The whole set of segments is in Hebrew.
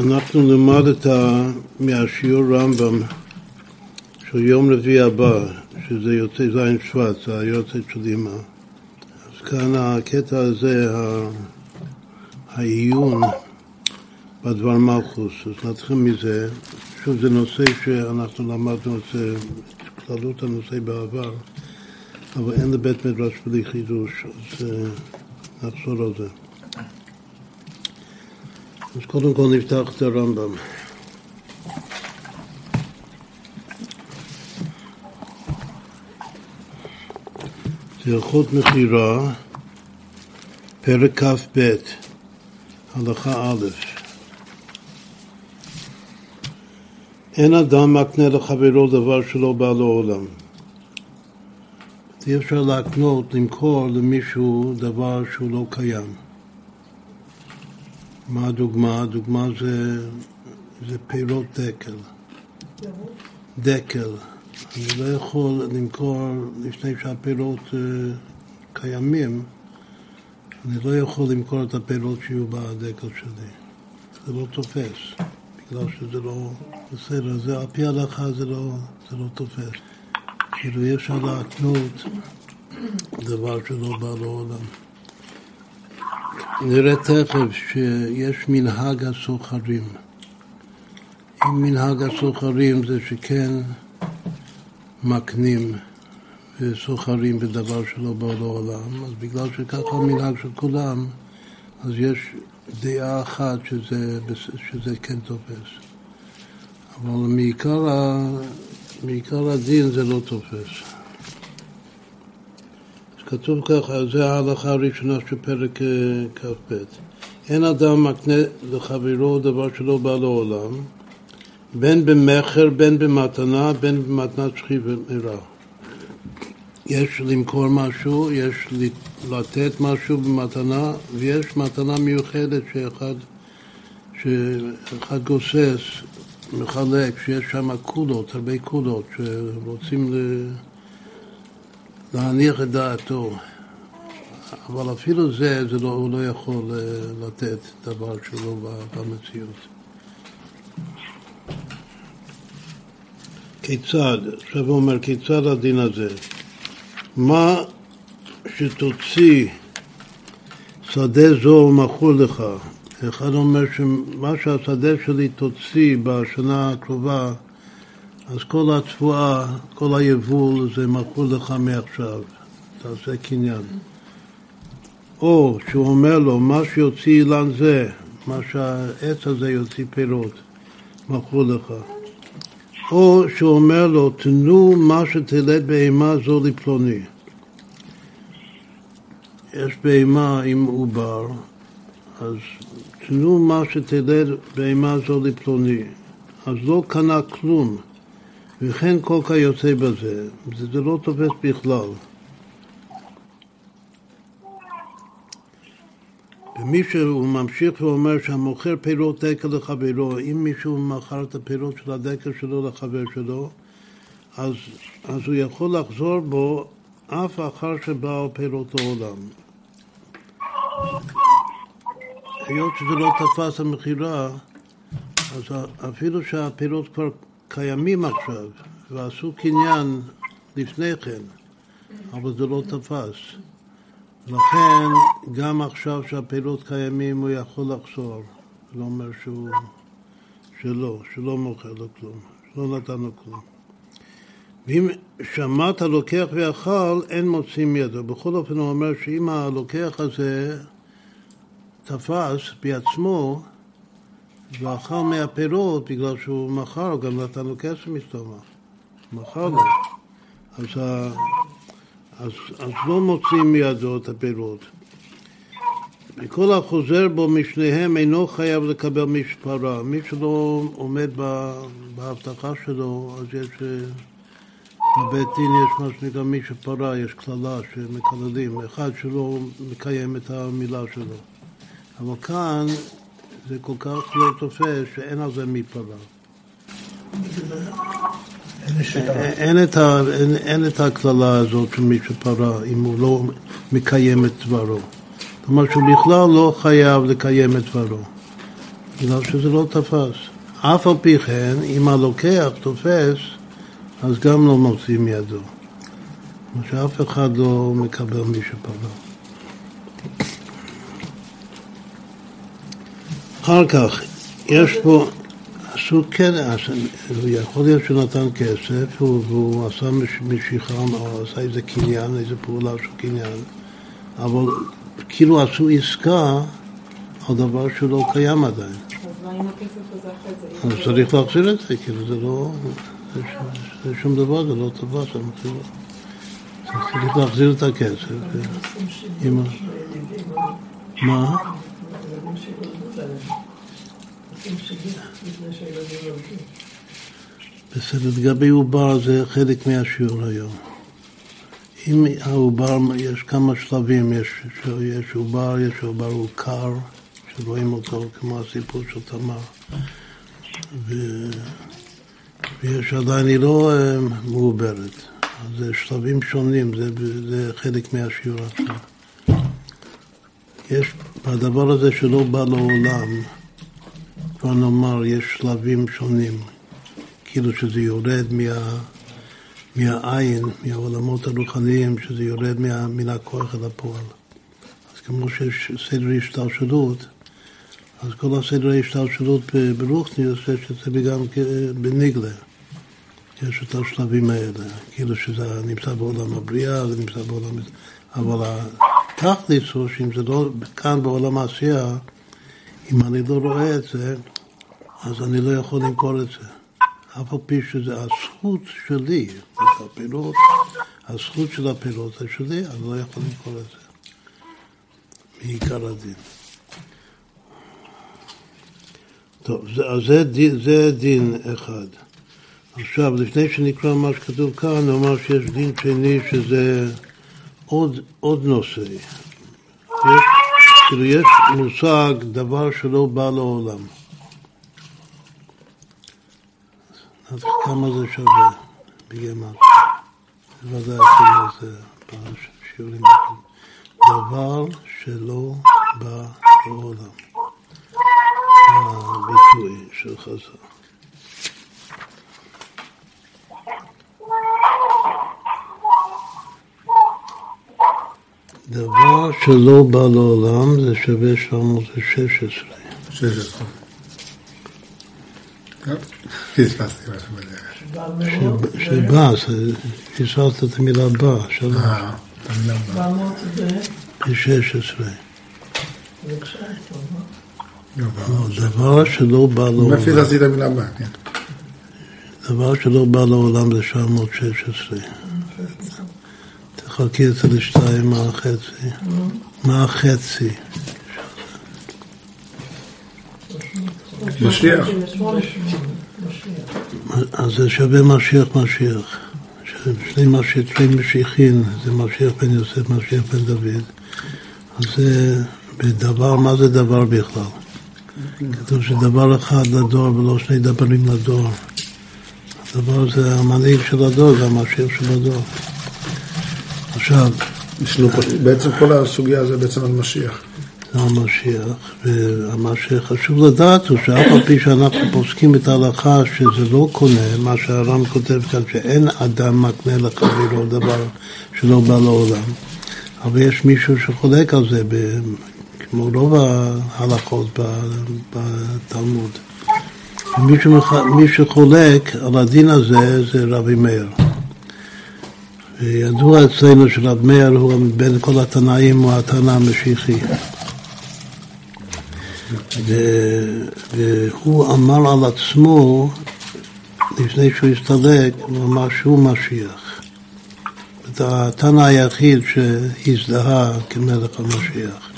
אנחנו נלמד את ה... מהשיעור רמב"ם של יום רביעי הבא, שזה יוצא זין שבט, זה היוצאת של אימא. אז כאן הקטע הזה, העיון בדבר מלכוס, אז נתחיל מזה. שוב, זה נושא שאנחנו למדנו את זה, את כללות הנושא בעבר, אבל אין לבית מדרש בלי חידוש, אז אה, נחזור על זה. אז קודם כל נפתח את הרמב"ם. זה הלכות מכירה, פרק כ"ב, הלכה א' אין אדם מקנה לחברו דבר שלא בא לעולם. אי אפשר להקנות, למכור למישהו דבר שהוא לא קיים. מה הדוגמה? הדוגמה זה, זה פירות דקל. דקל. אני לא יכול למכור לפני שהפירות uh, קיימים, אני לא יכול למכור את הפירות שיהיו בדקל שלי. זה לא תופס, בגלל שזה לא בסדר. זה על פי ההלכה זה לא, זה לא תופס. כאילו אי אפשר להקנות דבר שלא בא לעולם. נראה תכף שיש מנהג הסוחרים. אם מנהג הסוחרים זה שכן מקנים וסוחרים בדבר שלא בא לעולם, אז בגלל שככה המנהג של כולם, אז יש דעה אחת שזה, שזה כן תופס. אבל מעיקר, מעיקר הדין זה לא תופס. כתוב ככה, זה ההלכה הראשונה של פרק אה, כ"ב. אין אדם מקנה לחברו דבר שלא בא לעולם, בין במכר, בין במתנה, בין במתנת שכי ומרע. יש למכור משהו, יש לתת משהו במתנה, ויש מתנה מיוחדת שאחד, שאחד גוסס, מחלק, שיש שם קולות, הרבה קולות, שרוצים ל... להניח את דעתו. אבל אפילו זה, זה לא, הוא לא יכול אה, לתת דבר שלא במציאות. כיצד, עכשיו הוא אומר, כיצד הדין הזה? מה שתוציא שדה זו מכור לך. אחד אומר שמה שהשדה שלי תוציא בשנה הקרובה אז כל התבואה, כל היבול, זה מכור לך מעכשיו, תעשה קניין. או שהוא אומר לו, מה שיוציא אילן זה, מה שהעץ הזה יוציא פירות, מכור לך. או שהוא אומר לו, תנו מה שתלד בהמה זו לפלוני. יש בהמה עם עובר, אז תנו מה שתלד בהמה זו לפלוני. אז לא קנה כלום. וכן כל כיוצא בזה, זה לא תופס בכלל. ומי שהוא ממשיך ואומר שהמוכר פירות דקל לחברו, אם מישהו מכר את הפירות של הדקל שלו לחבר שלו, אז, אז הוא יכול לחזור בו אף אחר שבאו פירות לעולם. היות שזה לא תפס המכירה, אז אפילו שהפירות כבר קיימים עכשיו, ועשו קניין לפני כן, אבל זה לא תפס. לכן, גם עכשיו שהפירות קיימים הוא יכול לחזור. זה לא אומר שהוא... שלא, שלא מוכר לו כלום, שלא נתן לו כלום. ואם שמעת לוקח ואכל, אין מוצאים ידו. בכל אופן הוא אומר שאם הלוקח הזה תפס בעצמו, ואכל מהפירות בגלל שהוא מכר, גם נתן לו כסף מסתומך. מכר לו. אז, אז, אז לא מוצאים מידו את הפירות. וכל החוזר בו משניהם אינו חייב לקבל משפרה. מי שלא עומד בהבטחה שלו, אז יש... בבית דין יש מה שנקרא מי שפרה, יש קללה שמקללים, אחד שלא מקיים את המילה שלו. אבל כאן זה כל כך לא תופס שאין על זה מפרה. אין את הקללה הזאת של מי שפרה אם הוא לא מקיים את דברו. כלומר שהוא בכלל לא חייב לקיים את דברו. בגלל שזה לא תפס. אף על פי כן, אם הלוקח תופס, אז גם לא מוציא מידו. כמו שאף אחד לא מקבל מי שפגע. אחר כך, יש פה, עשו כן, יכול להיות שהוא נתן כסף והוא עשה משיכה או עשה איזה קניין, איזה פעולה של קניין, אבל כאילו עשו עסקה על דבר שהוא לא קיים עדיין. אז צריך להחזיר את זה, כאילו זה לא, זה שום דבר, זה לא טובה שם, כאילו. צריך להחזיר את הכסף. מה? בסדר, לגבי עובר זה חלק מהשיעור היום. אם העובר, יש כמה שלבים, יש, עובר, יש עובר הוא קר, שרואים אותו כמו הסיפור של תמר, ו, ויש עדיין, היא לא אה, מעוברת. זה שלבים שונים, זה, זה חלק מהשיעור עכשיו. יש, בדבר הזה שלא בא לעולם, כבר נאמר, יש שלבים שונים, כאילו שזה יורד מה, מהעין, מהעולמות הרוחניים, שזה יורד מה, מן הכוח אל הפועל. אז כמו שיש סדר השתלשלות, אז כל הסדר ההשתלשלות ברוחניוס יש את זה גם בניגלה. יש את השלבים האלה, כאילו שזה נמצא בעולם הבריאה, זה נמצא בעולם... אבל התכלס הוא שאם זה לא כאן בעולם העשייה, אם אני לא רואה את זה, אז אני לא יכול למכור את זה. אף על פי שזה הזכות שלי, את הפירות, הזכות של הפירות זה שלי, אני לא יכול למכור את זה. מעיקר הדין. טוב, זה, זה, זה דין אחד. עכשיו, לפני שנקרא מה שכתוב כאן, נאמר שיש דין שני שזה עוד, עוד נושא. יש, כאילו יש מושג דבר שלא בא לעולם. אז כמה זה שווה בגמר? ודאי שזה בשיעורים דבר שלא בא לעולם. הביטוי של חז"ל. דבר שלא בא לעולם זה שווה 716. 16. פספסתי משהו בדרך. שבא, פספסת את המילה בא, שלוש. אה, את המילה בא. זה 16. לא, דבר שלא בא לעולם. מאיפה פספסתי את המילה בא, כן. דבר שלא בא לעולם זה 716. תחלקי את זה לשתיים, מה החצי? מה החצי? משיח. אז זה שווה משיח משיח. שני משיח, שני משיחין, זה משיח בן יוסף, משיח בן דוד. אז זה בדבר, מה זה דבר בכלל? כתוב שדבר אחד לדור ולא שני דברים לדור. הדבר זה המנהיג של הדור, זה המשיח של הדור. עכשיו... בעצם כל הסוגיה זה בעצם על משיח. המשיח, ומה שחשוב לדעת הוא שאף על פי שאנחנו פוסקים את ההלכה שזה לא קונה, מה שהר"ן כותב כאן, שאין אדם מקנה לחברו דבר שלא בא לעולם, אבל יש מישהו שחולק על זה, כמו רוב ההלכות בתלמוד. מי שחולק על הדין הזה זה רבי מאיר. ידוע אצלנו שרב מאיר הוא בין כל התנאים הוא התנא המשיחי. והוא אמר על עצמו, לפני שהוא הסתלק, הוא אמר שהוא משיח. התנא היחיד שהזדהה כמלך המשיח,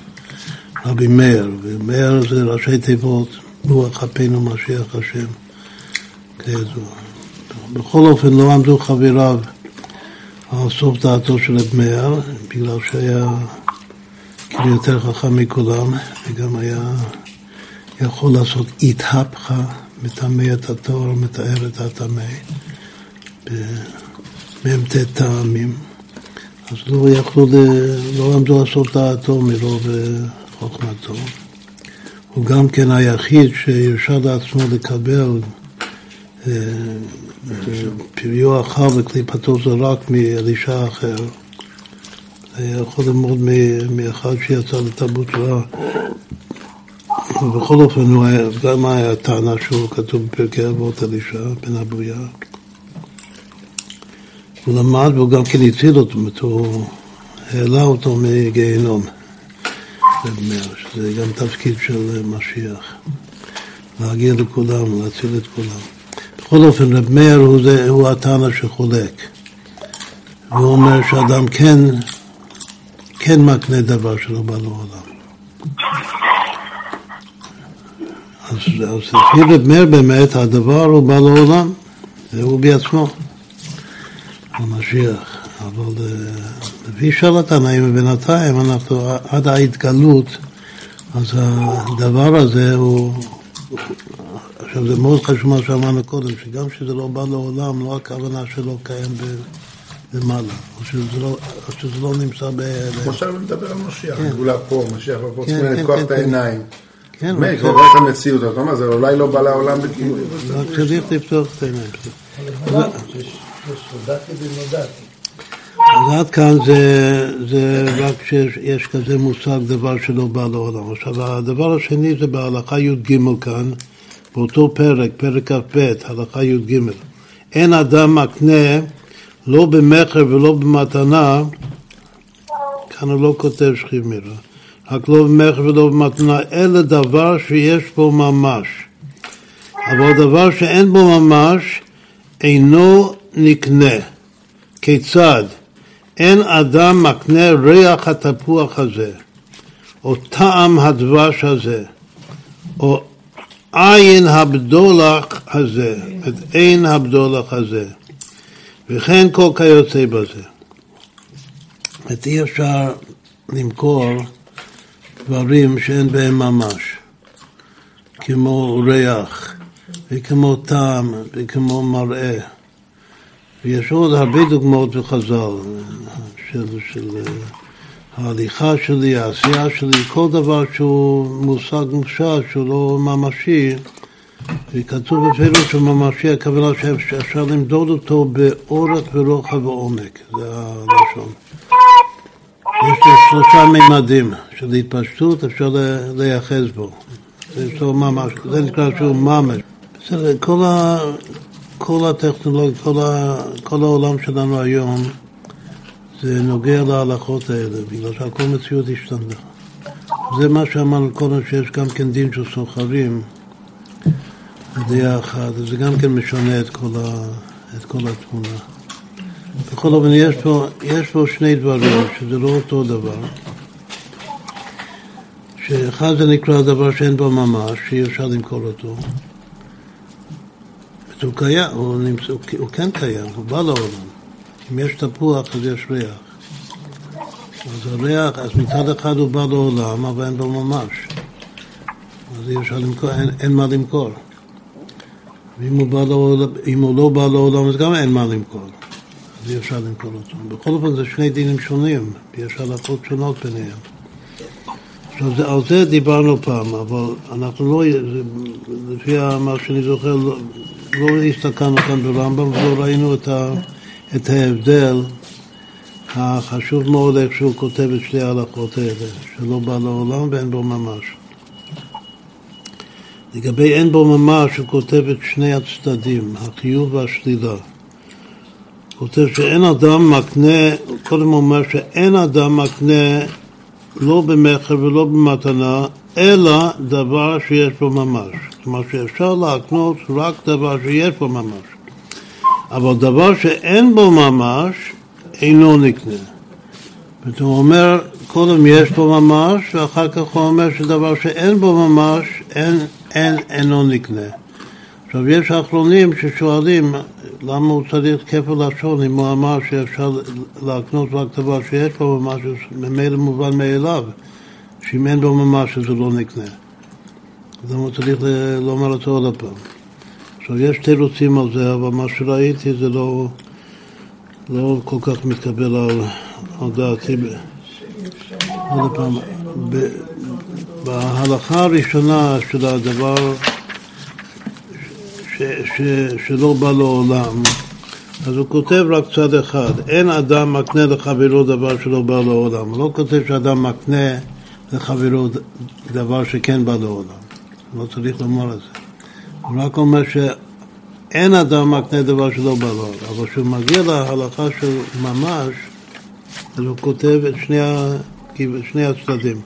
רבי מאיר, ומאיר זה ראשי תיבות, רוח אפינו משיח השם, כידוע. בכל אופן לא עמדו חבריו על סוף דעתו של רב מאיר, בגלל שהיה כאילו יותר חכם מכולם, וגם היה יכול לעשות איתהפכה, מטמא את התואר, מתאר את הטמא, במ"ט טעמים. אז לא יכלו, לא עמדו על סוף דעתו מרוב חוכמתו. הוא גם כן היחיד שהרשה לעצמו לקבל אה, פריו אחר וקליפתו זה רק מאלישע אחר. היה יכול ללמוד מאחד שיצא לתרבות רעה. ובכל אופן, הוא היה, גם היה טענה שהוא כתוב בפרקי אבות אלישע בן אבויה. הוא למד והוא גם כן הציל אותו, הוא העלה אותו מגיהנום. שזה גם תפקיד של משיח, להגיע לכולם, להציל את כולם. בכל אופן, רב מאיר הוא, הוא הטענה שחולק. והוא אומר שאדם כן, כן מקנה דבר שלא בא לעולם. אז, לפי רב מאיר באמת הדבר הוא בא לעולם, והוא בעצמו, המשיח. אבל לפי שאל התנאים בינתיים אנחנו עד ההתגלות, אז הדבר הזה הוא, עכשיו זה מאוד חשוב מה שאמרנו קודם, שגם כשזה לא בא לעולם, לא הכוונה שלא קיים למעלה, או שזה לא, או שזה לא נמצא ב... כמו שאני מדבר על משיח, כן. גאולה פה, משיח פה, צריכים כן, לפקוח כן, את העיניים. כן, מאיר, זה רואה את המציאות, אתה אומר, זה אולי לא בא לעולם בכאילו. רק צריך לפתוח את העיניים. אז עד כאן זה, זה רק שיש כזה מושג דבר שלא בא לעולם. עכשיו הדבר השני זה בהלכה י"ג כאן, באותו פרק, פרק כ"ב, הלכה י"ג. אין אדם מקנה לא במכר ולא במתנה, כאן הוא לא כותב שכימירה, רק לא במכר ולא במתנה, אלא דבר שיש בו ממש. אבל דבר שאין בו ממש אינו נקנה. כיצד? אין אדם מקנה ריח התפוח הזה, או טעם הדבש הזה, או עין הבדולח הזה, את עין הבדולח הזה, וכן כל כיוצא בזה. את אי אפשר למכור דברים שאין בהם ממש, כמו ריח, וכמו טעם, וכמו מראה. ויש עוד הרבה דוגמאות בחז"ל, של, של ההליכה שלי, העשייה שלי, כל דבר שהוא מושג מושג, שהוא לא ממשי, וכתוב בפירוש שהוא ממשי, הכוונה שאפשר למדוד אותו באורך ורוחב ועומק, זה הלשון. יש לו שלושה מימדים של התפשטות, אפשר להיאחז בו. זה, ממש, זה נקרא שהוא ממש. בסדר, כל, ה, כל הטכנולוגיה, כל, ה, כל העולם שלנו היום זה נוגע להלכות האלה, בגלל שהכל מציאות השתנה. זה מה שאמרנו קודם, שיש גם כן דין של סוחרים בדעה אחת, זה גם כן משנה את כל, ה, את כל התמונה. בכל אופן, יש פה, יש פה שני דברים, שזה לא אותו דבר. שאחד זה נקרא דבר שאין בו ממש, שאי אפשר למכור אותו. הוא קיים, הוא, נמצא, הוא כן קיים, הוא בא לעולם. אם יש תפוח אז יש ריח. אז הריח, אז מצד אחד הוא בא לעולם, אבל אין בו ממש. אז אי אפשר למכור, אין, אין מה למכור. ואם הוא, לעולם, הוא לא בא לעולם, אז גם אין מה למכור. אז אי אפשר למכור אותו. בכל אופן זה שני דינים שונים, יש הלכות שונות ביניהם. עכשיו, על זה דיברנו פעם, אבל אנחנו לא, לפי מה שאני זוכר, לא, לא הסתכלנו כאן ברמב"ם ולא ראינו את, ה, את ההבדל החשוב מאוד איך שהוא כותב את שתי ההלכות האלה, שלא בא לעולם ואין בו ממש. לגבי אין בו ממש, הוא כותב את שני הצדדים, החיוב והשלילה. כותב שאין אדם מקנה, קודם אומר שאין אדם מקנה לא במכר ולא במתנה, אלא דבר שיש בו ממש. כלומר שאפשר להקנות רק דבר שיש בו ממש. אבל דבר שאין בו ממש, אינו נקנה. זאת הוא אומר, קודם יש בו ממש, ואחר כך הוא אומר שדבר שאין בו ממש, אין, אין, אינו נקנה. עכשיו, יש האחרונים ששואלים למה הוא צריך כפל לשון אם הוא אמר שאפשר להקנות רק דבר שיש בו ממש, ממילא מובן מאליו, שאם אין בו ממש הוא לא נקנה. למה הוא צריך לומר אותו עוד פעם? עכשיו, יש תירוצים על זה, אבל מה שראיתי זה לא, לא כל כך מתקבל על, על דעתי. עוד פעם, בהלכה הראשונה של הדבר ש, ש, שלא בא לעולם, אז הוא כותב רק צד אחד, אין אדם מקנה לחברו דבר שלא בא לעולם. הוא לא כותב שאדם מקנה לחברו דבר שכן בא לעולם. לא צריך לומר את זה. הוא רק אומר שאין אדם מקנה דבר שלא בא לעולם. אבל כשהוא מגיע להלכה של ממש, אז הוא כותב את שני, שני הצדדים.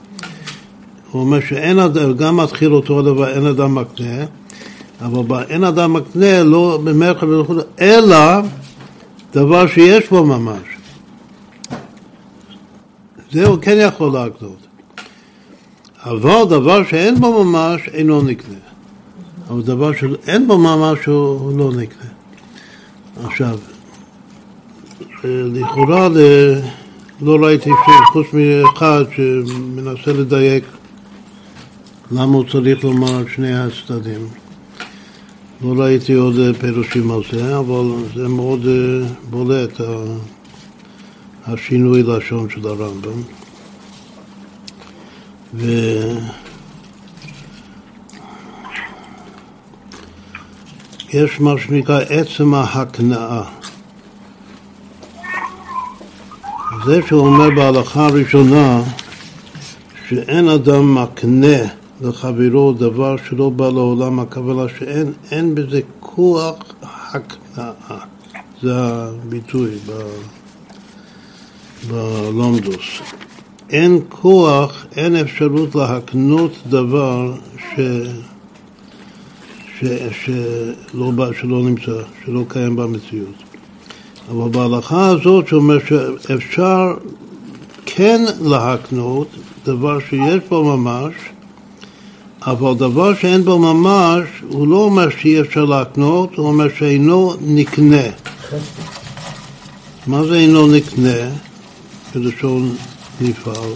הוא אומר שאין אדם, גם מתחיל אותו הדבר, אין אדם מקנה, אבל באין אדם מקנה לא במלך ולכות, אלא דבר שיש בו ממש. זה הוא כן יכול להקנות. אבל דבר שאין בו ממש אינו נקנה. אבל דבר שאין בו ממש הוא לא נקנה. עכשיו, לכאורה לא ראיתי חוץ מאחד שמנסה לדייק למה הוא צריך לומר שני הצדדים. לא ראיתי עוד פירושים על זה, אבל זה מאוד אה, בולט, השינוי לשון של הרמב"ם. ו... יש מה שנקרא עצם ההקנאה. זה שהוא אומר בהלכה הראשונה שאין אדם מקנה לחברו דבר שלא בא לעולם, הכוונה שאין בזה כוח הקנאה. זה הביטוי ב, בלומדוס. אין כוח, אין אפשרות להקנות דבר ש, ש, שלא, שלא נמצא, שלא קיים במציאות. אבל בהלכה הזאת שאומר שאפשר כן להקנות דבר שיש בו ממש, אבל דבר שאין בו ממש, הוא לא אומר שאי אפשר להקנות, הוא אומר שאינו נקנה. מה זה אינו נקנה? בלשון נפעל.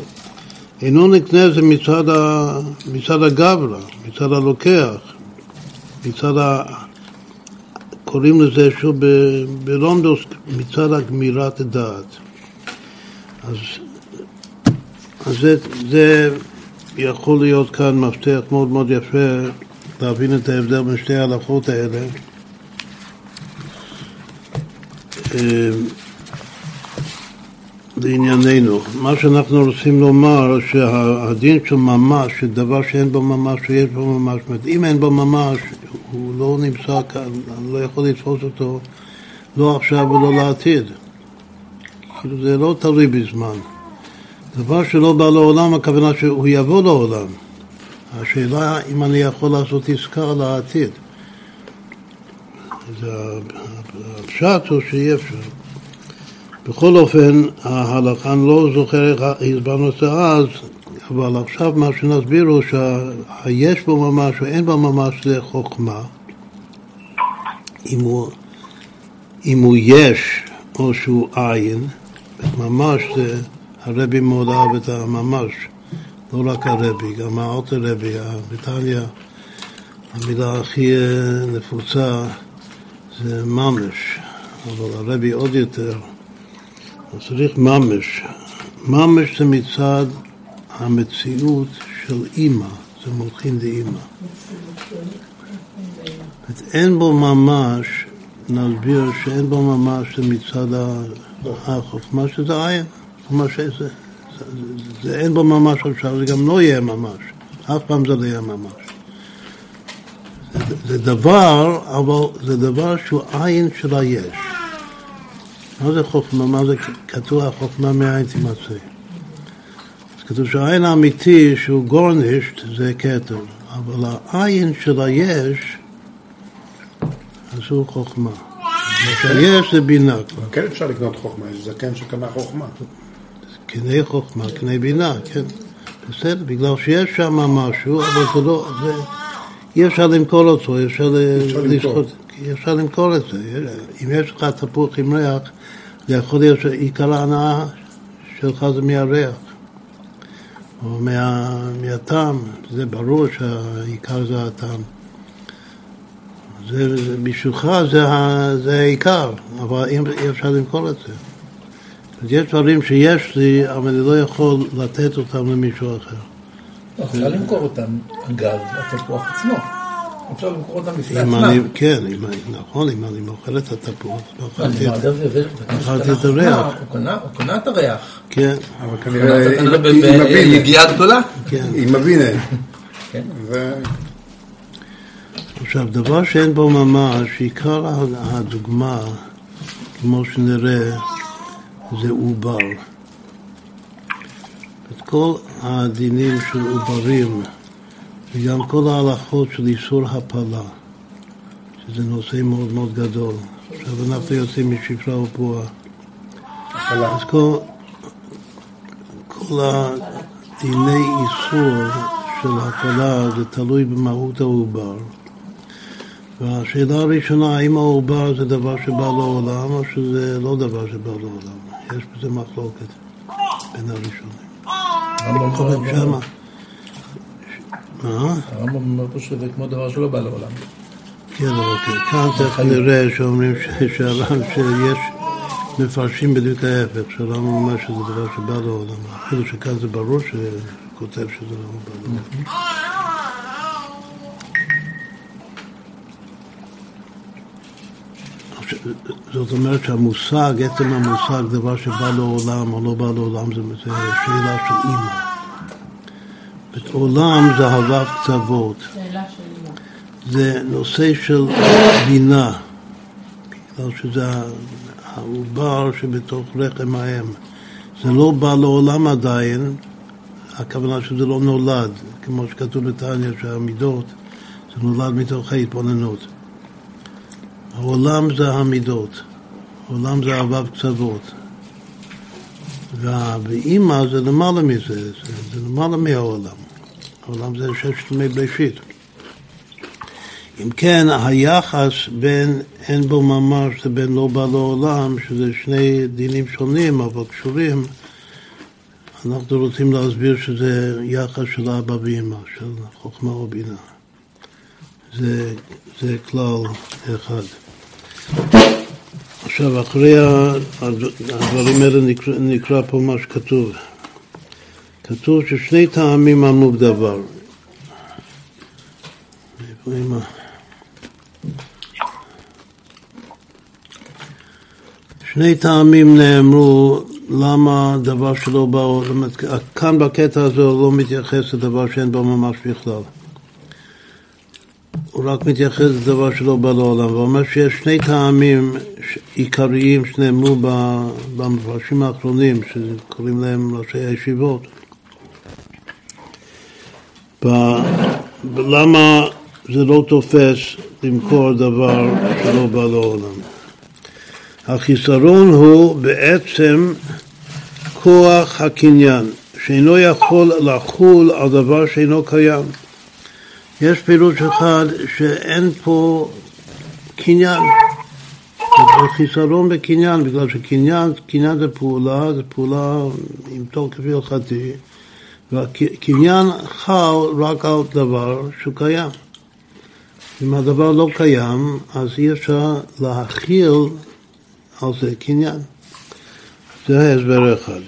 אינו נקנה זה מצד, ה... מצד הגברה, מצד הלוקח, מצד ה... קוראים לזה שוב בלונדוס מצד הגמירת הדעת. אז, אז זה, זה יכול להיות כאן מפתח מאוד מאוד יפה להבין את ההבדל בין שתי ההלכות האלה. אה, לענייננו, מה שאנחנו רוצים לומר שהדין של ממש, שדבר שאין בו ממש ויש בו ממש, זאת אומרת אם אין בו ממש הוא לא נמצא כאן, אני לא יכול לתפוס אותו לא עכשיו ולא לעתיד. כאילו זה לא תלוי בזמן. דבר שלא בא לעולם, הכוונה שהוא יבוא לעולם. השאלה אם אני יכול לעשות עסקה לעתיד. הפשט הוא שאי אפשר. בכל אופן, ההלכה, אני לא זוכר איך הסברנו את זה אז, אבל עכשיו מה שנסביר הוא שהיש בו ממש או אין בו ממש זה חוכמה. אם הוא, אם הוא יש או שהוא עין, ממש זה... הרבי מאוד אהב את הממש, לא רק הרבי, גם האוטו רבי, בריטניה, המילה הכי אה, נפוצה זה ממש, אבל הרבי עוד יותר, אז צריך ממש. ממש זה מצד המציאות של אימא, זה מולכין דאימא. אין בו ממש, נסביר שאין בו ממש זה מצד החוכמה שזה עין. כלומר שזה, זה, אין בו ממש עכשיו, זה גם לא יהיה ממש, אף פעם זה לא יהיה ממש. זה, זה דבר, אבל זה דבר שהוא עין של היש. מה זה חוכמה? מה זה כתוב החוכמה מהעין תימצא? אז כתוב שהעין האמיתי שהוא גורנישט זה כתר, אבל העין של היש אז הוא חוכמה. היש זה בינה כבר. כן אפשר לקנות חוכמה, יש זקן שקנה חוכמה. קנה חוכמה, קנה בינה, כן. בסדר, בגלל שיש שם משהו, אבל זה לא, זה, אי אפשר למכור אותו, אי אפשר לשחוט, אי אפשר למכור את זה. אם יש לך תפוח עם ריח, זה יכול להיות שעיקר ההנאה שלך זה מהריח, או מה, מהטעם, זה ברור שהעיקר זה הטעם. זה, בשבילך זה, זה העיקר, אבל אי אפשר למכור את זה. אז יש דברים שיש לי, אבל אני לא יכול לתת אותם למישהו אחר. אפשר למכור אותם, אגב, התפוח עצמו. אפשר למכור אותם בפני עצמם. כן, נכון, אם אני מוכר את התפוח, אני ואכלתי את- הריח. הוא קנה- את הריח. כן, אבל כנראה עם. ביגיעה גדולה. כן. עם הבינה. כן. זה- עכשיו, דבר שאין בו ממש, עיקר הדוגמה, כמו שנראה, זה עובר. את כל הדינים של עוברים, וגם כל ההלכות של איסור הפלה, שזה נושא מאוד מאוד גדול. עכשיו אנחנו יוצאים משפרה ופועה. אז כל, כל הדיני איסור של הפלה זה תלוי במהות העובר. והשאלה הראשונה, האם העובר זה דבר שבא לעולם או שזה לא דבר שבא לעולם? יש בזה מחלוקת בין הראשונים. הרמב"ם יכול להיות אומר- שמה. מה? הרמב"ם אומר פה שזה כמו דבר שלא בא לעולם. כן, אוקיי. כאן תכף נראה שאומרים ש- שהר"ם שיש מפרשים בדיוק ההפך, שהר"ם אומר שזה דבר שבא לעולם. אפילו שכאן זה ברור שכותב שזה לא בא לעולם. זאת אומרת שהמושג, עצם המושג, דבר שבא לעולם או לא בא לעולם, זה, זה שאלה של אימא. עולם זה אהבת קצוות. זה נושא של בינה, בגלל שזה העובר שבתוך רחם האם. זה לא בא לעולם עדיין, הכוונה שזה לא נולד, כמו שכתוב בתניא שהמידות, זה נולד מתוך ההתבוננות. העולם זה המידות, העולם זה אהבה קצוות. והאימא זה למעלה מזה, זה, זה למעלה מהעולם. העולם זה ששת ימי בראשית. אם כן, היחס בין אין בו ממש לבין לא בא לעולם, שזה שני דינים שונים אבל קשורים, אנחנו רוצים להסביר שזה יחס של אבא ואמא, של חוכמה ובינה. זה, זה כלל אחד. עכשיו, אחרי הדברים האלה נקרא, נקרא פה מה שכתוב. כתוב ששני טעמים אמרו בדבר. שני טעמים נאמרו למה דבר שלא בא, כאן בקטע הזה לא מתייחס לדבר שאין בו ממש בכלל. הוא רק מתייחס לדבר שלא בא לעולם, ואומר שיש שני טעמים עיקריים שנאמרו במפרשים האחרונים, שקוראים להם ראשי הישיבות. ב- למה זה לא תופס למכור דבר שלא בא לעולם? החיסרון הוא בעצם כוח הקניין, שאינו יכול לחול על דבר שאינו קיים. יש פירוש אחד שאין פה קניין. זה חיסרון בקניין, בגלל שקניין קניין זה פעולה, זה פעולה עם תוקף הלכתי, והקניין חל רק על דבר שהוא קיים. אם הדבר לא קיים, אז אי אפשר להכיל על זה קניין. זה ההסבר אחד.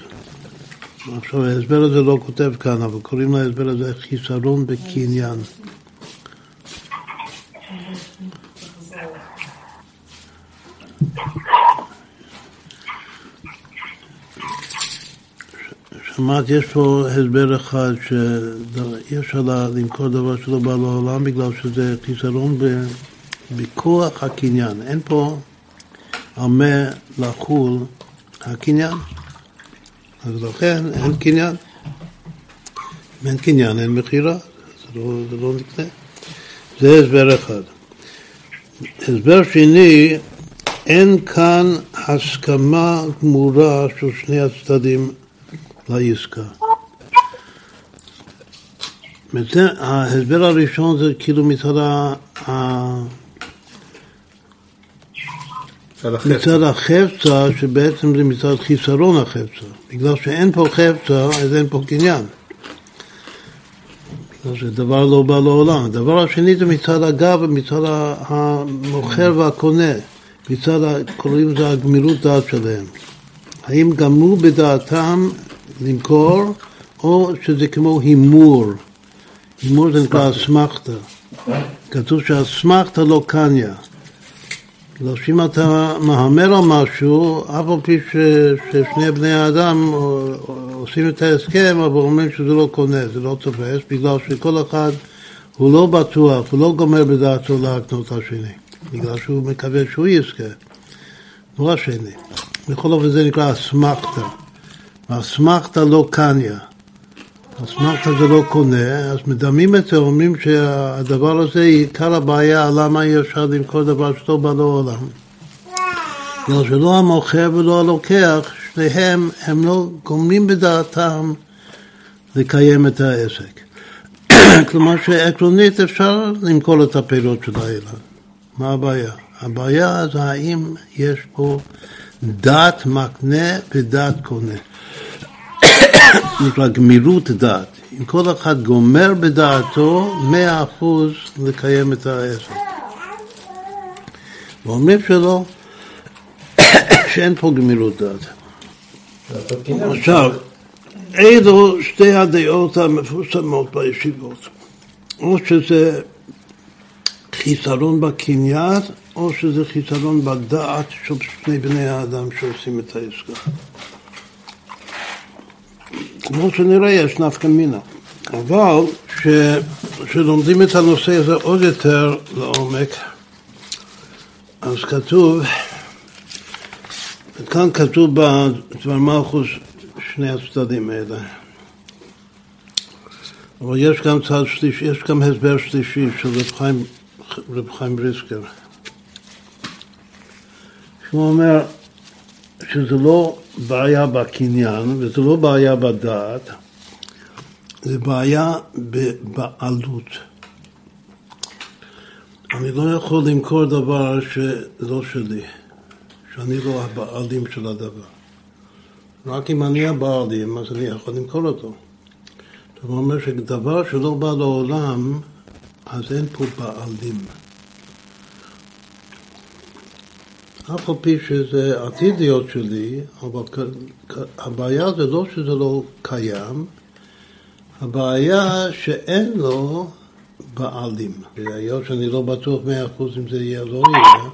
עכשיו, ההסבר הזה לא כותב כאן, אבל קוראים להסבר הזה חיסרון בקניין. שמעת, יש פה הסבר אחד שאי אפשר למכור דבר שלא בא לעולם בגלל שזה חיסרון בכוח הקניין. אין פה על מה לחול הקניין. אז לכן אין קניין. אם אין קניין אין מכירה, זה לא, זה לא נקנה. זה הסבר אחד. הסבר שני, אין כאן הסכמה גמורה של שני הצדדים לעסקה. וזה, ההסבר הראשון זה כאילו מצד ה... מצד החפצה, שבעצם זה מצד חיסרון החפצה. בגלל שאין פה חפצה, אז אין פה קניין. בגלל שדבר לא בא לעולם. הדבר השני זה מצד הגב ומצד המוכר והקונה. מצד, קוראים לזה הגמירות דעת שלהם. האם גמרו בדעתם למכור, או שזה כמו הימור, גמור זה נקרא אסמכתא. כתוב שאסמכתא לא קניה. לא שאם אתה מהמר על משהו, אף על פי ש, ששני בני האדם עושים את ההסכם, אבל אומרים שזה לא קונה, זה לא תופס, בגלל שכל אחד הוא לא בטוח, הוא לא גומר בדעתו להקנות השני, בגלל שהוא מקווה שהוא יזכה, לא השני. בכל אופן זה נקרא אסמכתא. לא קניה. אסמכתא זה לא קונה, אז מדמים את זה, אומרים שהדבר הזה עיקר הבעיה, למה אי אפשר למכור דבר שלא בא לעולם. בגלל שלא המוכר ולא הלוקח, שניהם, הם לא גומרים בדעתם לקיים את העסק. כלומר שעקרונית אפשר למכור את הפירות של האילן. מה הבעיה? הבעיה זה האם יש פה דעת מקנה ודעת קונה. נקרא גמירות דעת. אם כל אחד גומר בדעתו, מאה אחוז לקיים את העסק. ואומרים שלא, שאין פה גמירות דעת. עכשיו, אלו שתי הדעות המפורסמות בישיבות. או שזה חיסרון בקניין, או שזה חיסרון בדעת של שני בני האדם שעושים את העסקה. כמו שנראה יש נפקא מינה. אבל כשלומדים את הנושא הזה עוד יותר לעומק, אז כתוב, כאן כתוב בדבר מלכוס שני הצדדים האלה. אבל יש גם צד שלישי, יש גם הסבר שלישי של רב חיים, רב חיים בריסקר. שהוא אומר שזה לא בעיה בקניין וזה לא בעיה בדעת, זה בעיה בבעלות. אני לא יכול למכור דבר שלא שלי, שאני לא הבעלים של הדבר. רק אם אני הבעלים, אז אני יכול למכור אותו. זאת אומרת שדבר שלא בא לעולם, אז אין פה בעלים. אף על פי שזה עתיד להיות שלי, אבל הבעיה זה לא שזה לא קיים, הבעיה שאין לו בעלים. היות שאני לא בטוח מאה אחוז אם זה יהיה או לא יהיה,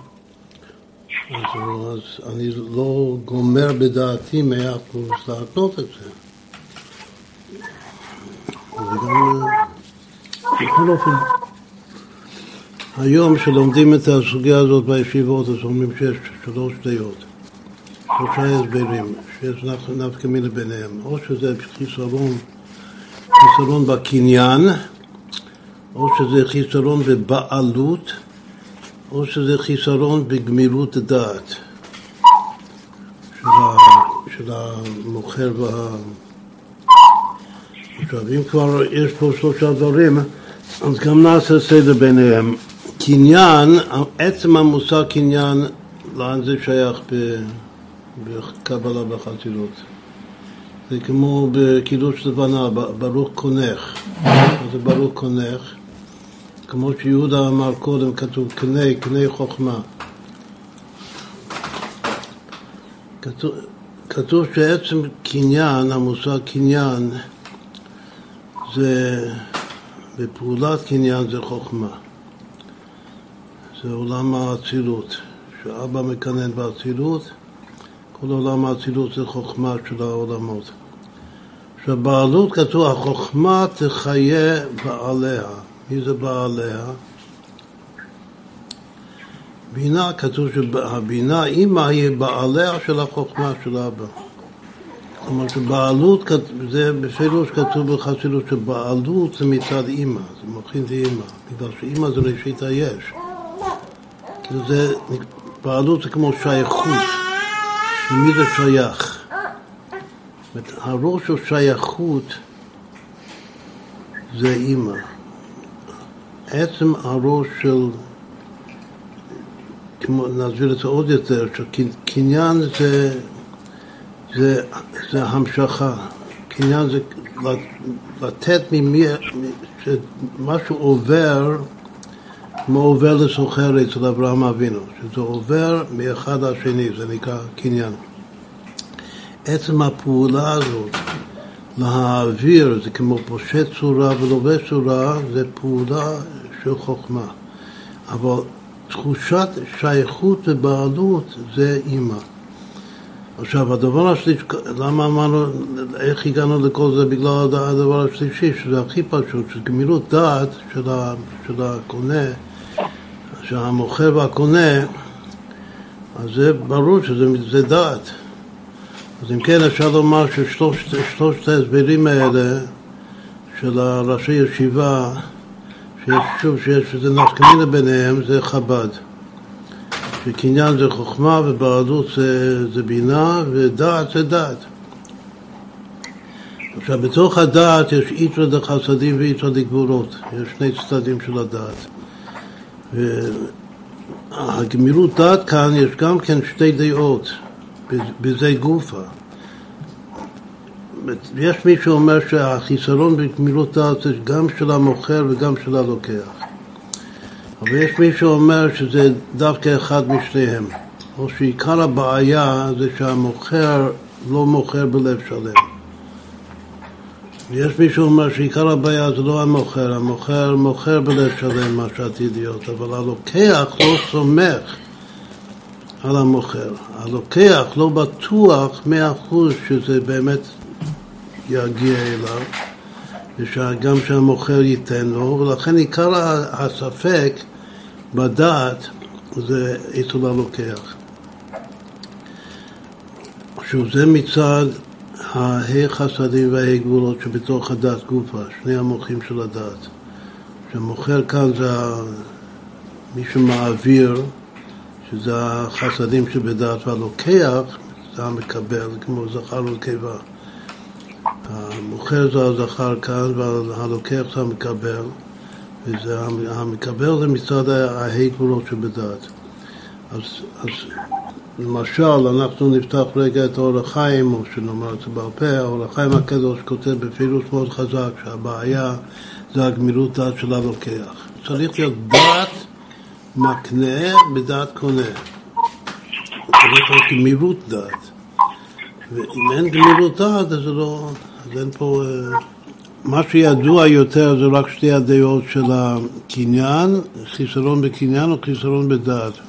אז, אז אני לא גומר בדעתי מאה אחוז להתנות את זה. וגם, בכל אופן, היום שלומדים את הסוגיה הזאת בישיבות, אז אומרים שיש שלוש דעות, שלושה הסברים, שיש נפקא מינה ביניהם, או שזה חיסרון, חיסרון בקניין, או שזה חיסרון בבעלות, או שזה חיסרון בגמירות דעת של, של המוכר וה... עכשיו, אם כבר יש פה שלושה דברים, אז גם נעשה סדר ביניהם. קניין, עצם המושג קניין, לאן זה שייך בקבלה בחסידות? זה כמו בקידוש לבנה, ברוך קונך. מה זה ברוך קונך? כמו שיהודה אמר קודם, כתוב קנה, קנה חוכמה. כתוב, כתוב שעצם קניין, המושג קניין, זה, בפעולת קניין זה חוכמה. זה עולם האצילות, שאבא מקנן באצילות, כל עולם האצילות זה חוכמה של העולמות. שבעלות כתוב, החוכמה תחיה בעליה. מי זה בעליה? בינה, כתוב שהבינה, אימא היא בעליה של החוכמה של אבא. כלומר שבעלות, זה בפירוש כתוב בחסידות שבעלות זה מצד אימא, זה מכין את אימא, בגלל שאימא זה ראשית היש. כאילו זה, בעלות זה כמו שייכות, למי זה שייך? הראש של שייכות זה אימא. עצם הראש של, כמו, נסביר את זה עוד יותר, שקניין זה, זה, זה המשכה, קניין זה לתת ממי, שמשהו עובר כמו עובר לסוחר אצל אברהם אבינו, שזה עובר מאחד לשני, זה נקרא קניין. עצם הפעולה הזאת, להעביר, זה כמו פושט צורה ולובש צורה, זה פעולה של חוכמה. אבל תחושת שייכות ובעלות זה אימא. עכשיו, הדבר השלישי, למה אמרנו, איך הגענו לכל זה? בגלל הדבר השלישי, שזה הכי פשוט, שזה גמילות דעת של הקונה, של המוכר והקונה, אז זה ברור שזה דעת. אז אם כן, אפשר לומר ששלושת ההסברים האלה של ראשי ישיבה, שיש, שוב, שיש איזה נפקמינה ביניהם, זה חב"ד. שקניין זה חוכמה ובעלות זה, זה בינה ודעת זה דעת. עכשיו, בתוך הדעת יש איתרא דחסדים ואיתרא דגבורות, יש שני צדדים של הדעת. והגמילות דעת כאן יש גם כן שתי דעות, בזה גופה. יש מי שאומר שהחיסרון בגמילות דעת זה גם של המוכר וגם של הלוקח. אבל יש מי שאומר שזה דווקא אחד משניהם, או שעיקר הבעיה זה שהמוכר לא מוכר בלב שלם. ויש מי שאומר שעיקר הבעיה זה לא המוכר, המוכר מוכר בלב שלם מה שעתיד להיות, אבל הלוקח לא סומך על המוכר. הלוקח לא בטוח מאה אחוז שזה באמת יגיע אליו, וגם שהמוכר ייתן לו, ולכן עיקר הספק בדעת זה אצל הלוקח. שוב, זה מצד ההי חסדים שבתוך הדת גופה, שני המוחים של הדת. שמוכר כאן זה מי שמעביר, שזה החסדים שבדת, והלוקח זה המקבל, כמו זכר ונקבה. המוכר זה הזכר כאן והלוקח זה המקבל. וזה, המקבל זה מצד ההי גבולות שבדעת. אז, אז למשל, אנחנו נפתח רגע את אור החיים, או שנאמר את זה בעל פה, אור החיים הקדוש כותב בפירוש מאוד חזק שהבעיה זה הגמילות דעת של הלוקח. צריך להיות דעת מקנה בדעת קונה. צריך להיות גמילות דעת. ואם אין גמילות דעת, אז, לא, אז אין פה... אה, מה שידוע יותר זה רק שתי הדעות של הקניין, חיסרון בקניין או חיסרון בדעת.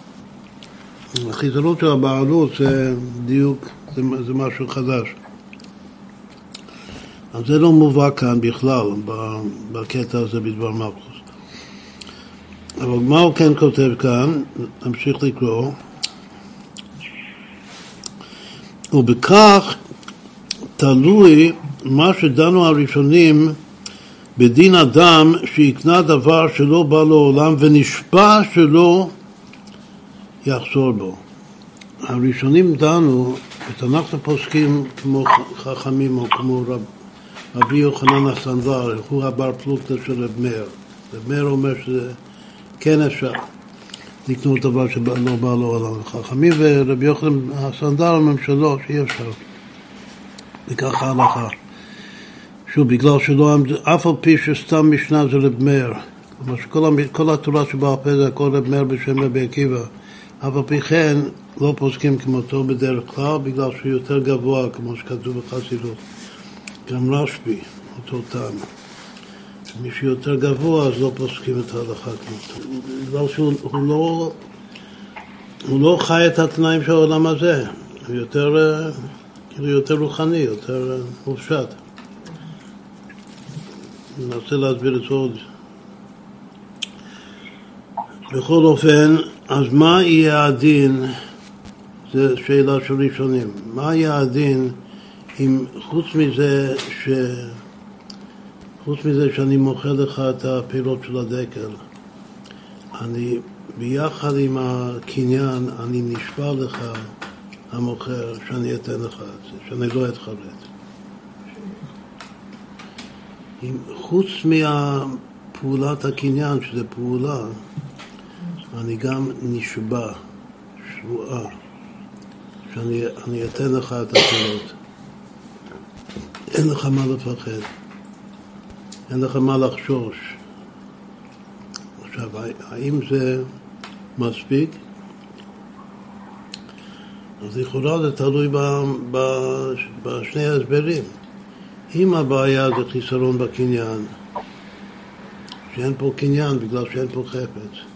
החיסרון של הבעלות זה דיוק, זה, זה משהו חדש. אז זה לא מובא כאן בכלל, בקטע הזה בדבר מלכוס. אבל מה הוא כן כותב כאן? נמשיך לקרוא. ובכך תלוי מה שדנו הראשונים בדין אדם שיקנה דבר שלא בא לעולם ונשבע שלא יחזור בו. הראשונים דנו, אנחנו פוסקים כמו חכמים או כמו רב, רבי יוחנן הסנדלר, הוא הבר פלוגתא של רב מאיר. רב מאיר אומר שזה כן אפשר לקנות דבר שלא בא לעולם. חכמים ורבי יוחנן הסנדלר אומרים שלא, שאי אפשר. וככה ההלכה. שוב, בגלל שלא עמדו, אף על פי שסתם משנה זה רב מאיר. כלומר שכל התורה שבעל פה זה הכל רב מאיר בשם רבי עקיבא. אף על פי כן לא פוסקים כמותו בדרך כלל, בגלל שהוא יותר גבוה, כמו שכתוב בחסידות. גם רשב"י, אותו טעם. מי שיותר גבוה, אז לא פוסקים את ההלכה כמותו. בגלל שהוא לא, הוא לא חי את התנאים של העולם הזה. הוא יותר, אה, כאילו יותר רוחני, יותר אה, מופשט. ננסה להסביר את זה עוד. בכל אופן, אז מה יהיה הדין, זו שאלה של ראשונים, מה יהיה הדין אם חוץ מזה ש... חוץ מזה שאני מוכר לך את הפירות של הדקל, אני ביחד עם הקניין, אני נשבע לך, המוכר, שאני אתן לך את זה, שאני לא אתחרט. אם חוץ מפעולת הקניין, שזה פעולה, אני גם נשבע, שבועה, שאני אתן לך את הפירות. אין לך מה לפחד, אין לך מה לחשוש. עכשיו, האם זה מספיק? אז לכאורה זה תלוי בשני ההסברים. אם הבעיה זה חיסרון בקניין, שאין פה קניין בגלל שאין פה חפץ,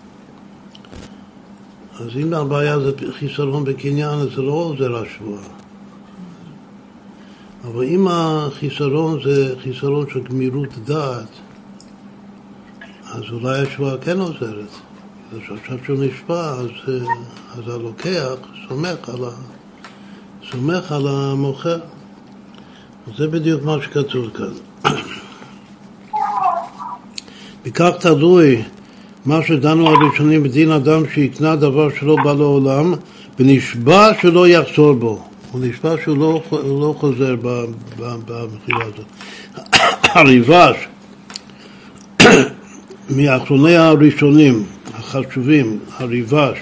אז אם הבעיה זה חיסרון בקניין, אז זה לא עוזר השבועה. אבל אם החיסרון זה חיסרון של גמירות דעת, אז אולי השבועה כן עוזרת. עכשיו שהוא נשבע, אז, אז הלוקח סומך על, ה, סומך על המוכר. זה בדיוק מה שכתוב כאן. בכך תלוי מה שדנו הראשונים בדין אדם שיקנה דבר שלא בא לעולם ונשבע שלא יחזור בו. הוא נשבע שהוא לא, לא חוזר במחירה הזאת. הריבש, מאחרוני הראשונים, החשובים, הריבש,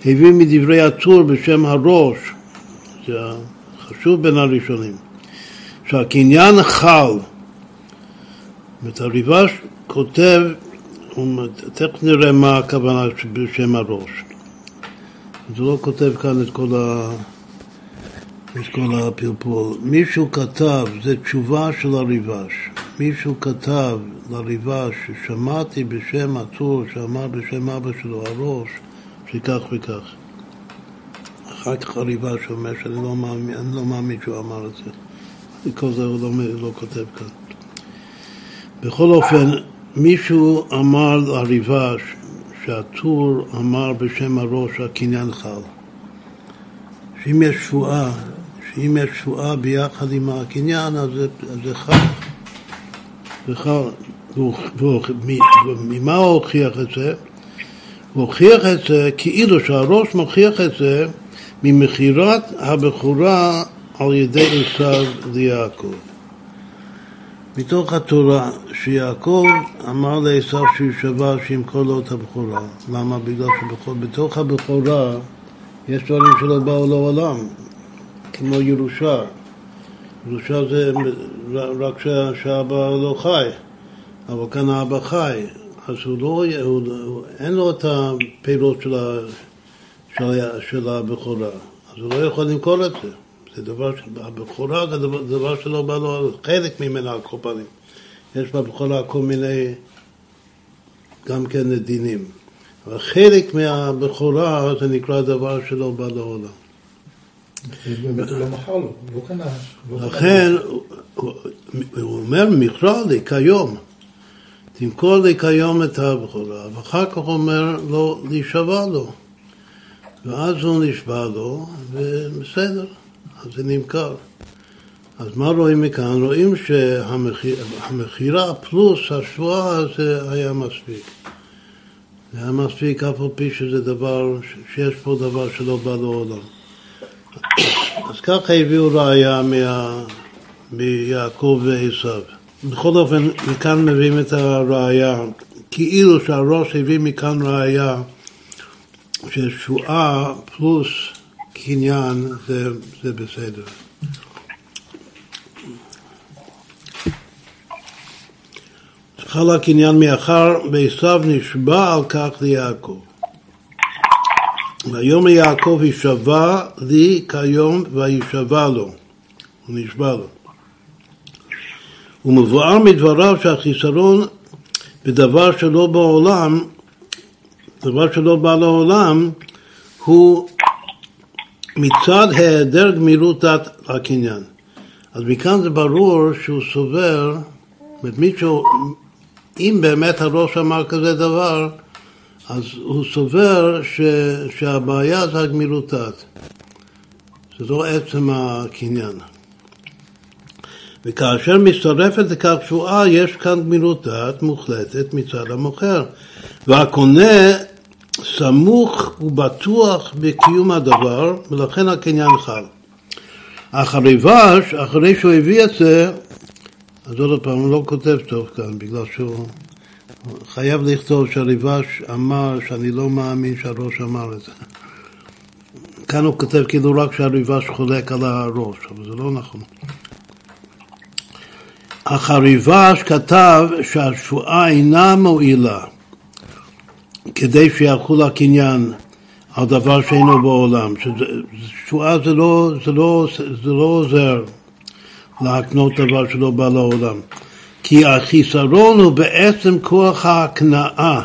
הביא מדברי הטור בשם הראש, זה החשוב בין הראשונים, שהקניין חל. זאת הריבש כותב, תכף נראה מה הכוונה בשם הראש. זה לא כותב כאן את כל ה... את כל הפלפול. מישהו כתב, זו תשובה של הריבש, מישהו כתב לריבש ששמעתי בשם הטור שאמר בשם אבא שלו הראש, שכך וכך. אחר כך הריבש אומר שאני לא מאמין, לא מאמין שהוא אמר את זה. כל זה הוא לא, לא כותב כאן. בכל אופן, מישהו אמר לריבש שהטור אמר בשם הראש הקניין חל. שאם יש שבועה שאם יש תשואה ביחד עם הקניין, אז זה חל. זה חל. ממה הוא הוכיח את זה? הוא הוכיח את זה כאילו שהראש מוכיח את זה ממכירת הבכורה על ידי עשיו ליעקב. מתוך התורה שיעקב אמר לעשיו שהוא שווה שימכור לו את הבכורה. למה? בגלל שבתוך הבכורה יש דברים שלא באו לעולם. כמו ירושה. ירושה זה רק שהאבא לא חי, אבל כאן האבא חי, אז הוא לא, הוא, הוא, אין לו את הפירות של, של, של הבכורה, אז הוא לא יכול למכור את זה. זה דבר, הבכורה זה דבר, דבר שלא בא לו, חלק ממנה על כל פנים. יש בבכורה כל מיני, גם כן דינים. אבל חלק מהבכורה זה נקרא דבר שלא בא לעולם. לכן, הוא אומר מכרע לי כיום, תמכור לי כיום את הבכורה, ואחר כך הוא אומר לו להישבע לו. ואז הוא נשבע לו, ובסדר, זה נמכר. אז מה רואים מכאן? רואים שהמכירה פלוס השבועה זה היה מספיק. זה היה מספיק אף על פי שזה דבר, שיש פה דבר שלא בא לעולם. אז ככה הביאו ראייה מה... מיעקב ועשיו. בכל אופן, מכאן מביאים את הראייה, כאילו שהראש הביא מכאן ראייה ששואה פלוס קניין זה, זה בסדר. חל הקניין מאחר ועשיו נשבע על כך ליעקב. ויאמר יעקב יישבע לי כיום וישבע לו, הוא נשבע לו. ומבואר מדבריו שהחיסרון בדבר שלא בעולם, דבר שלא בא לעולם, הוא מצד היעדר גמירות דת הקניין. אז מכאן זה ברור שהוא סובר, זאת מישהו, אם באמת הראש אמר כזה דבר, אז הוא סובר ש, שהבעיה זה הגמילות. זה לא עצם הקניין. וכאשר מצטרפת לכך תשואה, יש כאן גמילות דעת מוחלטת מצד המוכר. והקונה סמוך ובטוח בקיום הדבר, ולכן הקניין חל. אך הריבש, אחרי שהוא הביא את זה, אז עוד פעם, הוא לא כותב טוב כאן, בגלל שהוא חייב לכתוב שהריבש אמר שאני לא מאמין שהראש אמר את זה. כאן הוא כותב כאילו רק שהריבש חולק על הראש, אבל זה לא נכון. אך הריבש כתב שהשבועה אינה מועילה כדי שיחול הקניין על דבר שאינו בעולם. שבועה זה לא, זה לא, זה לא עוזר. להקנות דבר שלא בא לעולם. כי החיסרון הוא בעצם כוח ההקנאה,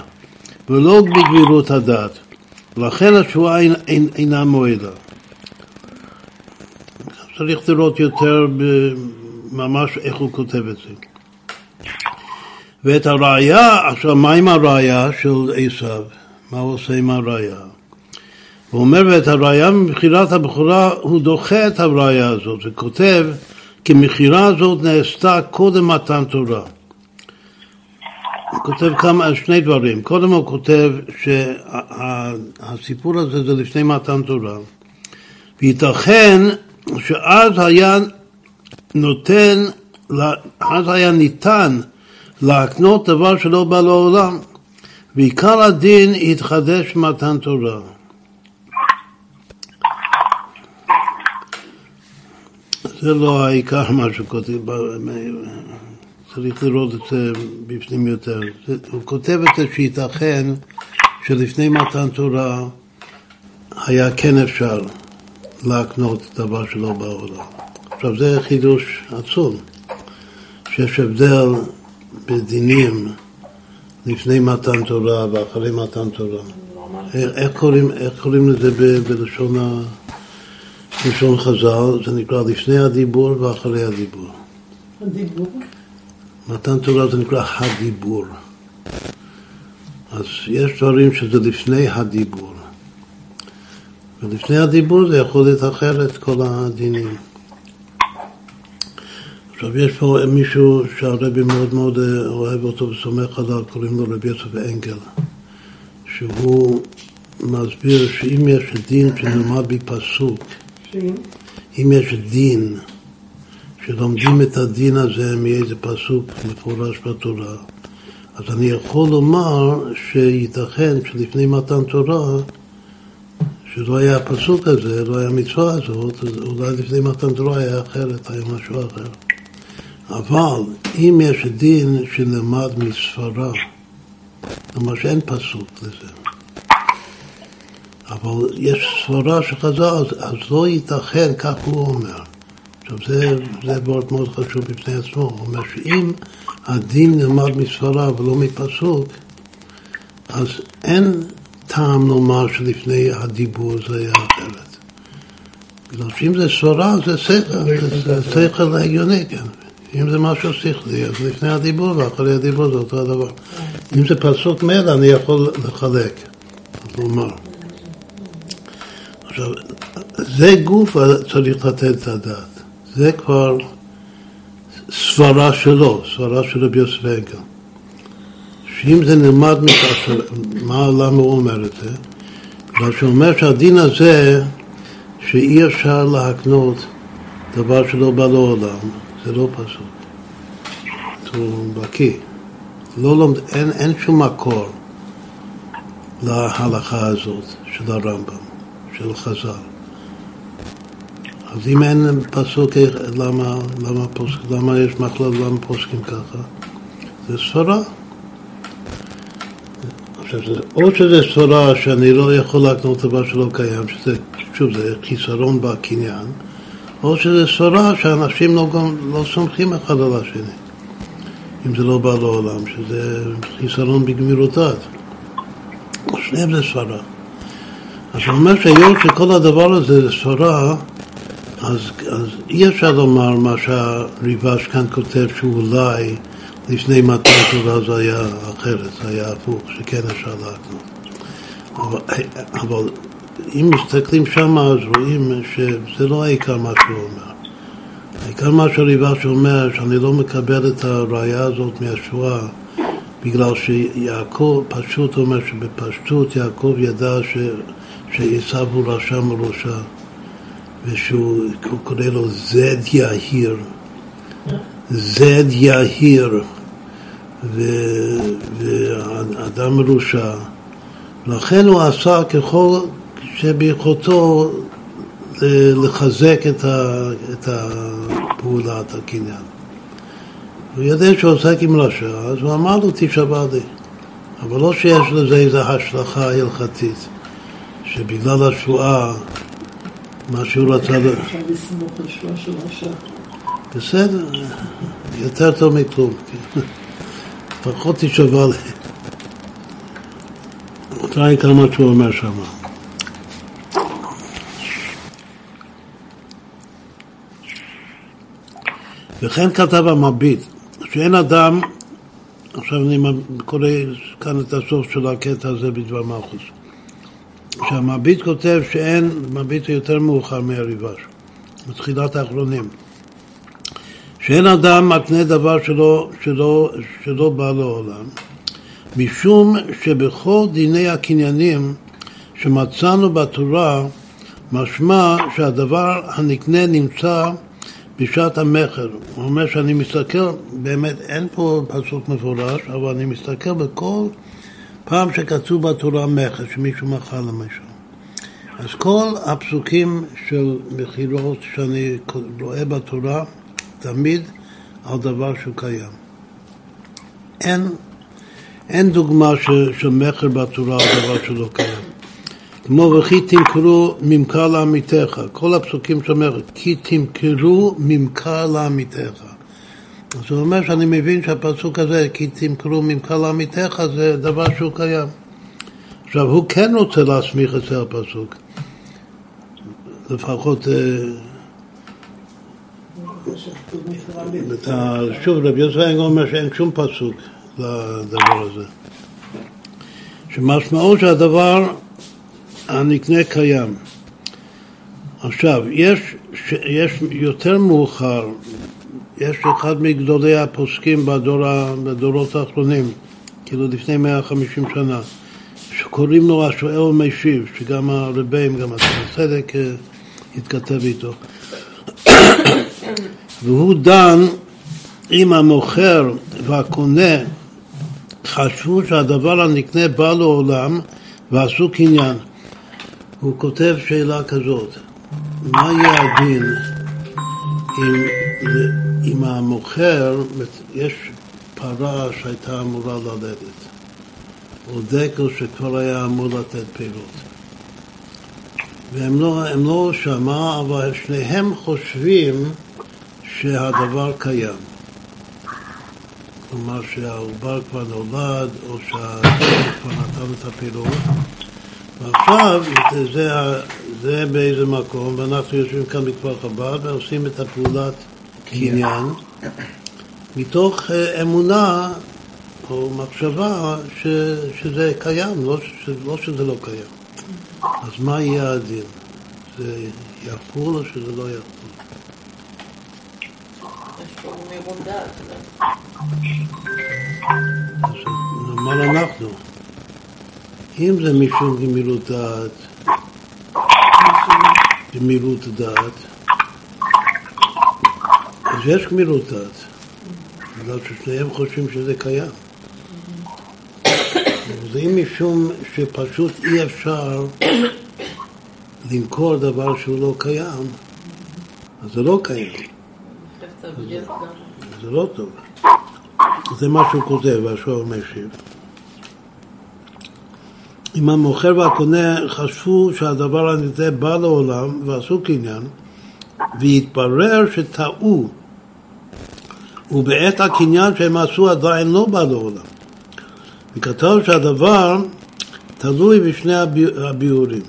ולא בגבירות הדעת. לכן התשועה אין, אין, אינה מועילה. צריך לראות יותר ממש איך הוא כותב את זה. ואת הראייה, עכשיו מה עם הראייה של עשיו? מה הוא עושה עם הראייה? הוא אומר, ואת הראייה ממכירת הבכורה, הוא דוחה את הראייה הזאת, וכותב, כי מכירה הזאת נעשתה קודם מתן תורה. הוא כותב כמה, שני דברים. קודם הוא כותב שהסיפור הזה זה לפני מתן תורה. וייתכן שאז היה נותן, אז היה ניתן להקנות דבר שלא בא לעולם, ועיקר הדין יתחדש במתן תורה. זה לא העיקר מה שכותב, צריך לראות את זה בפנים יותר. הוא כותב את זה שייתכן שלפני מתן תורה היה כן אפשר להקנות דבר שלא בעולם. עכשיו זה חידוש עצום, שיש הבדל בדינים לפני מתן תורה ואחרי מתן תורה. איך קוראים, איך קוראים לזה בלשון, ה, בלשון חז"ל? זה נקרא לפני הדיבור ואחרי הדיבור. הדיבור? מתן תורה זה נקרא הדיבור. אז יש דברים שזה לפני הדיבור. ולפני הדיבור זה יכול להיות אחרת, כל הדינים. עכשיו יש פה מישהו שהרבי מאוד מאוד אה, אוהב אותו וסומך עליו, קוראים לו רבי יוסף אנגל, שהוא מסביר שאם יש דין שנלמד בפסוק, אם יש דין שלומדים את הדין הזה מאיזה פסוק מפורש בתורה, אז אני יכול לומר שייתכן שלפני מתן תורה, שלא היה הפסוק הזה, לא היה המצווה הזאת, אולי לפני מתן תורה היה אחרת, היה משהו אחר. אבל אם יש דין שנלמד מספרה, כלומר שאין פסוק לזה, אבל יש סברה שחזר, אז, אז לא ייתכן, כך הוא אומר. עכשיו זה, זה וורט מאוד חשוב בפני עצמו, הוא אומר שאם הדין נלמד מספרה ולא מפסוק, אז אין טעם לומר שלפני הדיבור זה היה אחרת. שאם זה סברה זה שכל, זה שכל הגיוני, כן. אם זה משהו שכלי, אז לפני הדיבור ואחרי הדיבור זה אותו הדבר. אם זה פסוק מלא, אני יכול לחלק, לומר. עכשיו, זה גוף צריך לתת את הדעת. זה כבר סברה שלו, סברה של רבי יוסף אנגל. שאם זה נלמד מכך, מה, למה הוא אומר את זה? בגלל שהוא אומר שהדין הזה, שאי אפשר להקנות דבר שלא בא לעולם, זה לא פסוק. הוא בקיא. לא לומד, אין, אין שום מקור להלכה הזאת של הרמב"ם, של חז"ל. אז אם אין פסוק, למה, למה, פוסק, למה יש מחלב, למה פוסקים ככה? זה סברה. עכשיו, או שזה סברה שאני לא יכול להקנות דבר שלא קיים, שזה, שוב, זה חיסרון בקניין, או שזה סברה שאנשים לא, לא סומכים אחד על השני, אם זה לא בא לעולם, שזה חיסרון בגמירותיו. שניהם זה סברה. אז הוא אומר שהיות שכל הדבר הזה זה סברה, אז, אז אי אפשר לומר מה שהריבש כאן כותב שאולי לפני מתן תורה זה היה אחרת, זה היה הפוך, שכן אפשר להקנות. אבל, אבל אם מסתכלים שם אז רואים שזה לא העיקר מה שהוא אומר. העיקר מה שהריבש אומר, שאני לא מקבל את הראייה הזאת מהשואה בגלל שיעקב, פשוט אומר שבפשטות יעקב ידע שעשו הוא רשע מראשע ושהוא קורא לו זד יהיר. זד יהיר. ואדם מרושע. לכן הוא עשה ככל שביכולתו אה, לחזק את, ה, את הפעולת הקניין. הוא יודע שהוא עוסק עם רשע, אז הוא אמר לו תשבע לי. אבל לא שיש לזה איזו השלכה הלכתית, שבגלל השבועה, מה שהוא רצה... אפשר לסמוך על שבועה של רשע. בסדר, יותר טוב מכלום. לפחות תשבע לי. תראי כמה שהוא אומר שם. וכן כתב המביט, שאין אדם, עכשיו אני קורא כאן את הסוף של הקטע הזה בדבר מלכוס, שהמביט כותב שאין, מביט יותר מאוחר מהריבש, בתחילת האחרונים, שאין אדם מקנה דבר שלא, שלא, שלא בא לעולם, משום שבכל דיני הקניינים שמצאנו בתורה, משמע שהדבר הנקנה נמצא בשעת המכר. הוא אומר שאני מסתכל, באמת אין פה פסוק מפורש, אבל אני מסתכל בכל פעם שכתוב בתורה מכר, שמישהו מכר למישהו. אז כל הפסוקים של מכירות שאני רואה בתורה, תמיד על דבר שהוא קיים. אין, אין דוגמה של מכר בתורה על דבר שלא קיים. כמו וכי תמכרו ממכר לעמיתך, כל הפסוקים שאומר כי תמכרו ממכר לעמיתך. אז הוא אומר שאני מבין שהפסוק הזה, כי תמכרו ממכר לעמיתך, זה דבר שהוא קיים. עכשיו, הוא כן רוצה להסמיך את זה הפסוק. לפחות... אה, שוב, רבי יוסף אומר שאין שום פסוק לדבר הזה. שמשמעו שהדבר הנקנה קיים. עכשיו, יש, יש יותר מאוחר, יש אחד מגדולי הפוסקים בדור, בדורות האחרונים, כאילו לפני 150 שנה, שקוראים לו השואל ומשיב, שגם הרבים, גם הצדק אה, התכתב איתו. והוא דן אם המוכר והקונה חשבו שהדבר הנקנה בא לעולם ועשו קניין. הוא כותב שאלה כזאת, מה יהיה הדין אם, אם המוכר, יש פרה שהייתה אמורה ללדת, או דקל שכבר היה אמור לתת פירות. והם לא, לא שמה, אבל שניהם חושבים שהדבר קיים. כלומר שהעובר כבר נולד, או שהדקל כבר נתן את הפירות. ועכשיו זה, זה באיזה מקום, ואנחנו יושבים כאן בכפר חב"ד ועושים את הפעולת קניין מתוך אה, אמונה או מחשבה ש, שזה קיים, לא, ש, לא שזה לא קיים. אז מה יהיה הדין? זה יחול או שזה לא יחול? אז נאמר אנחנו. אם זה משום גמילות דעת, גמילות דעת, אז יש גמילות דעת, בגלל ששניהם חושבים שזה קיים. זה אם משום שפשוט אי אפשר למכור דבר שהוא לא קיים, אז זה לא קיים. זה לא טוב. זה מה שהוא כותב, והשואל משיב. אם המוכר והקונה חשבו שהדבר הזה בא לעולם ועשו קניין, והתברר שטעו, ובעת הקניין שהם עשו עדיין לא בא לעולם. וכתב שהדבר תלוי בשני הביאורים.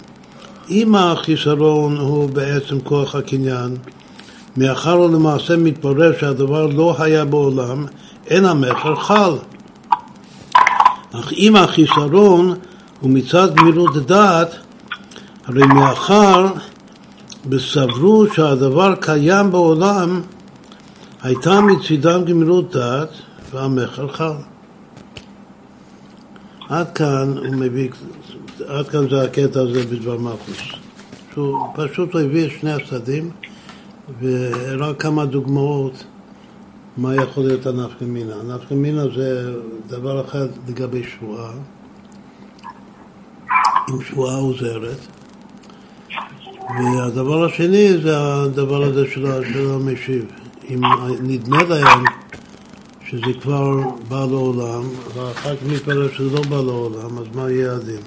אם החיסרון הוא בעצם כוח הקניין, מאחר ולמעשה מתברר שהדבר לא היה בעולם, אין המכר חל. אך אם החיסרון ומצד גמילות דעת, הרי מאחר וסברו שהדבר קיים בעולם, הייתה מצידם גמילות דעת והמכר חל. עד כאן הוא מביא, עד כאן זה הקטע הזה בדבר מלכוס. שהוא פשוט הביא את שני הצדדים והראה כמה דוגמאות מה יכול להיות הנפקא מינה. הנפקא מינה זה דבר אחד לגבי שבועה עם שבועה עוזרת. והדבר השני זה הדבר הזה של המשיב. אם נדמה להם שזה כבר בא לעולם, ואחר כך מתברר שזה לא בא לעולם, אז מה יהיה הדין?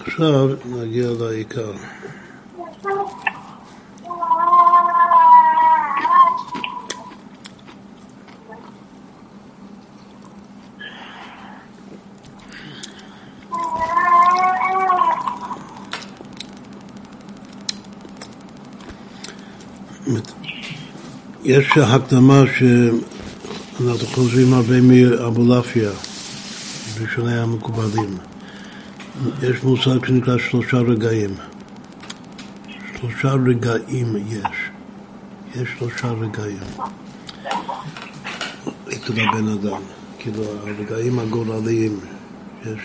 עכשיו נגיע לעיקר. יש הקדמה שאנחנו חוזרים הרבה מאבולעפיה, ראשוני המקובלים. יש מושג שנקרא שלושה רגעים. שלושה רגעים יש. יש שלושה רגעים אצל הבן אדם. כאילו הרגעים הגורליים, יש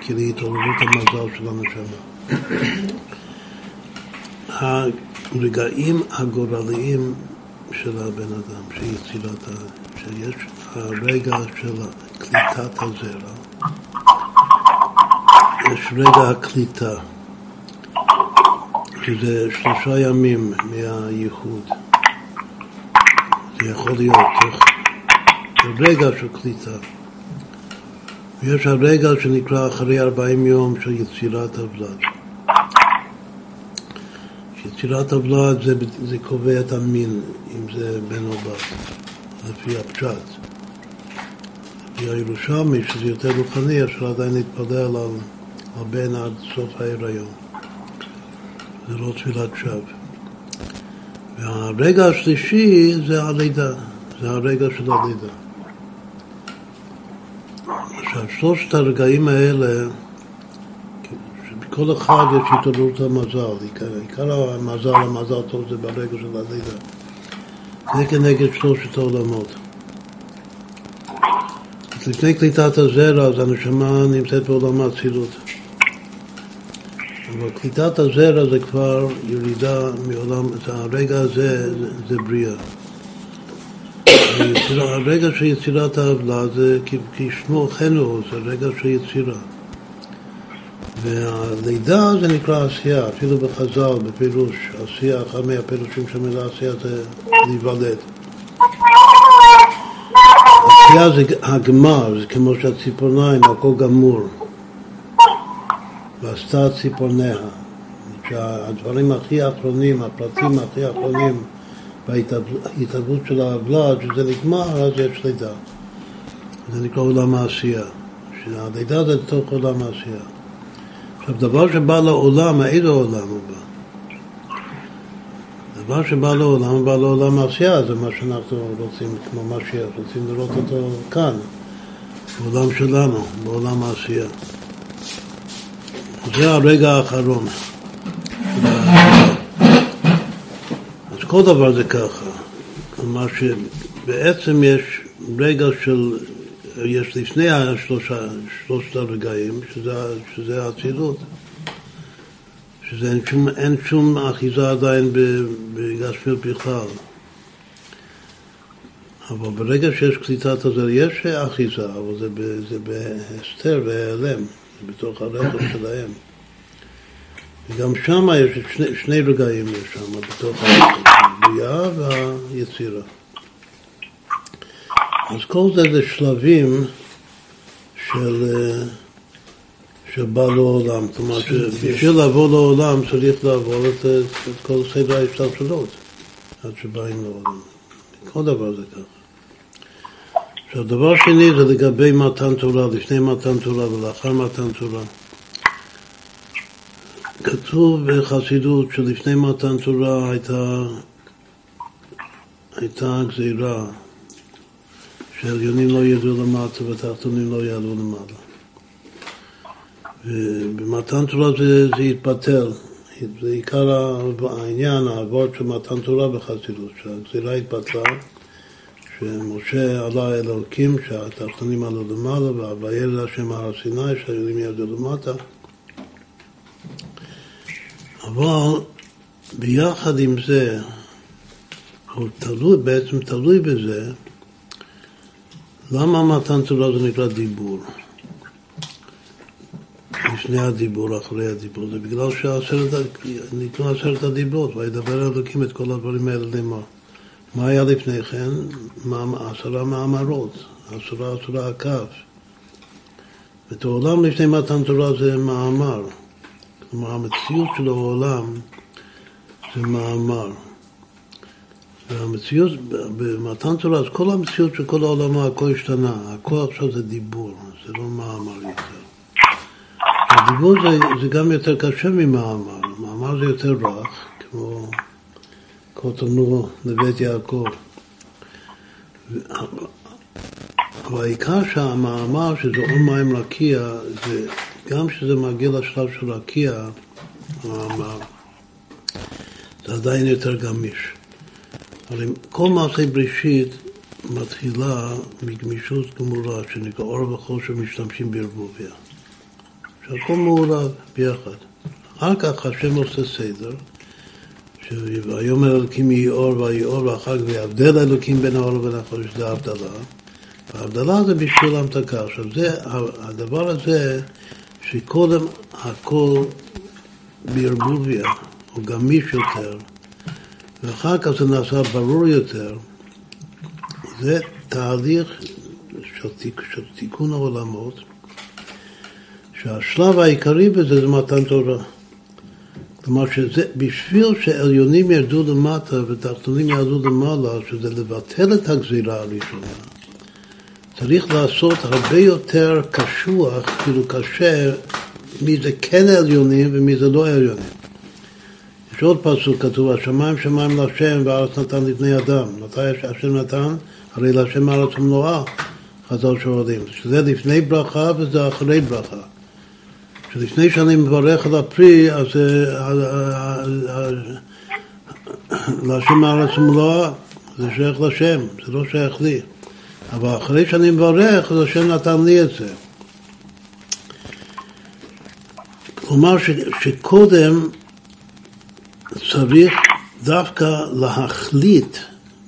כאילו התעוררות המזל של הנשמה. הרגעים הגורליים של הבן אדם, של יצירת, שיש הרגע של קליטת הזרע, יש רגע הקליטה, שזה שלושה ימים מהייחוד. זה יכול להיות רגע של קליטה. ויש הרגע שנקרא אחרי 40 יום של יצירת הוולד. יצירת הוולד זה, זה קובע את המין, אם זה בן או בת, לפי הפשט. לפי הירושלמי, שזה יותר רוחני, אפשר עדיין להתפלל על, על בן עד סוף ההיריון. זה לא תפילת שווא. והרגע השלישי זה הלידה, זה הרגע של הלידה. עכשיו, שלושת הרגעים האלה, בכל אחד יש התעוררות המזל, עיקר המזל, המזל טוב זה ברגע של הלידה. זה כנגד שלושת העולמות. לפני קליטת הזרע, אז הנשמה נמצאת בעולם האצילות. אבל קליטת הזרע זה כבר ירידה מעולם, הרגע הזה זה, זה בריאה. הרגע של יצירת העוולה זה כשמו כן הוא, זה רגע של יצירה. והלידה זה נקרא עשייה, אפילו בחז"ל, בפירוש, עשייה, אחד מהפירושים של מילה עשייה זה להיוולד. עשייה זה הגמר, זה כמו שהציפורניים, הכל גמור. ועשתה ציפורניה. שהדברים הכי אחרונים, הפרטים הכי אחרונים בהתהוות של הוולד, שזה נגמר, אז יש לידה. זה נקרא עולם העשייה. שהלידה זה לתוך עולם העשייה. עכשיו, דבר שבא לעולם, איזה עולם הוא בא? דבר שבא לעולם, בא לעולם העשייה, זה מה שאנחנו רוצים, כמו משיח, רוצים לראות אותו כאן, בעולם שלנו, בעולם העשייה. זה הרגע האחרון. אז כל דבר זה ככה. כלומר שבעצם יש רגע של, יש לפני השלושה, שלושת הרגעים, שזה, שזה האצילות. שזה אין שום, אין שום אחיזה עדיין בגשמיות בכלל. אבל ברגע שיש קליטת הזר, יש אחיזה, אבל זה, זה בהסתר והיעלם. בתוך הרכב שלהם. וגם שם יש שני, שני רגעים יש שם, בתוך הרכב, הבריאה והיצירה. אז כל זה זה שלבים של, של בא לעולם. כלומר, בשביל לבוא לעולם צריך לעבור את, את כל סדר ההשתלשלות עד שבאים לעולם. כל דבר זה ככה. עכשיו, דבר שני זה לגבי מתן תורה, לפני מתן תורה ולאחר מתן תורה. כתוב בחסידות שלפני מתן תורה הייתה, הייתה גזירה שעליונים לא ידעו למטה ותחתונים לא יעלו למעלה. ובמתן תורה זה, זה התבטל. זה עיקר העניין, העבוד של מתן תורה בחסידות, שהגזירה התבטלה. שמשה עלה אל אלוקים, שהתחתונים עלו למעלה, וילד השם הר סיני, שהיהודים ירדו למטה. אבל ביחד עם זה, הוא תלוי, בעצם תלוי בזה, למה מתן תורה זה נקרא דיבור? לפני הדיבור, אחרי הדיבור, זה בגלל שניתנו עשרת הדיברות, וידבר אלוקים את כל הדברים האלה לאמר. מה היה לפני כן? עשרה מאמרות, עשרה עשרה הכף. ואת העולם לפני מתן תורה זה מאמר. כלומר, המציאות של העולם זה מאמר. והמציאות, במתן תורה, אז כל המציאות של כל העולם, הכל השתנה. הכל עכשיו זה דיבור, זה לא מאמר יותר. הדיבור זה, זה גם יותר קשה ממאמר. מאמר זה יותר רך, כמו קוטנו לבית יעקב. אבל העיקר שהמאמר שזה אור מים רקיע, זה גם כשזה מגיע לשלב של רקיע, המאמר, זה עדיין יותר גמיש. עם כל מעשה בראשית מתחילה מגמישות גמורה, שנקרא אור וחול שמשתמשים בערבוביה. שהכל מעורב ביחד. אחר כך השם עושה סדר, ויאמר אלוקים יהי אור ויהי אור ואחר כך ויבדל אלוקים בין האור ובין החול, שזה ההבדלה. ההבדלה זה בשביל המתקה. עכשיו זה, הדבר הזה, שקודם הכל בערבוביה, הוא גמיש יותר, ואחר כך זה נעשה ברור יותר, זה תהליך של, של תיקון העולמות, שהשלב העיקרי בזה זה מתן תורה. כלומר, שזה, בשביל שעליונים ירדו למטה ותחתונים ירדו למעלה, שזה לבטל את הגזירה הראשונה, צריך לעשות הרבה יותר קשוח, כאילו קשה, מי זה כן עליונים ומי זה לא עליונים. יש עוד פסוק כתוב, השמיים שמיים להשם והארץ נתן לבני אדם. מתי השם נתן? הרי להשם הארץ ומלואה, חז"ל שואלים. שזה לפני ברכה וזה אחרי ברכה. שלפני שאני מברך על הפרי, אז להשם הארץ ומלואה זה שייך לשם, זה לא שייך לי. אבל אחרי שאני מברך, אז השם נתן לי את זה. כלומר ש, שקודם צריך דווקא להחליט,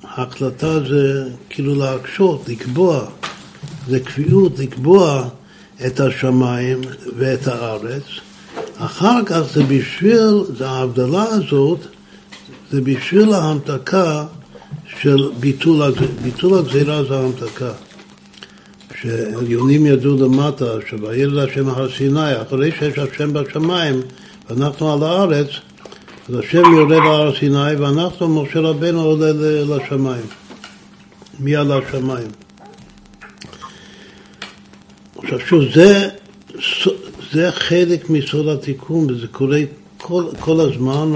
ההחלטה זה כאילו להקשות, לקבוע, זה קביעות, לקבוע את השמיים ואת הארץ. אחר כך זה בשביל, זה ההבדלה הזאת, זה בשביל ההמתקה של ביטול, ביטול הגזירה זה ההמתקה. שעליונים ידעו למטה, שוירד השם הר סיני, אחרי שיש השם בשמיים ואנחנו על הארץ, אז השם יורד להר סיני ואנחנו, משה רבנו עולה לשמיים. מי על השמיים? עכשיו שוב, זה, זה חלק מסוד התיקון, וזה קורה כל, כל הזמן,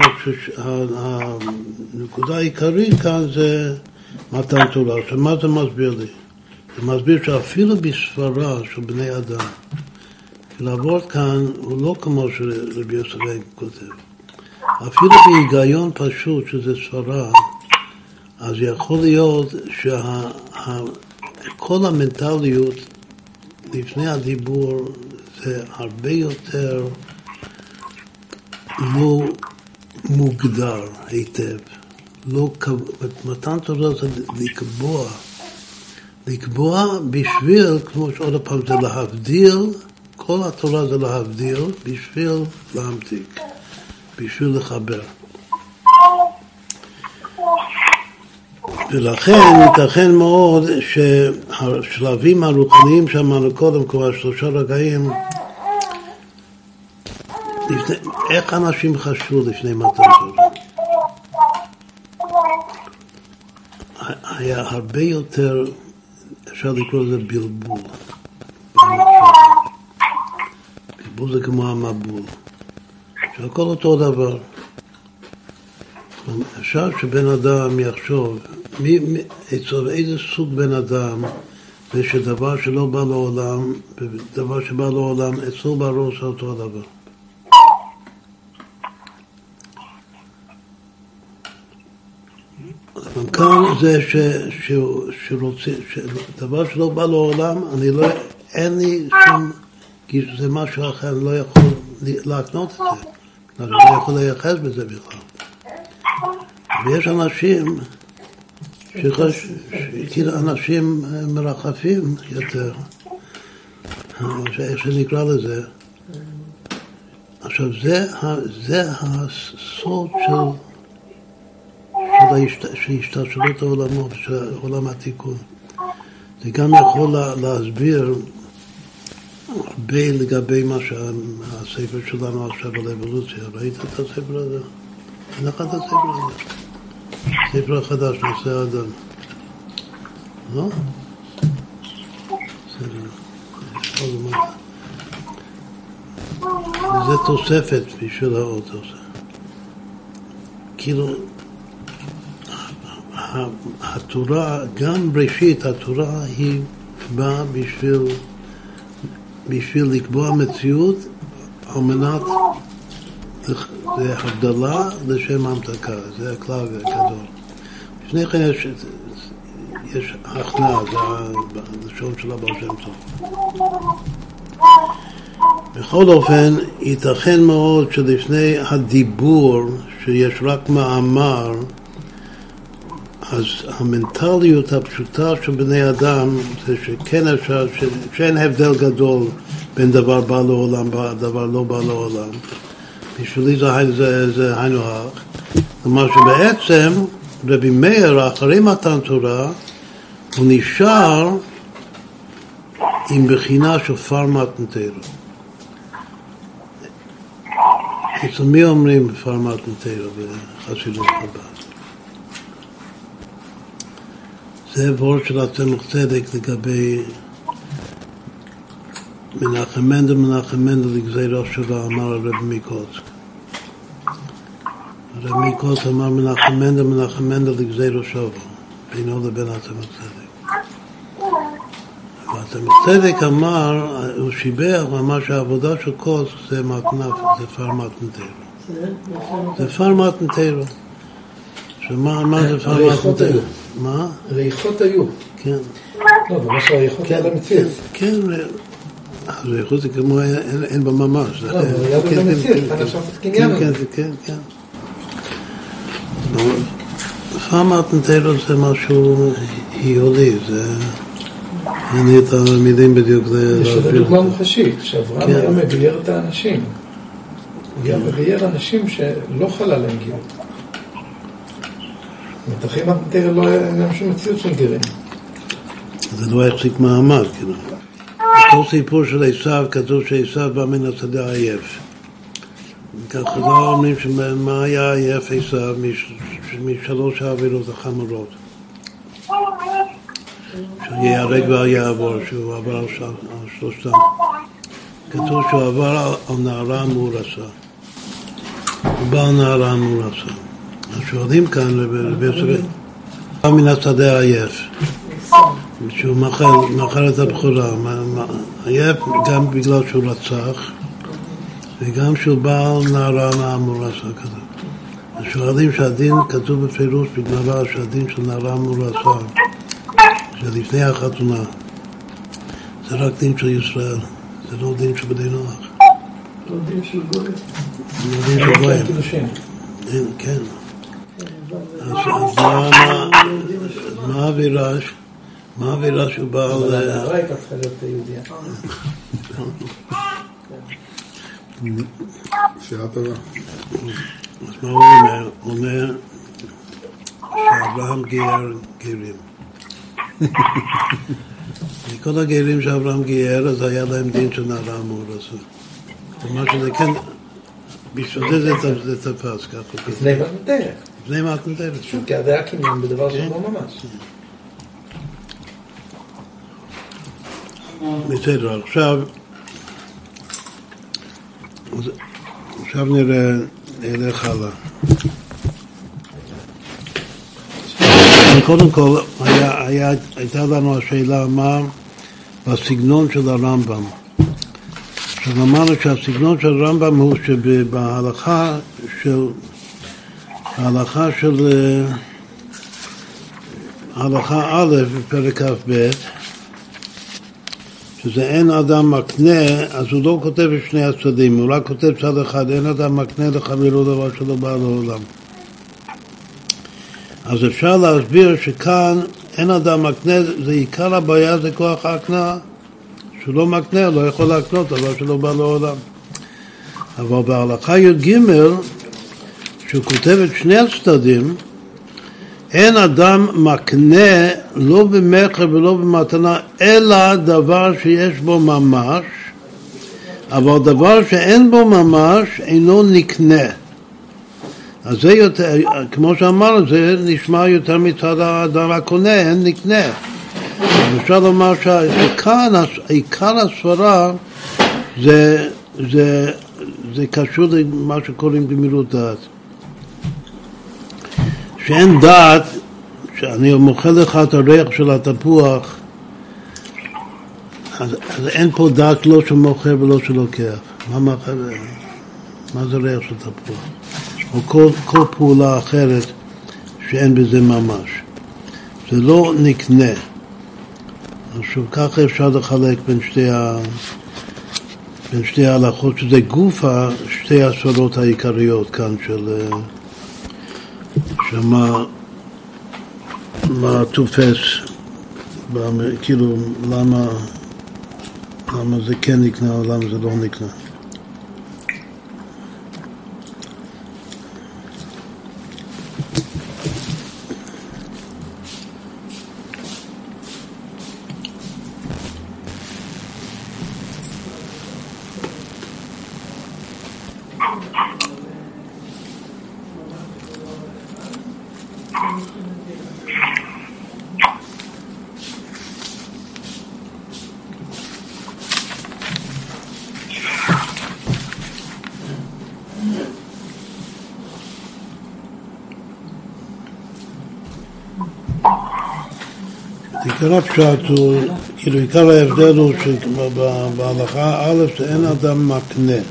הנקודה העיקרית כאן זה מתן תורה. עכשיו, מה זה מסביר לי? זה מסביר שאפילו בסברה של בני אדם, לעבוד כאן הוא לא כמו שרבי יוסף כותב. אפילו בהיגיון פשוט, שזה סברה, אז יכול להיות שכל המנטליות לפני הדיבור זה הרבה יותר לא מוגדר היטב. לא, מתן תורה זה לקבוע, לקבוע בשביל, כמו שעוד פעם זה להבדיל, כל התורה זה להבדיל בשביל להמתיק, בשביל לחבר. ולכן ייתכן מאוד שהשלבים הרוחניים שאמרנו קודם, כבר שלושה רגעים, לפני, איך אנשים חשבו לפני מתן תורה? היה הרבה יותר, אפשר לקרוא לזה בלבול. בלבול זה כמו המבול, שהכל אותו דבר. אפשר שבן אדם יחשוב, מי, מי, אצל איזה סוג בן אדם זה שדבר שלא בא לעולם, ודבר שבא לעולם, אצלו בראש אותו הדבר. כאן זה ש, ש, שרוצה, שדבר שלא בא לעולם, אני לא, אין לי שום, כי זה משהו אחר, אני לא יכול להקנות את זה, אני לא יכול לייחס בזה בכלל. ויש אנשים, שחש... כאילו אנשים מרחפים יותר, איך שנקרא לזה. עכשיו, זה, זה הסוד של, של השתלשלות העולמות, של עולם התיקון. זה גם יכול להסביר הרבה לגבי מה שהספר שלנו עכשיו על אבולוציה. ראית את הספר הזה? אין לך את הספר הזה. ספר חדש, נושא האדם. לא? זה תוספת בשביל האוטו. כאילו, שהתורה, גם בראשית התורה היא באה בשביל, בשביל לקבוע מציאות על מנת, זה הבדלה לשם המתקה, זה הכלל הגדול. לפני כן יש, יש הכנעה, זה הלשון של הבעל שם טוב. בכל אופן, ייתכן מאוד שלפני הדיבור, שיש רק מאמר, אז המנטליות הפשוטה של בני אדם זה שכן אפשר, שאין הבדל גדול בין דבר בא לעולם ודבר לא בא לעולם. בשבילי זה, זה, זה היינו הך. כלומר שבעצם רבי מאיר, אחרי מתן תורה, הוא נשאר עם בחינה של פרמת נטרו. אצל מי אומרים פרמת נטרו בחסידות חב"ד? זה וורד של הצמח צדק לגבי מנחם מנדל, מנחם מנדל לגזירו שלו, אמר הרב מקוצק. הרב מקוצק אמר מנחם מנדל, מנחם מנדל לגזירו שלו, בינו לבין הצמח צדק. והצמח צדק אמר, הוא שיבח, הוא אמר שהעבודה של כוס זה מתנף, זה פר מתנתרו. זה פר מתנתרו. שמה זה פר מתנתרו? מה? ריחות היו. כן. לא, זה מה שהריחות היה במציאות. כן, ריחות זה כמו אין בה ממש. לא, זה היה במציאות, אפשר לעשות קניין. כן, כן, כן. פארמט נטלו זה משהו היולי, זה... אין לי את המילים בדיוק יש לזה דוגמה מוחשית, שאברהם היה מבייר את האנשים. הוא היה מבייר אנשים שלא חלה להם גיור. מתחים המטר לא היה להם שום מציאות של גרים. זה לא החזיק מעמד, כאילו. בכל סיפור של עשיו כתוב שעשיו בא מן השדה עייף. ככה לא אומרים שמה היה עייף עשיו משלוש העבירות החמורות. שהוא ייהרג ואל יעבור, שהוא עבר על שלושתם. כתוב שהוא עבר על נערה מאורסה. הוא בא על נערה מאורסה. אז שואלים כאן רבי יוסף, מן השדה עייף. שהוא מכר את הבכורה, עייף גם בגלל שהוא רצח וגם שהוא בא על נערה מאמורסה כזה. אז שואלים שהדין כתוב בפירוש בגמרא שהדין של נערה מאמורסה זה לפני החתונה זה רק דין של ישראל, זה לא דין של בני נוח. לא דין של גויים. זה לא דין של גויים. כן. מה האווירה? מה האווירה שהוא בא הנערה הייתה. שאלה טובה. אז מה הוא אומר? הוא אומר שאברהם גייר גרים. מכל הגרים שאברהם גייר, אז היה להם דין של נערה מאורסה. כלומר שזה כן, בשביל זה זה תפס ככה. לפני מתנתרת. לפני מתנתרת. שוב, כי זה היה קניין בדבר שלא ממש. בסדר, עכשיו עכשיו נראה, נלך הלאה. קודם כל, היה, היה, הייתה לנו השאלה מה בסגנון של הרמב"ם. עכשיו אמרנו שהסגנון של הרמב"ם הוא שבהלכה של ההלכה של הלכה א' בפרק כ"ב שזה אין אדם מקנה, אז הוא לא כותב את שני הצדדים, הוא רק כותב צד אחד, אין אדם מקנה לחברו דבר שלא בא לעולם. אז אפשר להסביר שכאן אין אדם מקנה, זה עיקר הבעיה, זה כוח ההקנאה. שהוא לא מקנה, לא יכול להקנות דבר שלא בא לעולם. אבל בהלכה י"ג, שהוא כותב את שני הצדדים, אין אדם מקנה לא במכר ולא במתנה, אלא דבר שיש בו ממש, אבל דבר שאין בו ממש אינו נקנה. אז זה יותר, כמו שאמרנו, זה נשמע יותר מצד האדם הקונה, אין נקנה. אפשר לומר שכאן עיקר הסברה זה, זה, זה קשור למה שקוראים גמירות דעת. שאין דעת כשאני מוכר לך את הריח של התפוח, אז, אז אין פה דעת לא של מוכר ולא של לוקח. מה, מה, מה זה ריח של תפוח? או כל, כל פעולה אחרת שאין בזה ממש. זה לא נקנה. שוב, ככה אפשר לחלק בין שתי, ה... בין שתי ההלכות, שזה גופה, שתי הסורות העיקריות כאן של... שמה מה תופס, כאילו, למה, למה זה כן נקנה או למה זה לא נקנה. עיקר הפשט הוא, כאילו עיקר ההבדל הוא שבהלכה א' שאין אדם מקנה.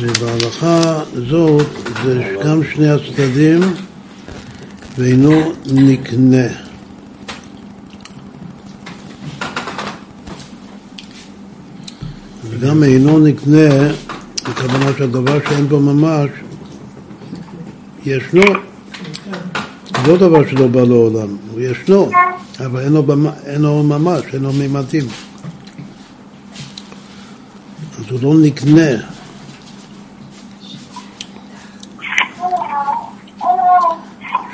ובהלכה זאת זה גם שני הצדדים ואינו נקנה. וגם אינו נקנה, הכוונה שהדבר שאין בו ממש ישנו לא דבר שלא בא לעולם, הוא ישנו, אבל אין לו, אין לו ממש, אין לו מימדים. אז הוא לא נקנה.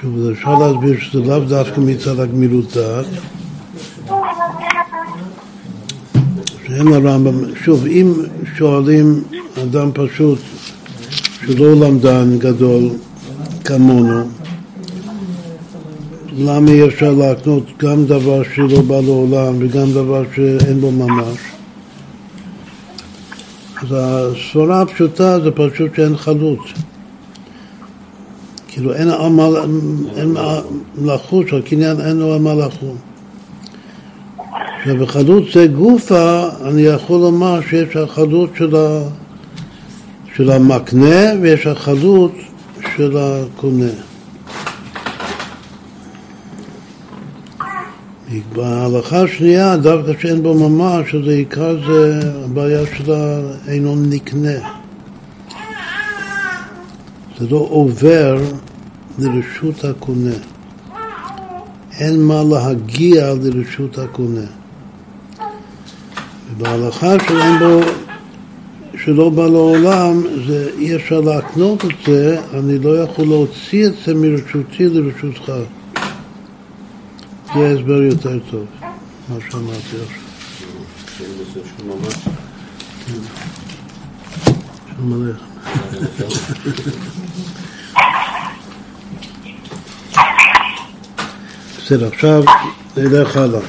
שוב, אפשר להסביר שזה לאו דווקא מצד הגמילות דעת. שאין לרמב"ם, שוב, אם שואלים אדם פשוט שלא למדן גדול כמונו, למה אי אפשר להקנות גם דבר שלא בא לעולם וגם דבר שאין בו ממש? אז הסברה הפשוטה זה פשוט שאין חלוץ. כאילו אין, עמל, אין מלאכות, שהקניין אין לו המלאכות. ובחלוץ זה גופה, אני יכול לומר שיש החלוץ של, ה, של המקנה ויש החלוץ של הקונה. בהלכה השנייה, דווקא שאין בו ממש, אז העיקר זה הבעיה של אינו נקנה. זה לא עובר לרשות הקונה. אין מה להגיע לרשות הקונה. ובהלכה שאין בו, שלא בא לעולם, זה אי אפשר להקנות את זה, אני לא יכול להוציא את זה מרשותי לרשותך. זה הסבר יותר טוב, מה שאמרתי עכשיו. בסדר, עכשיו נלך הלאה.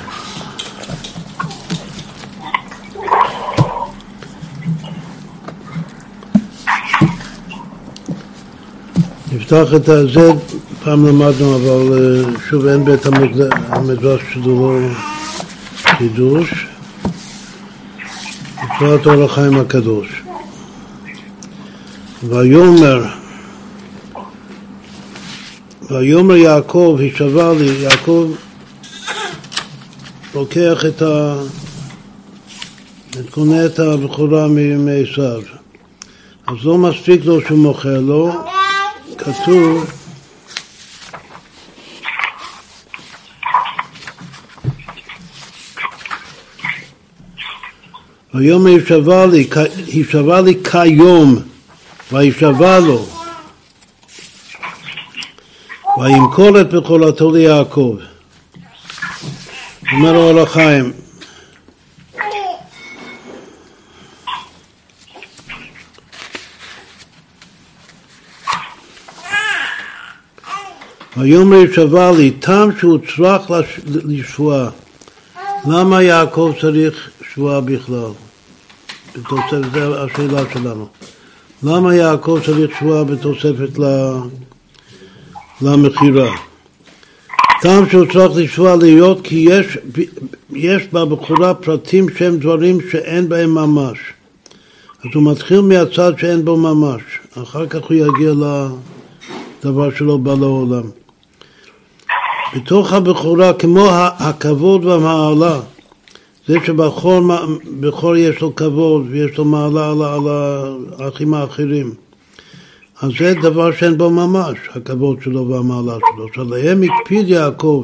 נפתח את הזה פעם למדנו, אבל אה, שוב אין בית המדרש לא חידוש. בפרט אור החיים הקדוש. ויאמר ויאמר יעקב, הישבע לי, יעקב לוקח את ה... קונה את הבכורה מעשיו. אז לא מספיק לו שהוא מוכר לו, כתוב היום הישבע לי, כיום, וישבע לו, וימכור את בכורתו ליעקב. אומר אור החיים, ויאמר ישבע לי, תם שהוא צרך לשבועה. למה יעקב צריך שבועה בכלל? בתוספת, זו השאלה שלנו. למה יעקב צריך שבועה בתוספת למכירה? טעם שהוא צריך לשבוע להיות כי יש, יש בבחורה פרטים שהם דברים שאין בהם ממש. אז הוא מתחיל מהצד שאין בו ממש, אחר כך הוא יגיע לדבר שלא בא לעולם. בתוך הבכורה, כמו הכבוד והמעלה, זה שבכור יש לו כבוד ויש לו מעלה על, על האחים האחרים. אז זה דבר שאין בו ממש, הכבוד שלו והמעלה שלו. שעליהם הקפיד יעקב.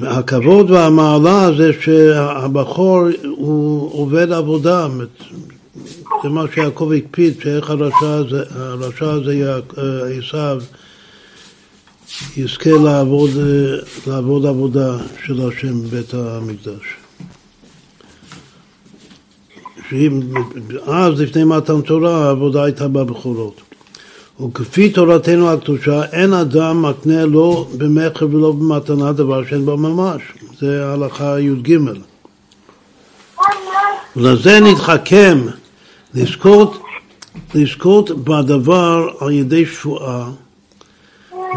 הכבוד והמעלה זה שהבחור הוא עובד עבודה, זה מה שיעקב הקפיד, שאיך הרשע הזה, הרשע הזה עשיו יזכה לעבוד, לעבוד עבודה של השם בבית המקדש. אז לפני מתן תורה העבודה הייתה בבכורות. וכפי תורתנו הקדושה, אין אדם מקנה לא במכר ולא במתנה דבר שאין בו ממש. זה ההלכה י"ג. ולזה נתחכם לזכות, לזכות בדבר על ידי שבועה,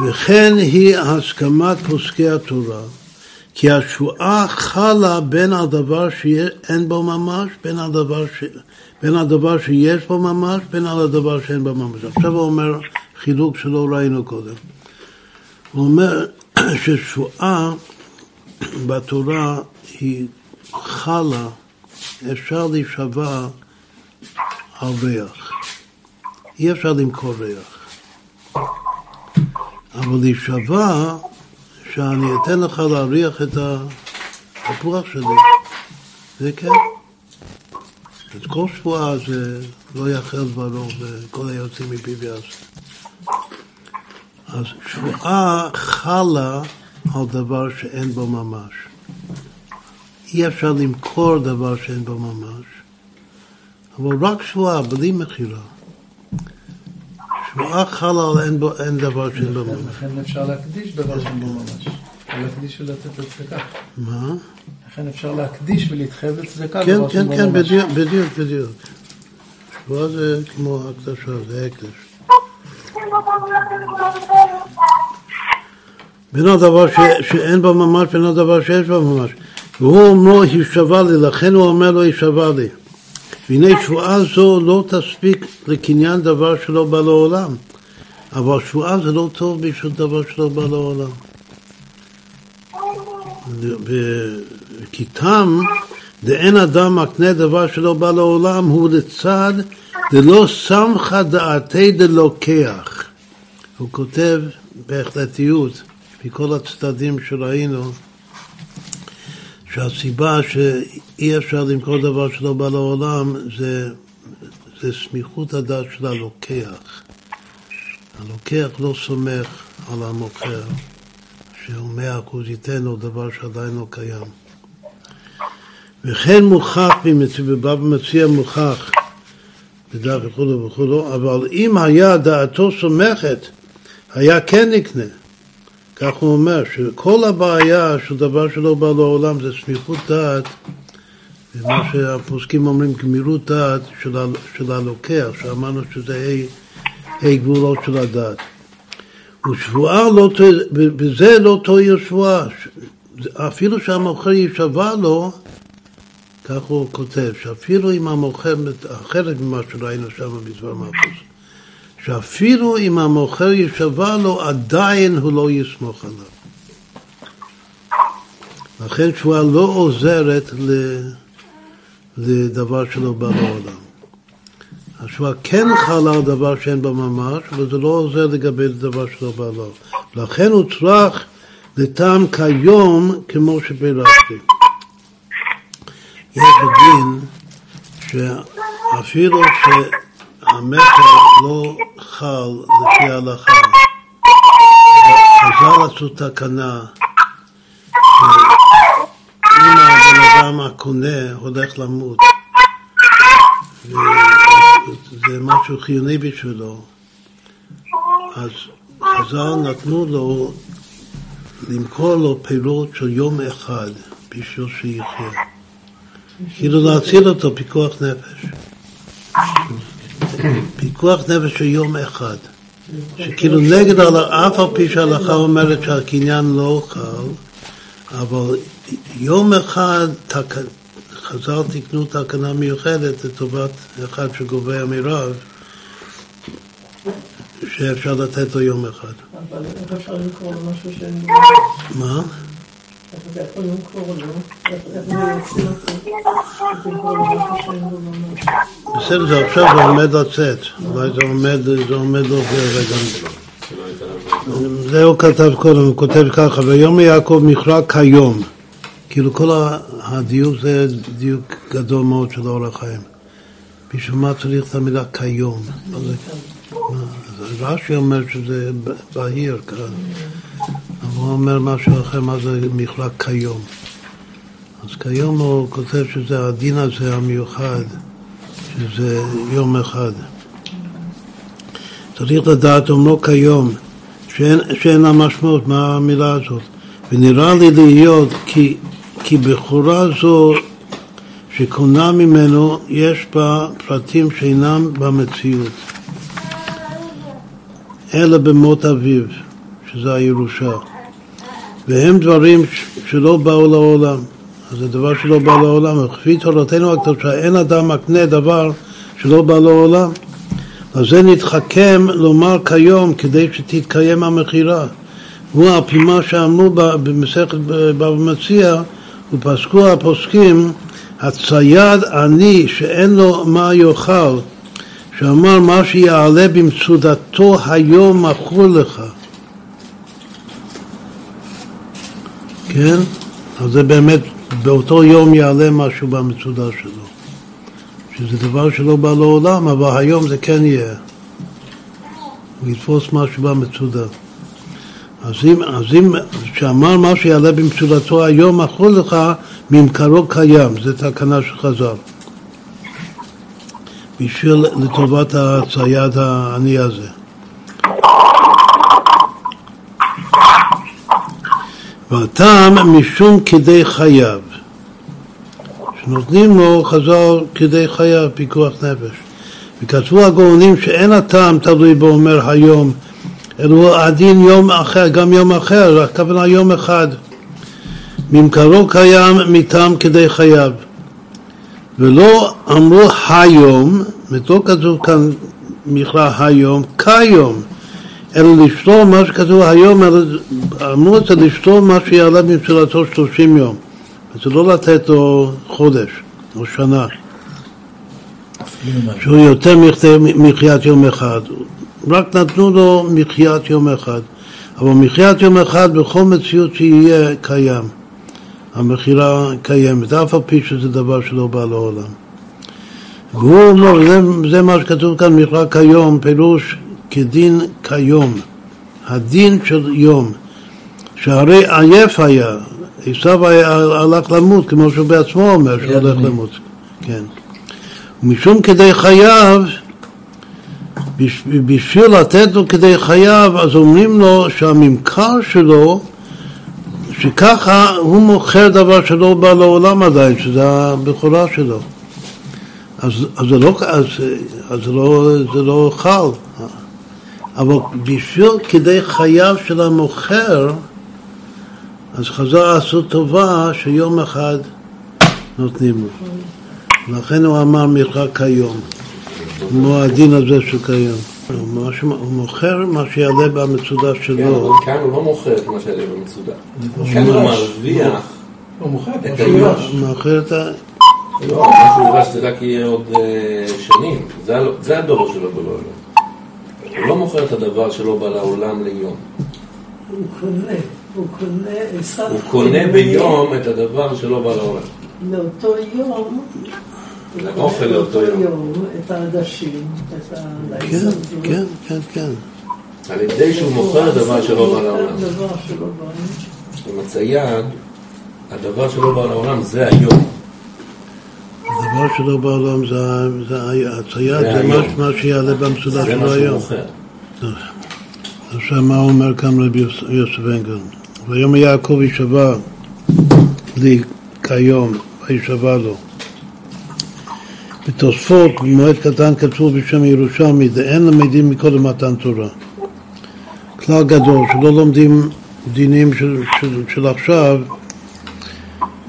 וכן היא הסכמת פוסקי התורה. כי השבועה חלה בין הדבר שאין בו ממש, בין הדבר, ש... בין הדבר שיש בו ממש, בין הדבר שאין בו ממש. עכשיו הוא אומר חילוק שלא ראינו קודם. הוא אומר ששבועה בתורה היא חלה, אפשר להישבע על ריח. אי אפשר למכור ריח. אבל להישבע שאני אתן לך להריח את התפוח שלי, זה כן. אז כל שבועה זה לא יאכל דברו וכל היוצאים מפיו יעשה. אז שבועה חלה על דבר שאין בו ממש. אי אפשר למכור דבר שאין בו ממש, אבל רק שבועה, בלי מכירה. חלה על אין, דבר שאין בו ממש. לכן אפשר להקדיש דבר שאין בו ממש. להקדיש ולתת לצדקה. מה? לכן אפשר להקדיש ולהתחייב לצדקה. כן, כן, כן, בדיוק, בדיוק, בדיוק. זה כמו הקדשה, זה הקדש. בין הדבר ש, שאין בו ממש, בין הדבר שיש בו ממש. והוא אומרו, הישבע לי, לכן הוא אומר לו, הישבע לי. והנה שבועה זו לא תספיק לקניין דבר שלא בא לעולם. אבל שבועה זה לא טוב בשביל דבר שלא בא לעולם. כי תם דאין אדם מקנה דבר שלא בא לעולם הוא לצד דלא סמכה דעתי דלוקח. הוא כותב בהחלטיות, מכל הצדדים שראינו, שהסיבה שאי אפשר למכור דבר שלא בא לעולם זה, זה סמיכות הדעת של הלוקח. הלוקח לא סומך על המוכר, שהוא מאה אחוז ייתן לו דבר שעדיין לא קיים. וכן מוכח, ובא ומציע מוכח, בדף וכו' וכו', אבל אם היה דעתו סומכת, היה כן נקנה. כך הוא אומר, שכל הבעיה של דבר שלא בא לעולם זה סמיכות דעת, ומה שהפוסקים אומרים גמירות דעת של, של הלוקח, שאמרנו שזה ה' גבולות של הדעת. ושבועה לא, בזה לא תועיל שבועה, אפילו שהמוכר יישבע לו, כך הוא כותב, שאפילו אם המוכר, אחרת ממה שראינו שם בזמן מאפוס, שאפילו אם המוכר יישבע לו, עדיין הוא לא יסמוך עליו. לכן שבועה לא עוזרת לדבר שלא בא לעולם. השבועה כן חלה על דבר שאין בה ממש, אבל זה לא עוזר לגבי דבר שלא בא לעולם. לכן הוא צריך לטעם כיום כמו שפירשתי. יש דין שאפילו שהמכר לא חל לפי ההלכה, חז"ל עשו תקנה שאם הבן אדם הקונה הולך למות וזה משהו חיוני בשבילו, אז חז"ל נתנו לו למכור לו פירות של יום אחד בשביל שיחיה. כאילו להציל אותו פיקוח נפש. פיקוח נפש של יום אחד. שכאילו נגד, אף על פי שההלכה אומרת שהקניין לא חל, אבל יום אחד תק... חז"ל תיקנו תקנה מיוחדת לטובת אחד שגובה מרב, שאפשר לתת לו יום אחד. אבל איך אפשר למכור משהו שאין בו? מה? שאין בו ממש? בסדר, זה עכשיו זה עומד לצאת, אולי זה עומד, זה עומד להופיע רגע. זה הוא כתב קודם, הוא כותב ככה, ויום יעקב מכרע כיום. כאילו כל הדיוק זה דיוק גדול מאוד של אור החיים. בשביל מה צריך את המילה כיום? מה, אז רש"י אומר שזה בהיר, כ- אבל הוא אומר משהו אחר, מה זה מכרע כיום. אז כיום הוא כותב שזה הדין הזה המיוחד, שזה יום אחד. צריך לדעת אומרו כיום, שאין, שאין לה משמעות, מה המילה הזאת. ונראה לי להיות כי, כי בכורה זו שקונה ממנו, יש בה פרטים שאינם במציאות, אלא במות אביו, שזה הירושה. והם דברים שלא באו לעולם. אז זה דבר שלא בא לעולם. וכפי תורתנו הקדושה, אין אדם מקנה דבר שלא בא לעולם. אז זה נתחכם לומר כיום כדי שתתקיים המכירה. הוא על שאמרו במסכת בבא מציע, ופסקו הפוסקים, הצייד עני שאין לו מה יאכל, שאמר מה שיעלה במצודתו היום מכור לך. כן? אז זה באמת, באותו יום יעלה משהו במצודה שלו. שזה דבר שלא בא לעולם, אבל היום זה כן יהיה. הוא יתפוס משהו במצודה. אז אם, אז אם, שאמר מה שיעלה במצודתו היום, מכרו לך, ממכרו קיים, זה תקנה של חז"ל. בשביל, לטובת הצייד העני הזה. והטעם משום כדי חייו. שנותנים לו חז"ל כדי חייו, פיקוח נפש. וכתבו הגאונים שאין הטעם תלוי בו אומר היום, אלא הוא הדין יום אחר, גם יום אחר, הכוונה יום אחד. ממכרו קיים מטעם כדי חייו. ולא אמרו היום, לא כתוב כאן מכרע היום, כיום, אלא לשתול מה שכתוב היום, אלא אמרו את זה לשתול מה שיעלה במצולתו 30 יום. זה לא לתת לו חודש או שנה, שהוא יותר מחיית יום אחד. רק נתנו לו מחיית יום אחד. אבל מחיית יום אחד בכל מציאות שיהיה קיים. המכירה קיימת, אף על פי שזה דבר שלא בא לעולם. והוא אומר, זה, זה מה שכתוב כאן, מכירה כיום, פירוש כדין כיום. הדין של יום. שהרי עייף היה, עשיו הלך למות, כמו שהוא בעצמו אומר, שהוא הולך אדוני. למות. כן. ומשום כדי חייו, בש- בשביל לתת לו כדי חייו, אז אומרים לו שהממכר שלו, שככה הוא מוכר דבר שלא בא לעולם עדיין, שזה הבכורה שלו. אז, אז, זה, לא, אז, אז זה, לא, זה לא חל. אבל בשביל כדי חייו של המוכר, אז חז"ל עשו טובה שיום אחד נותנים לו. לכן הוא אמר מרחק כיום, כמו הדין הזה של כיום. הוא מוכר מה שיעלה במצודה כן, שלו. אבל כאן הוא לא מוכר את מה שהיה במצודה. כאן הוא מרוויח הוא מוכר את. הוא מוכר את ה... לא, מה שהוא ירש זה רק יהיה עוד אה, שנים. זה הדור שלו בלא. הוא לא מוכר את הדבר שלא בא לעולם ליום. הוא קונה, הוא קונה, עשיו הוא קונה ביום את הדבר שלא בא לעולם. לאותו יום, אוכל לאותו יום. את העדשים, את כן, ההישרדות. כן, כן, כן. על ידי שהוא מוכר דבר שלא בא לעולם. דבר שלא בא. עם הצייד, הדבר שלא בא לעולם זה היום. הדבר שלא בעולם זה, הצייד, זה מה, שיעלה מה שלו היום. עכשיו מה אומר כאן רבי יוס- יוסף אנגל? ויום יעקב יישבע לי כיום, וישבע לו. בתוספות, במועד קטן כתוב בשם ירושלמי, דאין למדים מקודם מתן תורה. כלל גדול, שלא לומדים דינים של, של, של עכשיו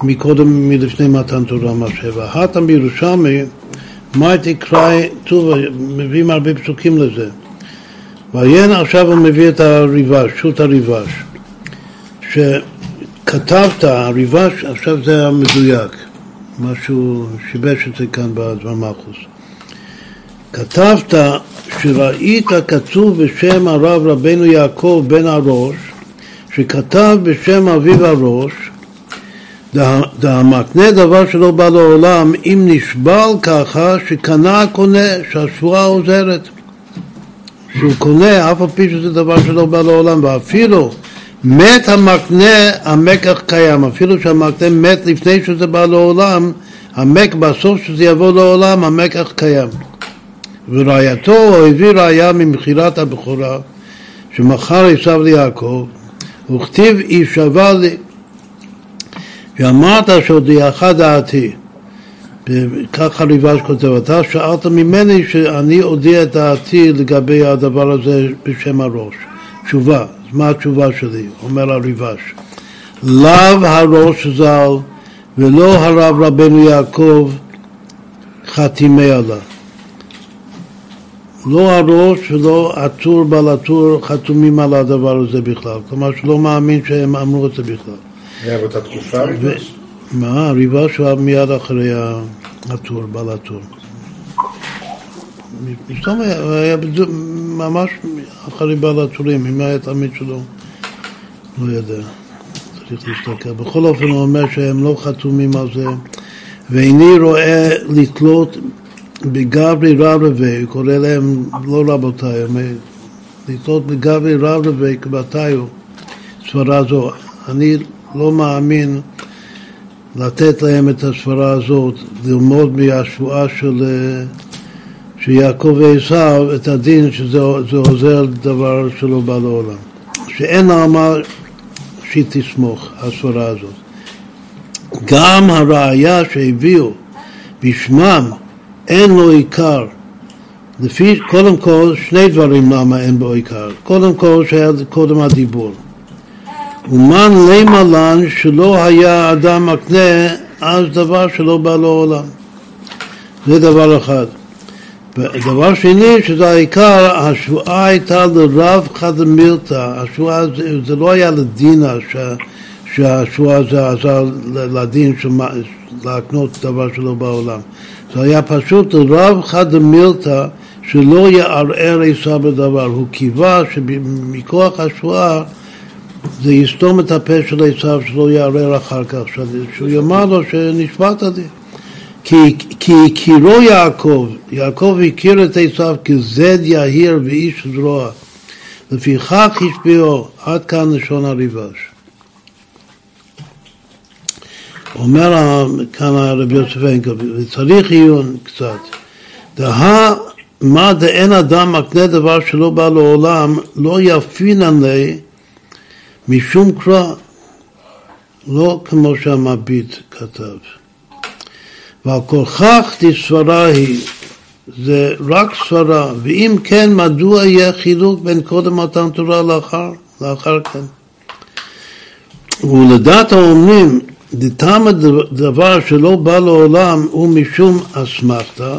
מקודם, מלפני מתן תורה מה שבע. האטם בירושלמי, מה תקרא, טוב, מביאים הרבה פסוקים לזה. ועיין עכשיו הוא מביא את הריבש, שו"ת הריבש, שכתבת, הריבש, עכשיו זה המדויק, משהו שיבש את זה כאן בדבר מחוס. כתבת שראית כתוב בשם הרב רבנו יעקב בן הראש, שכתב בשם אביו הראש, דהמקנה דבר שלא בא לעולם, אם נשבל ככה שקנה הקונה, שהשבועה עוזרת. שהוא קונה, אף על פי שזה דבר שלא בא לעולם, ואפילו מת המקנה, המקח קיים, אפילו שהמקנה מת לפני שזה בא לעולם, המק בסוף שזה יבוא לעולם, המקח קיים. ורעייתו הוא הביא ראיה ממכירת הבכורה שמכר עשיו ליעקב וכתיב שווה לי ואמרת שהודיעך דעתי ככה ריבש כותב, אתה שאלת ממני שאני אודיע את דעתי לגבי הדבר הזה בשם הראש. תשובה, אז מה התשובה שלי? אומר הריבש. לאו הראש ז"ל ולא הרב רבנו יעקב חתימי עליו. לא הראש ולא הטור בעל הטור חתומים על הדבר הזה בכלל. כלומר שלא מאמין שהם אמרו את זה בכלל. היה באותה תקופה? ו... מה, הריבש הוא מיד אחרי הטור, בעל הטור. פתאום היה, היה בדיוק, ממש אחרי בעל הטורים, אם היה תלמיד שלו, לא יודע, צריך להסתכל. בכל אופן הוא אומר שהם לא חתומים על זה, ואיני רואה לתלות בגברי רבבי, הוא קורא להם לא רבותיי, לתלות בגברי רבבי כבתיו, סברה זו. אני לא מאמין לתת להם את הסברה הזאת, ללמוד מהשבועה של, של יעקב ועשיו את הדין שזה עוזר דבר שלא בא לעולם. שאין על מה שהיא תסמוך, הסברה הזאת. גם הראיה שהביאו בשמם אין לו עיקר. לפי, קודם כל, שני דברים למה אין בו עיקר. קודם כל, שהיה קודם הדיבור. ומן לימה לן שלא היה אדם מקנה אז דבר שלא בא לעולם. זה דבר אחד. ודבר שני, שזה העיקר, השבועה הייתה לרב חד מילתא, השבועה זה, זה לא היה לדינה ש, שהשבועה זה עזר לדין של להקנות דבר שלא בעולם. זה היה פשוט לרב חד מילתא שלא יערער עשה בדבר. הוא קיווה שמכוח השבועה זה יסתום את הפה של עשיו שלא יערער אחר כך, שהוא יאמר לו שנשבעת לי. כי, כי הכירו יעקב, יעקב הכיר את עשיו כזד יהיר ואיש זרוע. לפיכך השפיעו, עד כאן לשון הריבש. אומר כאן הרבי יוסף אנקל, וצריך עיון קצת. דהה מה דאין אדם מקנה דבר שלא בא לעולם, לא יפינן לי משום קרא, לא כמו שהמביט כתב. ועל כל כך דסברה היא, זה רק סברה, ואם כן, מדוע יהיה חילוק בין קודם מתן תורה לאחר, לאחר כן? ולדעת האומנים, דתם הדבר שלא בא לעולם הוא משום אסמכתא,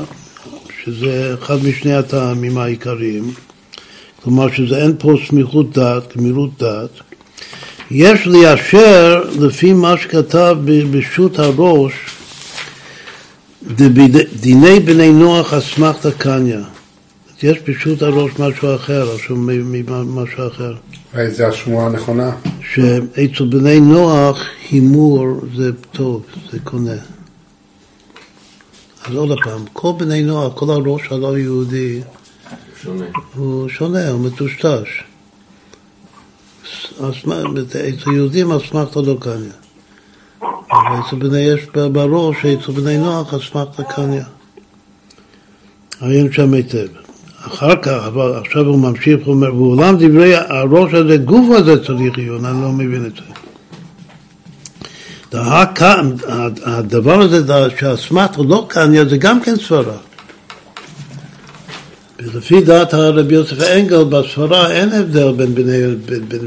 שזה אחד משני הטעמים העיקריים, כלומר שזה אין פה סמיכות דעת, גמירות דעת, יש ליישר לפי מה שכתב בשו"ת הראש דיני בני נוח אסמכתא קניא. יש בשו"ת הראש משהו אחר, עכשיו משהו אחר. איזה השמועה הנכונה? שאצל בני נוח הימור זה טוב, זה קונה. אז עוד פעם, כל בני נוח, כל הראש הלא יהודי, שונה. הוא שונה, הוא מטושטש. אצל יהודים אסמכתא לא קניא. אבל אצל בני יש בראש, אצל בני נוח אסמכתא קניא. עיין שם היטב. אחר כך, אבל עכשיו הוא ממשיך, הוא אומר, ואולם דברי הראש הזה, גוף הזה צריך עיון, אני לא מבין את זה. הדבר הזה שהאסמכתא לא קניא זה גם כן סברה. ולפי דעת הרבי יוסף אנגל, בספרה אין הבדל בין בני, בין, בין,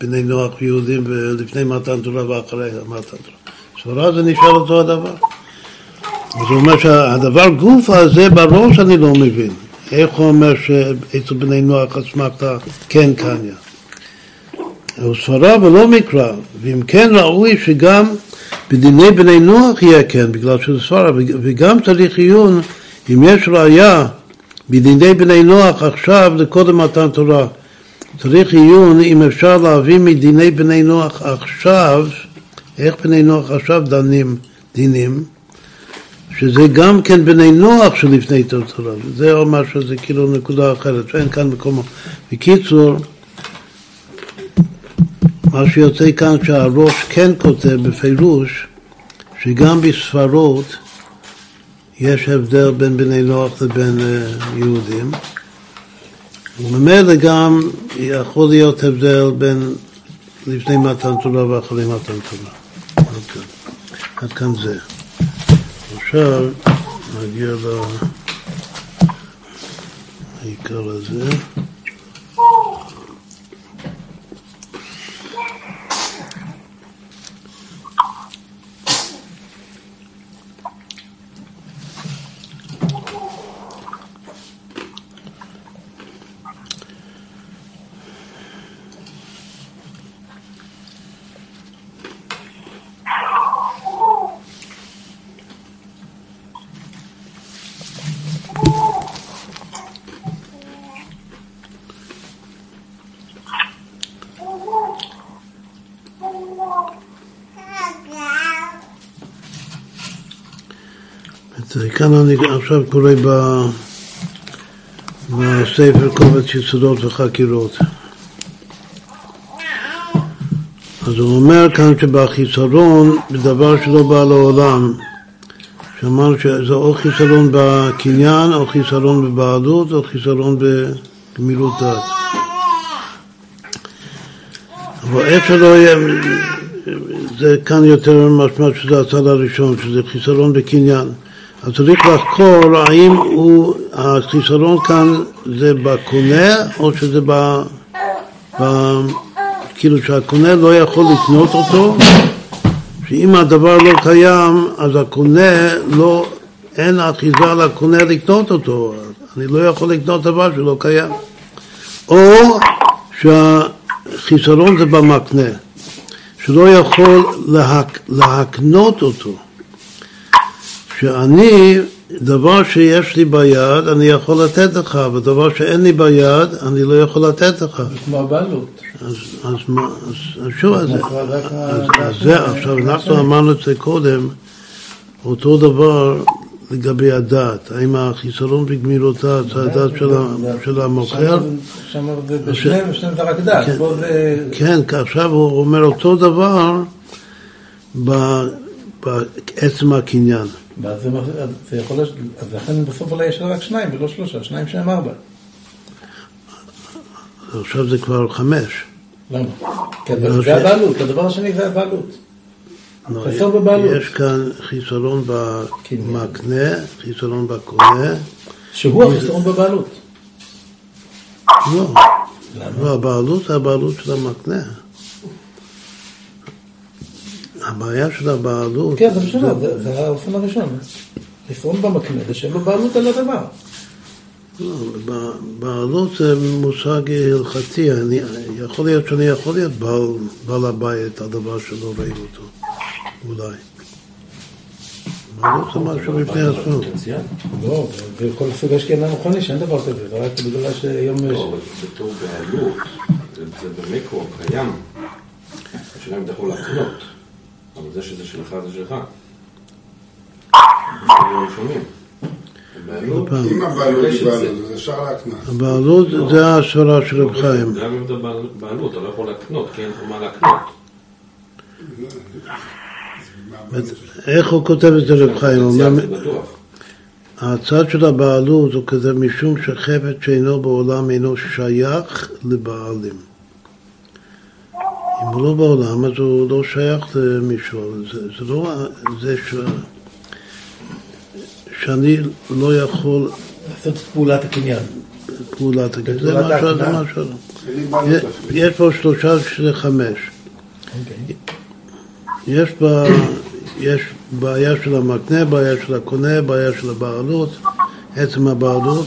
בני נוח ויהודים ולפני מתן תורה ואחרי מתן תורה. ספרה זה נשאר אותו הדבר. אז הוא אומר שהדבר גוף הזה בראש אני לא מבין. איך הוא אומר שאצל בני נוח אסמכתא כן קניה? הוא סברה ולא מקרא, ואם כן ראוי שגם בדיני בני נוח יהיה כן, בגלל שזה סברה, וגם צריך עיון אם יש ראייה בדיני בני נוח עכשיו לקודם מתן תורה. צריך עיון אם אפשר להביא מדיני בני נוח עכשיו, איך בני נוח עכשיו דנים דינים, שזה גם כן בני נוח שלפני תורה, זה או משהו, זה כאילו נקודה אחרת, שאין כאן מקומו. בקיצור, מה שיוצא כאן שהראש כן כותב בפירוש שגם בספרות יש הבדל בין בני נוח לבין uh, יהודים וממילא גם יכול להיות הבדל בין לפני מתן תורה ואחרי מתן תורה. עד כאן, עד כאן זה. עכשיו נגיע לעיקר הזה. כאן אני עכשיו קורא בספר קובץ יסודות וחקירות. אז הוא אומר כאן שבחיסרון, בדבר שלא בא לעולם, שאמר שזה או חיסרון בקניין, או חיסרון בבעלות, או חיסרון בגמילות דעת. אבל איך שלא יהיה, זה כאן יותר משמע שזה הצד הראשון, שזה חיסרון בקניין. אז צריך לחקור האם הוא, החיסרון כאן זה בקונה או שזה ב... ב כאילו שהקונה לא יכול לקנות אותו, שאם הדבר לא קיים אז הקונה לא, אין אחיזה לקונה לקנות אותו, אני לא יכול לקנות דבר שלא קיים. או שהחיסרון זה במקנה, שלא יכול להק, להקנות אותו. שאני, דבר שיש לי ביד, אני יכול לתת לך, ודבר שאין לי ביד, אני לא יכול לתת לך. זה כמו הבעלות. אז, אז אז שוב, אז, אז זה, עכשיו, אנחנו אמרנו את זה קודם, אותו דבר לגבי הדת, האם החיסרון בגמילותה זה הדת של המוכר? שם זה בשניהם זה רק דת, כן. כן, עכשיו הוא אומר אותו דבר בעצם הקניין. ואז זה, זה יכול אז לכן בסוף אולי יש רק שניים ולא שלושה, שניים שהם ארבע. עכשיו זה כבר חמש. למה? כי זה הבעלות, הדבר השני זה הבעלות. לא, חיסרון בבעלות. יש כאן חיסרון במקנה, חיסרון בקונה. שהוא החיסרון בבעלות. לא, לא, הבעלות זה הבעלות של המקנה. הבעיה של הבעלות... כן, זה משנה, זה האופן הראשון. חיסרון במקנה זה שאין לו בעלות על הדבר. לא, בעלות זה מושג הלכתי, אני, יכול להיות שאני יכול להיות בעל, בעל הבית על דבר שלא רואים אותו, אולי. בעלות זה משהו בפני עצמו. לא, בכל סוג השקיעה מכוני שאין דבר כזה, זה רק בגלל שהיום יש... לא, אבל בתור בעלות, זה במקרו קיים. השאלה אם אתה יכול להקנות, אבל זה שזה שלך זה שלך. לא אם הבעלות היא בעלות, אז אפשר להקנות. הבעלות זה הסברה של רב חיים. גם אם אתה בעלות, אתה לא יכול להקנות, כי אין לך מה להקנות. איך הוא כותב את זה רב חיים? זה. הצד של הבעלות הוא כזה משום שחפץ שאינו בעולם אינו שייך לבעלים. אם הוא לא בעולם אז הוא לא שייך למישהו, זה, זה לא זה ש... שאני לא יכול, לעשות את פעולת הקניין. פעולת משהו, זה ההקנאה. משהו. יש- יש פה שלושה שזה חמש. אוקיי. יש, בה, יש בעיה של המקנה, בעיה של הקונה, בעיה של הבעלות, עצם הבעלות,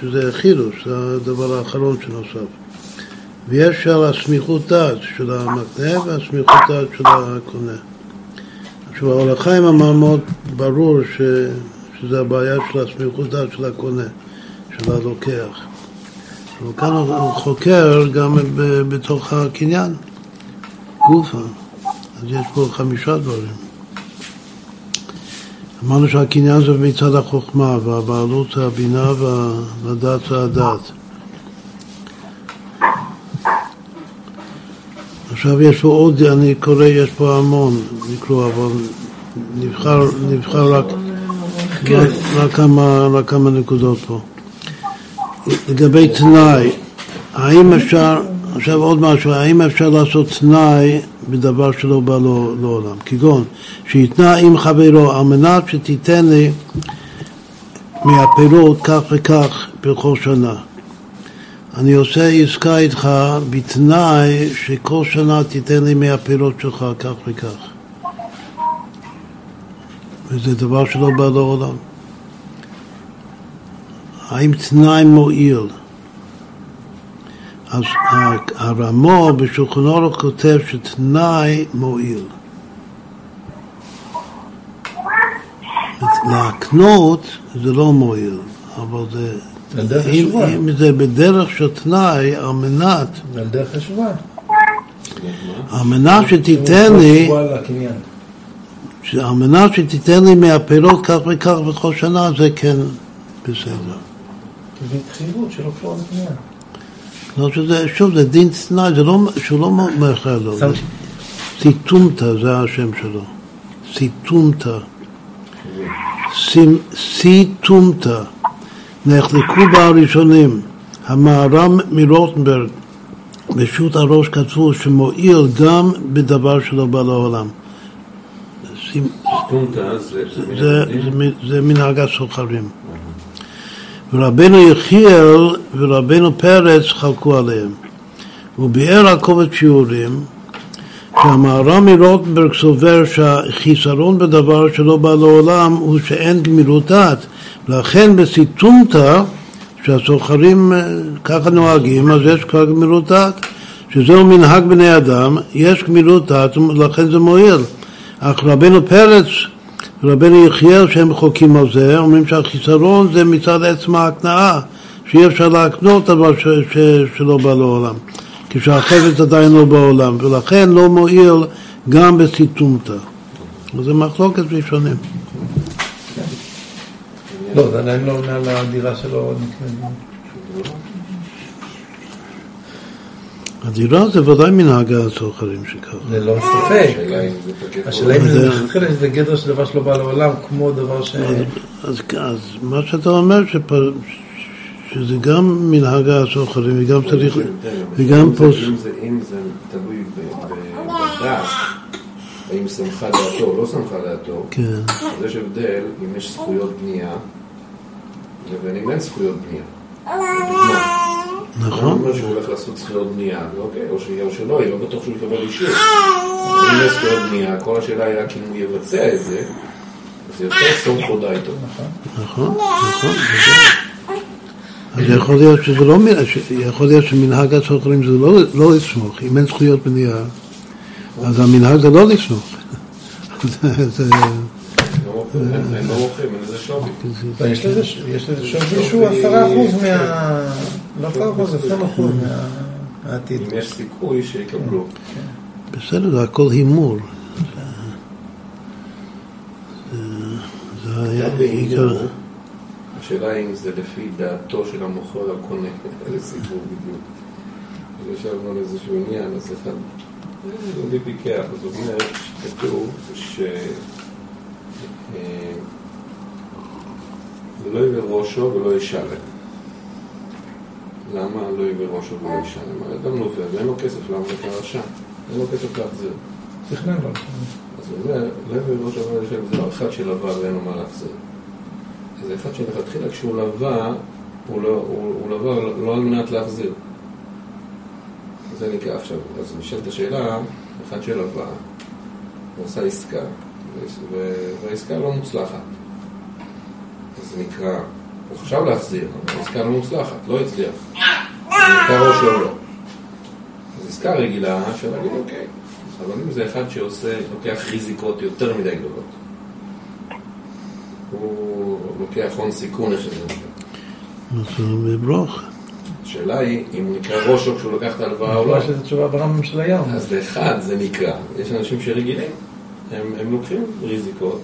שזה חידוש, זה הדבר האחרון שנוסף. ויש על הסמיכות דעת של המקנה והסמיכות דעת של הקונה. עכשיו, האור החיים אמר מאוד ברור ש, שזה הבעיה של הסמיכות דעת של הקונה, של הלוקח. וכאן הוא הוא חוקר גם ב- בתוך הקניין, גופה. אז יש פה חמישה דברים. אמרנו שהקניין זה מצד החוכמה, והבעלות הבינה וה- והדת זה הדת. עכשיו יש פה עוד, אני קורא, יש פה המון לקרוא, אבל נבחר, נבחר רק, רק, רק, כמה, רק כמה נקודות פה. לגבי תנאי, האם אפשר, עכשיו עוד משהו, האם אפשר לעשות תנאי בדבר שלא בא לו- לעולם? כגון, שיתנה עם חברו על מנת שתיתן לי מהפירות כך וכך בכל שנה. אני עושה עסקה איתך בתנאי שכל שנה תיתן לי מהפירות שלך כך וכך. וזה דבר שלא בא לעולם. האם תנאי מועיל? אז הרמו בשולחן אורך כותב שתנאי מועיל. להקנות זה לא מועיל, אבל זה... זה דרך חשובה. אם זה בדרך של תנאי, על מנת, על דרך חשובה. על מנת שתיתן לי. על מנת שתיתן לי מהפירות כך וכך בכל שנה, זה כן בסדר. זה התחייבות שלא קשורה לקניין. לא שזה, שוב, זה דין תנאי, זה לא, שהוא לא מאחר לו. שם- סיטומתא זה השם שלו. סיטומתא. סימ- סיטומתא. נחלקו בה הראשונים. המהר"ם מרוטנברג, בשו"ת הראש כתבו שמועיל גם בדבר שלא בא לעולם. זה מנהג הסוחרים. ורבנו יחיאל ורבנו פרץ חלקו עליהם. הוא ביאר על קובץ שיעורים שהמהר"ם מרוטנברג סובר שהחיסרון בדבר שלא בא לעולם הוא שאין גמירות דעת. לכן בסיטומתא, שהסוחרים אה, ככה נוהגים, אז יש כבר גמירות דעת. שזהו מנהג בני אדם, יש גמירות דעת, ולכן זה מועיל. אך רבנו פרץ ורבנו יחיאל שהם חוקים על זה, אומרים שהחיסרון זה מצד עצם ההקנאה, שאי אפשר להקנות דבר ש, ש, שלא בא לעולם, כשהחפץ עדיין לא בעולם, ולכן לא מועיל גם בסיטומתא. וזה מחלוקת ראשונים. לא, זה עדיין לא עונה על הדירה שלו. הדירה זה ודאי מנהג הסוחרים שככה. ללא ספק. השאלה אם זה מלכתחילה שזה גדר של דבר שלא בא לעולם, כמו דבר ש... אז, אז מה שאתה אומר, שזה גם מנהג הסוחרים וגם צריך, וגם פה... אם זה- תלוי ב- ב- בדת, האם שמחה דעתו או לא שמחה דעתו, כן, אז יש הבדל אם יש זכויות בנייה לבין אם אין זכויות בנייה. נכון. אומר שהוא הולך לעשות זכויות בנייה, ואוקיי, או שיהיה או שלא, יהיה, לא בטוח שהוא יקבל אישור. אם יש זכויות בנייה, כל השאלה היא רק אם הוא יבצע את זה, אז יותר סומכו דעתו. נכון, נכון. אז יכול להיות שזה לא, יכול להיות שמנהג הסוחרים זה לא, לא לסמוך, אם אין זכויות בנייה, אז המנהג זה לא לסמוך. זה- זה- לא מוכרים, שווי. יש לזה שווי שהוא עשרה אחוז מה... לא עשרה אחוז, עשרים אחוז מה- מהעתיד. אם יש סיכוי שיקבלו. בסדר, זה הכל הימור. זה- זה היה עיקר... השאלה אם זה לפי דעתו של המוכר הקונה, איזה סיפור בדיוק. אז ישבנו על איזשהו עניין, אז אחד, יהודי פיקח, אז הוא אומר שכתוב ש... ולא יהיה ראשו ולא ישלם. למה לא יהיה ראשו ולא ישלם? הרי אדם נובע ואין לו כסף, למה זה רשע? אין לו כסף להחזיר. תכנן לו. אז הוא אומר, לב וראש אבל יושב, זה לא אחד שלווה ואין לו מה להחזיר. זה אחד שלכתחילה כשהוא לווה, הוא לא, הוא, הוא לבוא לא על מנת להחזיר. זה נקרא עכשיו, אז נשאלת השאלה, אחד של הלוואה, הוא עשה עסקה, והעסקה לא מוצלחת. אז זה נקרא, הוא חשב להחזיר, אבל העסקה לא מוצלחת, לא הצליח. זה נקרא ראש לא לא. אז עסקה רגילה, אפשר להגיד אוקיי, אבל אם זה אחד שעושה, לוקח ריזיקות יותר מדי גדולות, הוא לוקח הון סיכון, איך שזה נקרא. הוא יברוך. השאלה היא, אם הוא נקרא ראשו כשהוא לקח את ההלוואה או לא. יש לזה תשובה ברמב"ם של היום. אז לאחד זה נקרא. יש אנשים שרגילים, הם, הם לוקחים ריזיקות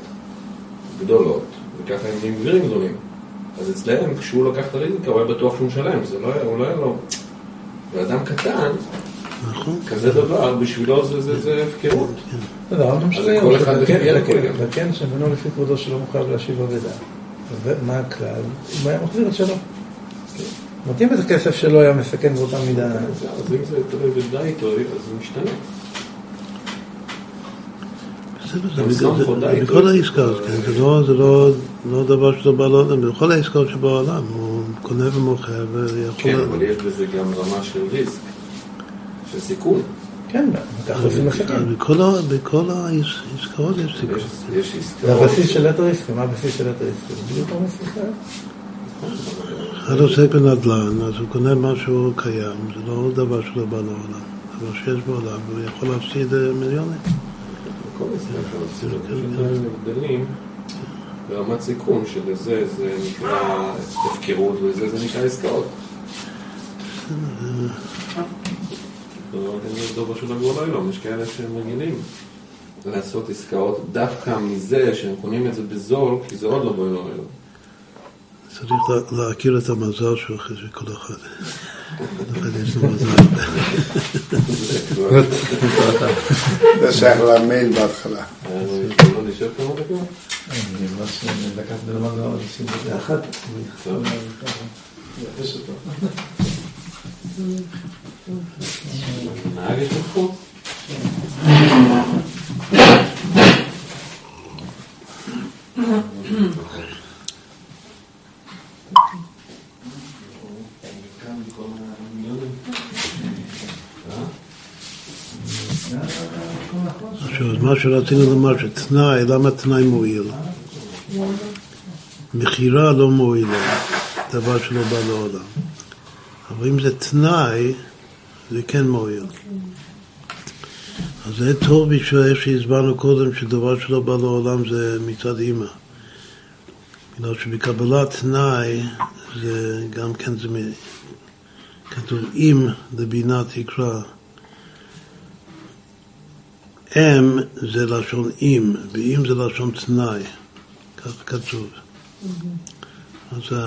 גדולות, וככה הם נהיים גבירים גדולים. אז אצלם, כשהוא לקח את הריזיקה, הוא היה בטוח שהוא משלם, זה לא, היה- הוא לא היה לו... ואדם קטן, נכון. כזה דבר, בשבילו זה, זה, זה הפקרות. זה הרמב"ם של אז היום. כל אחד זקן- לפי זקן- הכל גם. זקן שמנו לפי כבודו שלא מחויב להשיב אבדה. ומה הכלל? אם היה מחזיר את שלו. נותנים את הכסף שלו היה מסכן באותה מידה. אז אם זה תלוי בדי איתו, אז זה משתנה. זה זה. בכל העסקאות, כן, זה לא- זה לא לא דבר שלא בא לעולם, בכל העסקאות שבעולם, הוא קונה ומוכר ויכול... כן, אבל יש בזה גם רמה של ריסק, של סיכון. כן, ככה עושים מסכן. בכל העסקאות יש סיכון. יש, יש עסקאות. זה הבסיס של לטר עסקה, מה הבסיס של עסקה? זה בדיוק של אחד עוסק בנדל"ן, אז הוא קונה משהו קיים, זה לא דבר שלא בא לעולם, דבר שיש בעולם, והוא יכול להפסיד אה, מיליונים. כל אפשר להפסיד את זה. יש הבדלים ברמת סיכון, שלזה זה נקרא הפקרות ולזה זה נקרא עסקאות. לא יודע אם זה דובר של הגאולה היום, יש כאלה שהם רגילים לעשות עסקאות דווקא מזה שהם קונים את זה בזול, כי זה עוד לא בואי לא היום. צריך לה- להכיר את המזל אחד. כל אחד יש לו מזל. זה שייך למייל בהתחלה. לא נשב כמה דקות? אני ממש לקחת בלמד מאוד, עושים את זה אחת. טוב. נהג יש לך פה? עכשיו, אז מה שרצינו לומר, שתנאי, למה תנאי מועיל? מכירה לא מועילה, דבר שלא בא לעולם. אבל אם זה תנאי, זה כן מועיל. אז זה טוב בשביל איך שהסברנו קודם, שדבר שלא בא לעולם זה מצד אימא. בגלל שבקבלת תנאי, זה גם כן זה כתוב אם לבינה תקרא. אם זה לשון אם, ואם זה לשון תנאי, כך כתוב. אז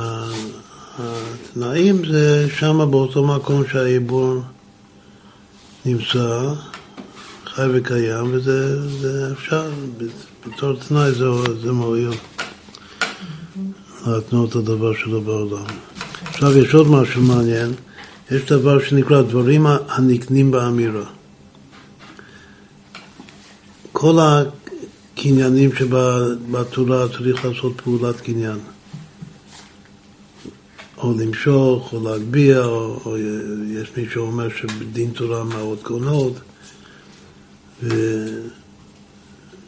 התנאים זה שמה באותו מקום שהעיבור נמצא, חי וקיים, וזה זה אפשר, בתור תנאי זה, זה מועיל להתנות את הדבר שלו בעולם. עכשיו יש עוד משהו מעניין, יש דבר שנקרא דברים הנקנים באמירה. כל הקניינים שבתורה צריך לעשות פעולת קניין. או למשוך, או להגביה, או, או יש מי שאומר שבדין תורה מאות קונות, ו,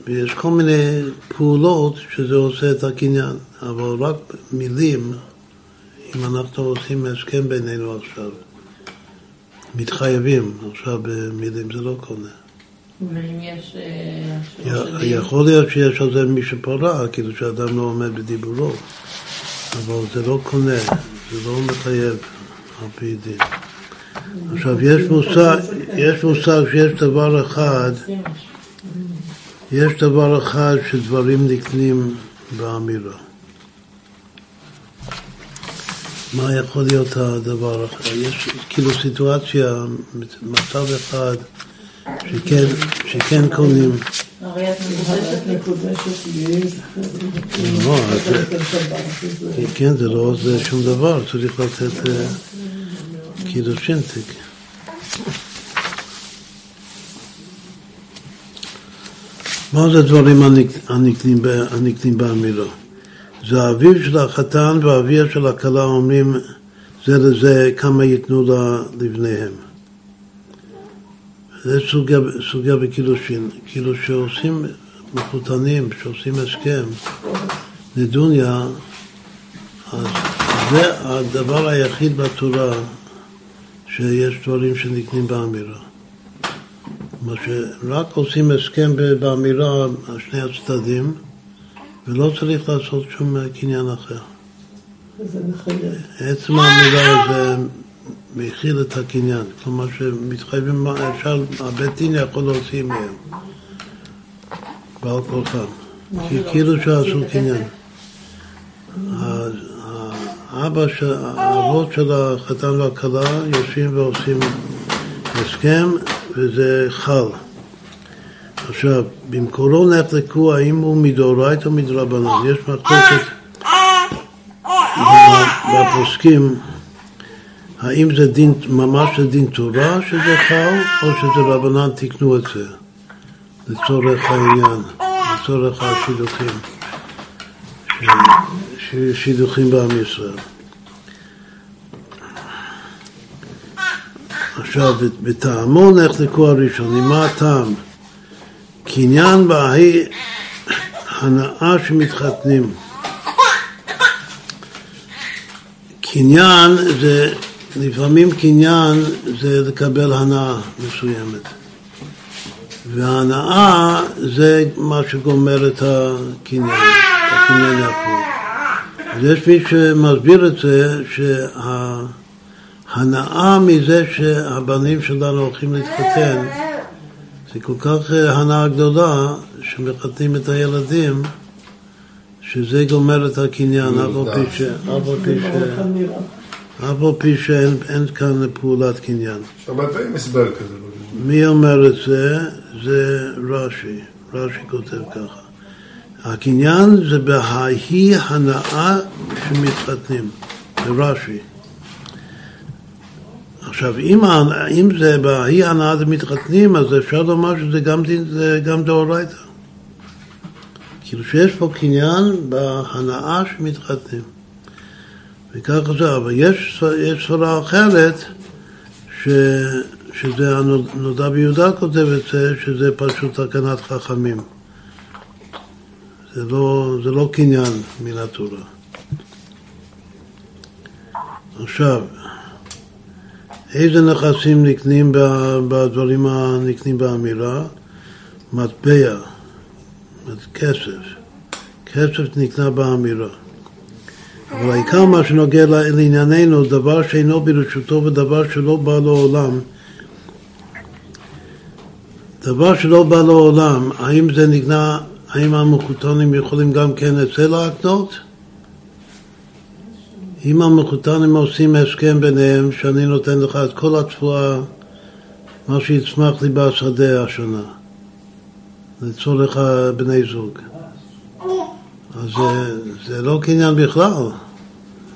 ויש כל מיני פעולות שזה עושה את הקניין, אבל רק מילים, אם אנחנו עושים הסכם בינינו עכשיו, מתחייבים עכשיו במילים, זה לא קונה. ואם יש... אה, יכול להיות שיש על זה מי שפרע, כאילו שאדם לא עומד בדיבורו, אבל זה לא קונה, זה לא מחייב על פי דין. עכשיו, יש מושג, יש מושג שיש דבר אחד. יש דבר אחד שדברים נקנים באמירה. מה יכול להיות הדבר האחר? יש כאילו סיטואציה, מצב אחד, שכן, שכן קונים. לא, כן, זה לא עושה שום דבר, צריך לתת אה, קידושין תיק. מה זה דברים הנק- הנקנים באמירה? זה האביו של החתן והאביה של הכלה אומרים זה לזה כמה ייתנו לבניהם. זה סוגיה, סוגיה בקידושין, כאילו שעושים מחותנים, שעושים הסכם, נדוניה, אז זה הדבר היחיד בתורה שיש דברים שנקנים באמירה. מה שרק עושים הסכם באמירה על שני הצדדים, ולא צריך לעשות שום קניין אחר. זה. עצם המילה הזה מכיל את הקניין, כלומר שמתחייבים, אפשר, הבית דין יכול להוציא מהם, בעל כורחם, כי כאילו שעשו קניין. האבא, האבות של החתן והכלה יושבים ועושים הסכם וזה חל. עכשיו, במקורו נחלקו האם הוא מדאורייתא או מדרבנן, יש מחלוקת בפוסקים האם זה דין, ממש זה דין תורה שזה חל, או שזה רבנן תיקנו את זה לצורך העניין, לצורך השידוכים, ש- שידוכים בעם ישראל. עכשיו, בטעמו נחלקו הראשונים, מה הטעם? קניין בהי הנאה שמתחתנים. קניין זה, לפעמים קניין זה לקבל הנאה מסוימת. וההנאה זה מה שגומר את הקניין, את הקניין עצמו. אז יש מי שמסביר את זה שההנאה מזה שהבנים שלנו הולכים להתחתן זה כל כך אה, הנאה גדולה שמחתנים את הילדים שזה גומר את הקניין, אף על פי ש- אף על פי שאין אין כאן פעולת קניין. הרבה פעמים הסבר כזה. לא? מי אומר את זה? זה רש"י. רש"י כותב ככה. הקניין זה בהאי הנאה שמתחתנים. זה רש"י. עכשיו, אם, אם זה בהאי הנאה שמתחתנים, אז אפשר לומר שזה גם, גם דאורייתא. כאילו שיש פה קניין בהנאה שמתחתנים. וככה זה, אבל יש, יש סברה אחרת ש, שזה הנודע ביהודה כותב את זה, שזה פשוט תקנת חכמים. זה לא, זה לא קניין מן התורה. עכשיו, איזה נכסים נקנים בדברים הנקנים באמירה? מטבע, כסף. כסף נקנה באמירה. אבל העיקר מה שנוגע לענייננו, דבר שאינו ברשותו ודבר שלא בא לעולם, דבר שלא בא לעולם, האם זה נגנה, האם המחותנים יכולים גם כן את זה להקנות? אם המחותנים עושים הסכם ביניהם שאני נותן לך את כל התבואה, מה שיצמח לי בשדה השנה, לצורך בני זוג. אז זה, זה לא קניין בכלל,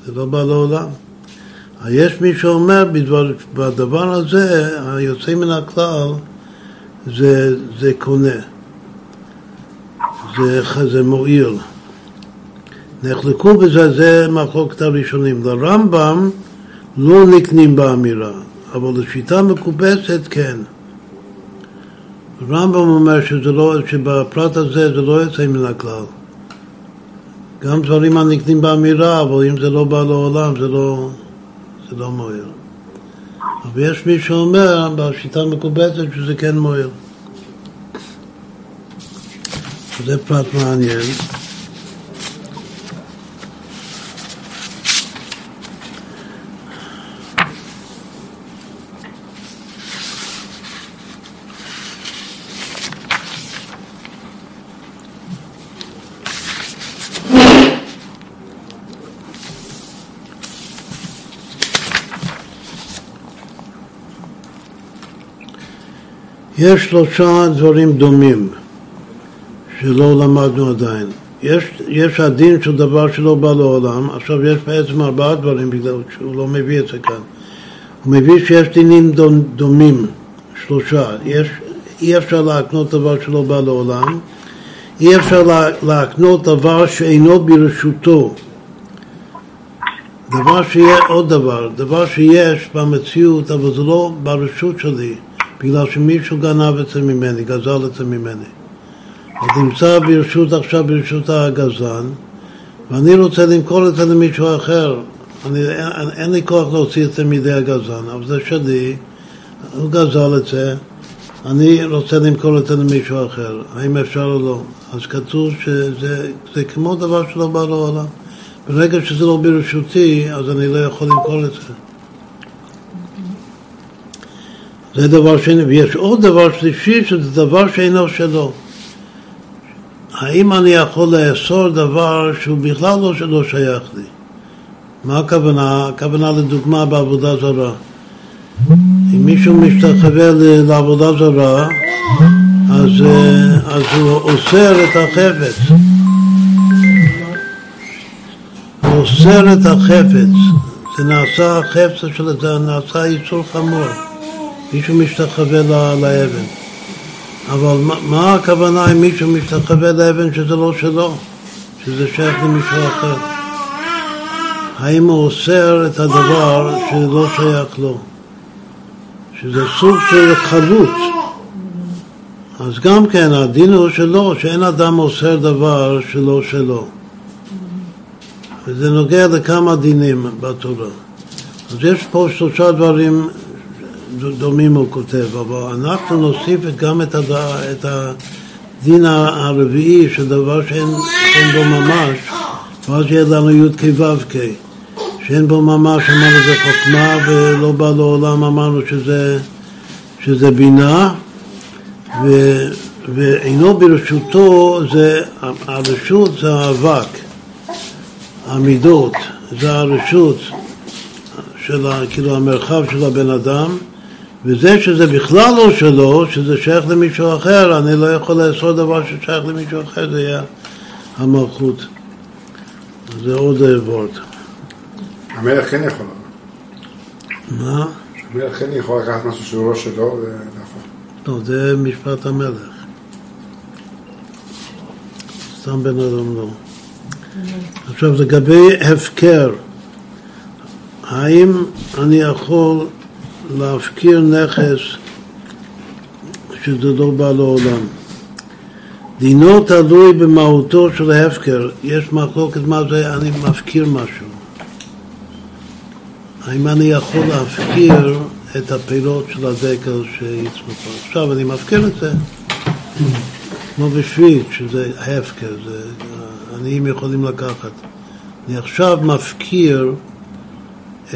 זה לא בא לעולם. יש מי שאומר בדבר, בדבר הזה, היוצא מן הכלל, זה, זה קונה, זה, זה מועיל. נחלקו בזה, זה מחלוקת הראשונים. לרמב"ם לא נקנים באמירה, אבל לשיטה מקובצת כן. הרמב"ם אומר שזה לא, שבפרט הזה זה לא יוצא מן הכלל. גם דברים הנקנים באמירה, אבל אם זה לא בא לעולם, זה לא, זה לא מועיל. אבל יש מי שאומר בשיטה המקובצת שזה כן מועיל. זה פרט מעניין. יש שלושה דברים דומים שלא למדנו עדיין. יש, יש הדין של דבר שלא בא לעולם, עכשיו יש בעצם ארבעה דברים בגלל שהוא לא מביא את זה כאן. הוא מביא שיש דינים דומים, שלושה. יש, אי אפשר להקנות דבר שלא בא לעולם, אי אפשר לה, להקנות דבר שאינו ברשותו, דבר שיהיה עוד דבר, דבר שיש במציאות, אבל זה לא ברשות שלי, בגלל שמישהו גנב את זה ממני, גזל את זה ממני. אז נמצא ברשות עכשיו, ברשות הגזן, ואני רוצה למכור את זה למישהו אחר. אני, אין, אין לי כוח להוציא את זה מידי הגזן, אבל זה שלי, הוא גזל את זה, אני רוצה למכור את זה למישהו אחר, האם אפשר או לא? אז כתוב שזה זה כמו דבר שלא בא לעולם. ברגע שזה לא ברשותי, אז אני לא יכול למכור את זה. זה דבר שני, ויש עוד דבר שלישי, שזה דבר שאינו שלו. האם אני יכול לאסור דבר שהוא בכלל לא, לא שייך לי? מה הכוונה? הכוונה לדוגמה בעבודה זרה. אם מישהו משתחווה לעבודה זרה, אז, אה, אז הוא אוסר את החפץ. הוא אוסר את החפץ. זה נעשה, החפץ של זה נעשה איסור חמור. מישהו משתחווה לאבן. אבל מה, מה הכוונה אם מישהו משתחווה לאבן שזה לא שלו, שזה שייך למישהו אחר? האם הוא אוסר את הדבר שלא שייך לו? שזה סוג של חלוט. אז גם כן, הדין הוא שלו, שאין אדם אוסר דבר שלא שלו. וזה נוגע לכמה דינים בתורה. אז יש פה שלושה דברים דומים הוא כותב, אבל אנחנו נוסיף גם את, הדין הרביעי, של דבר שאין, שאין בו ממש, ואז יהיה לנו י"ק ו"ק, שאין בו ממש, אמרנו זה חוכמה, ולא בא לעולם, אמרנו שזה, שזה בינה, ו, ואינו ברשותו, זה, הרשות זה האבק, המידות, זה הרשות של, כאילו המרחב של הבן אדם, וזה שזה בכלל לא שלו, שזה שייך למישהו אחר, אני לא יכול לעשות דבר ששייך למישהו אחר, זה יהיה המלכות. זה עוד וורט. המלך כן יכול. מה? המלך כן יכול לקחת משהו שהוא לא שלו ולהפוך. לא, זה משפט המלך. סתם בן אדם לא. עכשיו, לגבי הפקר, האם אני יכול להפקיר נכס שזה לא בא לעולם. דינו תלוי במהותו של ההפקר. יש מחלוקת מה זה אני מפקיר משהו. האם אני יכול להפקיר את הפירות של הדקל שיצמחו. עכשיו אני מפקיר את זה כמו בשביל, שזה הפקר, זה, עניים יכולים לקחת. אני עכשיו מפקיר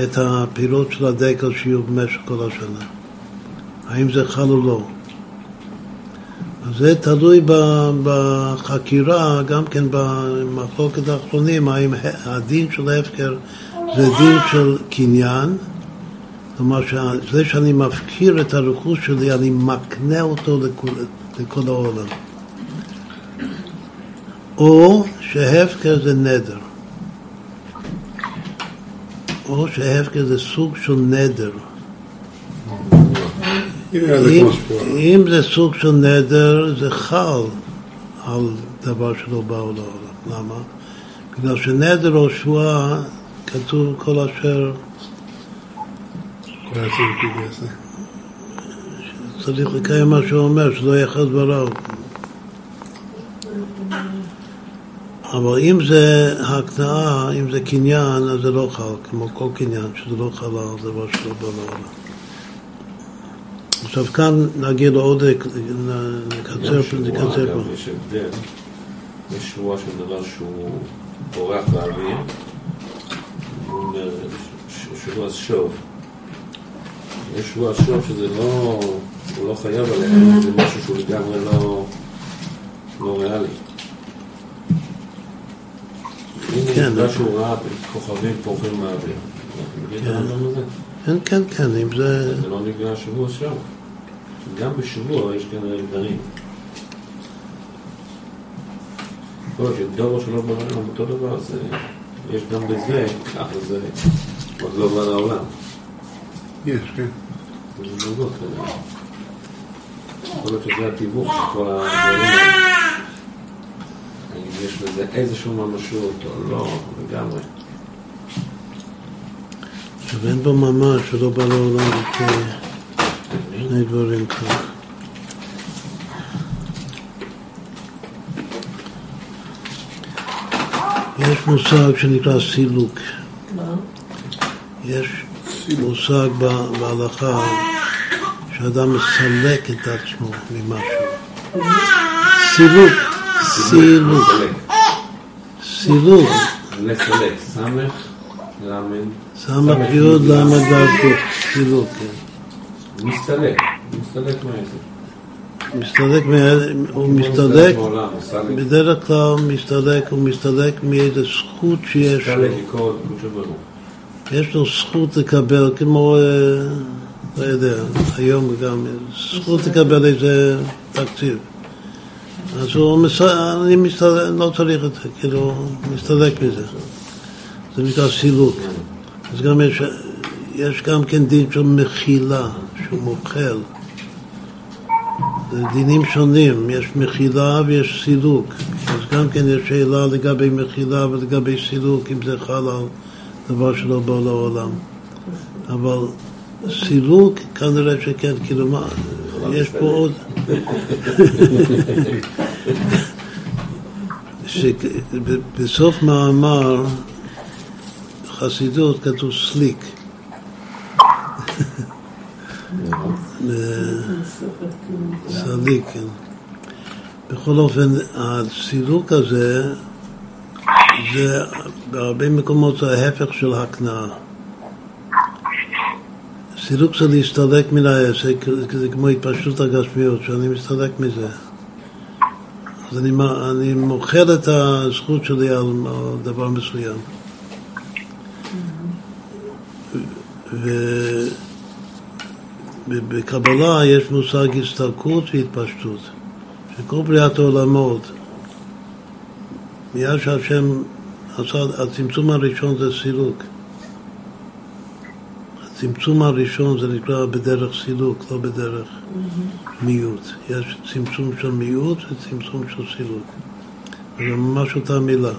את הפירות של הדקל שיהיו במשך כל השנה. האם זה חל או לא? זה תלוי בחקירה, גם כן במחלוקת האחרונים, האם הדין של ההפקר זה דין של קניין, כלומר זה שאני מפקיר את הרכוש שלי, אני מקנה אותו לכל, לכל העולם. או שהפקר זה נדר. או שהפקר זה סוג של נדר. אם, אם זה סוג של נדר, זה חל על דבר שלא באו לעולם. למה? בגלל שנדר או שבועה, כתוב כל אשר... צריך לקיים מה שהוא אומר, שלא יהיה חד דבריו. אבל אם זה הקנאה, אם זה קניין, אז זה לא חל, כמו כל קניין, שזה לא חל על דבר שלא בא לעולם. עכשיו כאן נגיד עוד, נקצר פה, נקצר פה. יש הבדל, יש שבועה של דבר שהוא בורח באוויר, שבוע שוב. יש שבוע שוב שזה לא, הוא לא חייב עליהם, זה משהו שהוא לגמרי לא, לא ריאלי. כן. הנה, שהוא ראה כוכבים פורחים מהאוויר. כן, כן, כן, אם זה... זה לא נקרא שבוע שם. גם בשבוע יש כנראה גדרים. כל שדורו שלא בעולם אותו דבר, זה... יש גם בזה, ככה זה עוד לא בא לעולם. יש, כן. זה כנראה. יכול להיות שזה התיווך של כל הדברים האלה. האם יש לזה איזושהי ממשות או לא, לגמרי. עכשיו אין בו ממש שלא בא לעולם לפני שני דברים כאן. יש מושג שנקרא סילוק. מה? יש מושג בהלכה שאדם מסלק את עצמו ממשהו. סילוק, סילוק, סילוק, לסלק, סמך, למד, סמך יוד ל"ד ו"ק, סילוק, כן. מסתלק, מסתלק מהעסק. מסתלק, הוא מסתלק, מעולם, מסתלק, בדרך כלל מסתלק, הוא מסתלק מאיזה זכות שיש לו. יש לו זכות לקבל, כמו, אה, לא יודע, היום גם, זכות לקבל איזה תקציב. אז הוא, מס... אני מסתלק, לא צריך את זה, כאילו, מסתלק מזה. זה נקרא סילוק. אז גם יש, יש גם כן דין של מחילה, שהוא מוכל. זה דינים שונים, יש מחילה ויש סילוק. אז גם כן יש שאלה לגבי מחילה ולגבי סילוק, אם זה חל על דבר שלא בא לעולם. אבל סילוק, כנראה שכן, כאילו מה, יש פה עוד... שבסוף מאמר חסידות כתוב סליק. סליק, כן. בכל אופן, הסילוק הזה זה בהרבה מקומות ההפך של הכנעה. סילוק זה להסתלק מן העסק, זה כמו התפשטות הגשמיות, שאני מסתלק מזה. אז אני, אני מוכר את הזכות שלי על, דבר מסוים. ובקבלה יש מושג הסתלקות והתפשטות, שכל בריאת העולמות מיד שהשם עשה, הצמצום הראשון זה סילוק. הצמצום הראשון זה נקרא בדרך סילוק, לא בדרך מיעוט. יש צמצום של מיעוט וצמצום של סילוק. זה ממש אותה מילה.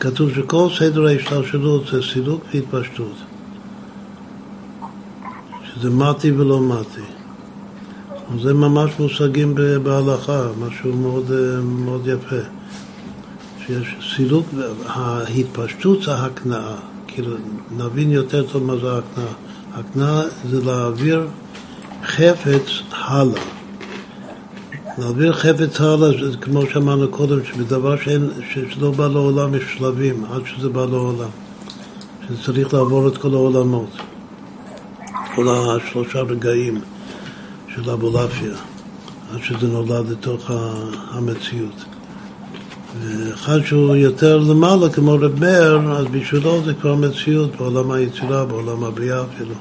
כתוב שכל סדר ההשתלשלות זה סילוק והתפשטות. שזה מתי ולא מתי. זה ממש מושגים בהלכה, משהו מאוד, מאוד יפה. שיש סילוק, ההתפשטות זה הכנעה, כאילו נבין יותר טוב מה זה הכנעה. הכנעה זה להעביר חפץ הלאה. להעביר חפץ הלאה, זה כמו שאמרנו קודם, שבדבר שאין, שלא בא לעולם יש שלבים עד שזה בא לעולם. שזה צריך לעבור את כל העולמות, כל השלושה רגעים של אבולעפיה, עד שזה נולד לתוך המציאות. ואחד שהוא יותר למעלה, כמו רב מאיר, אז בשבילו זה כבר מציאות בעולם היצירה, בעולם הבריאה אפילו.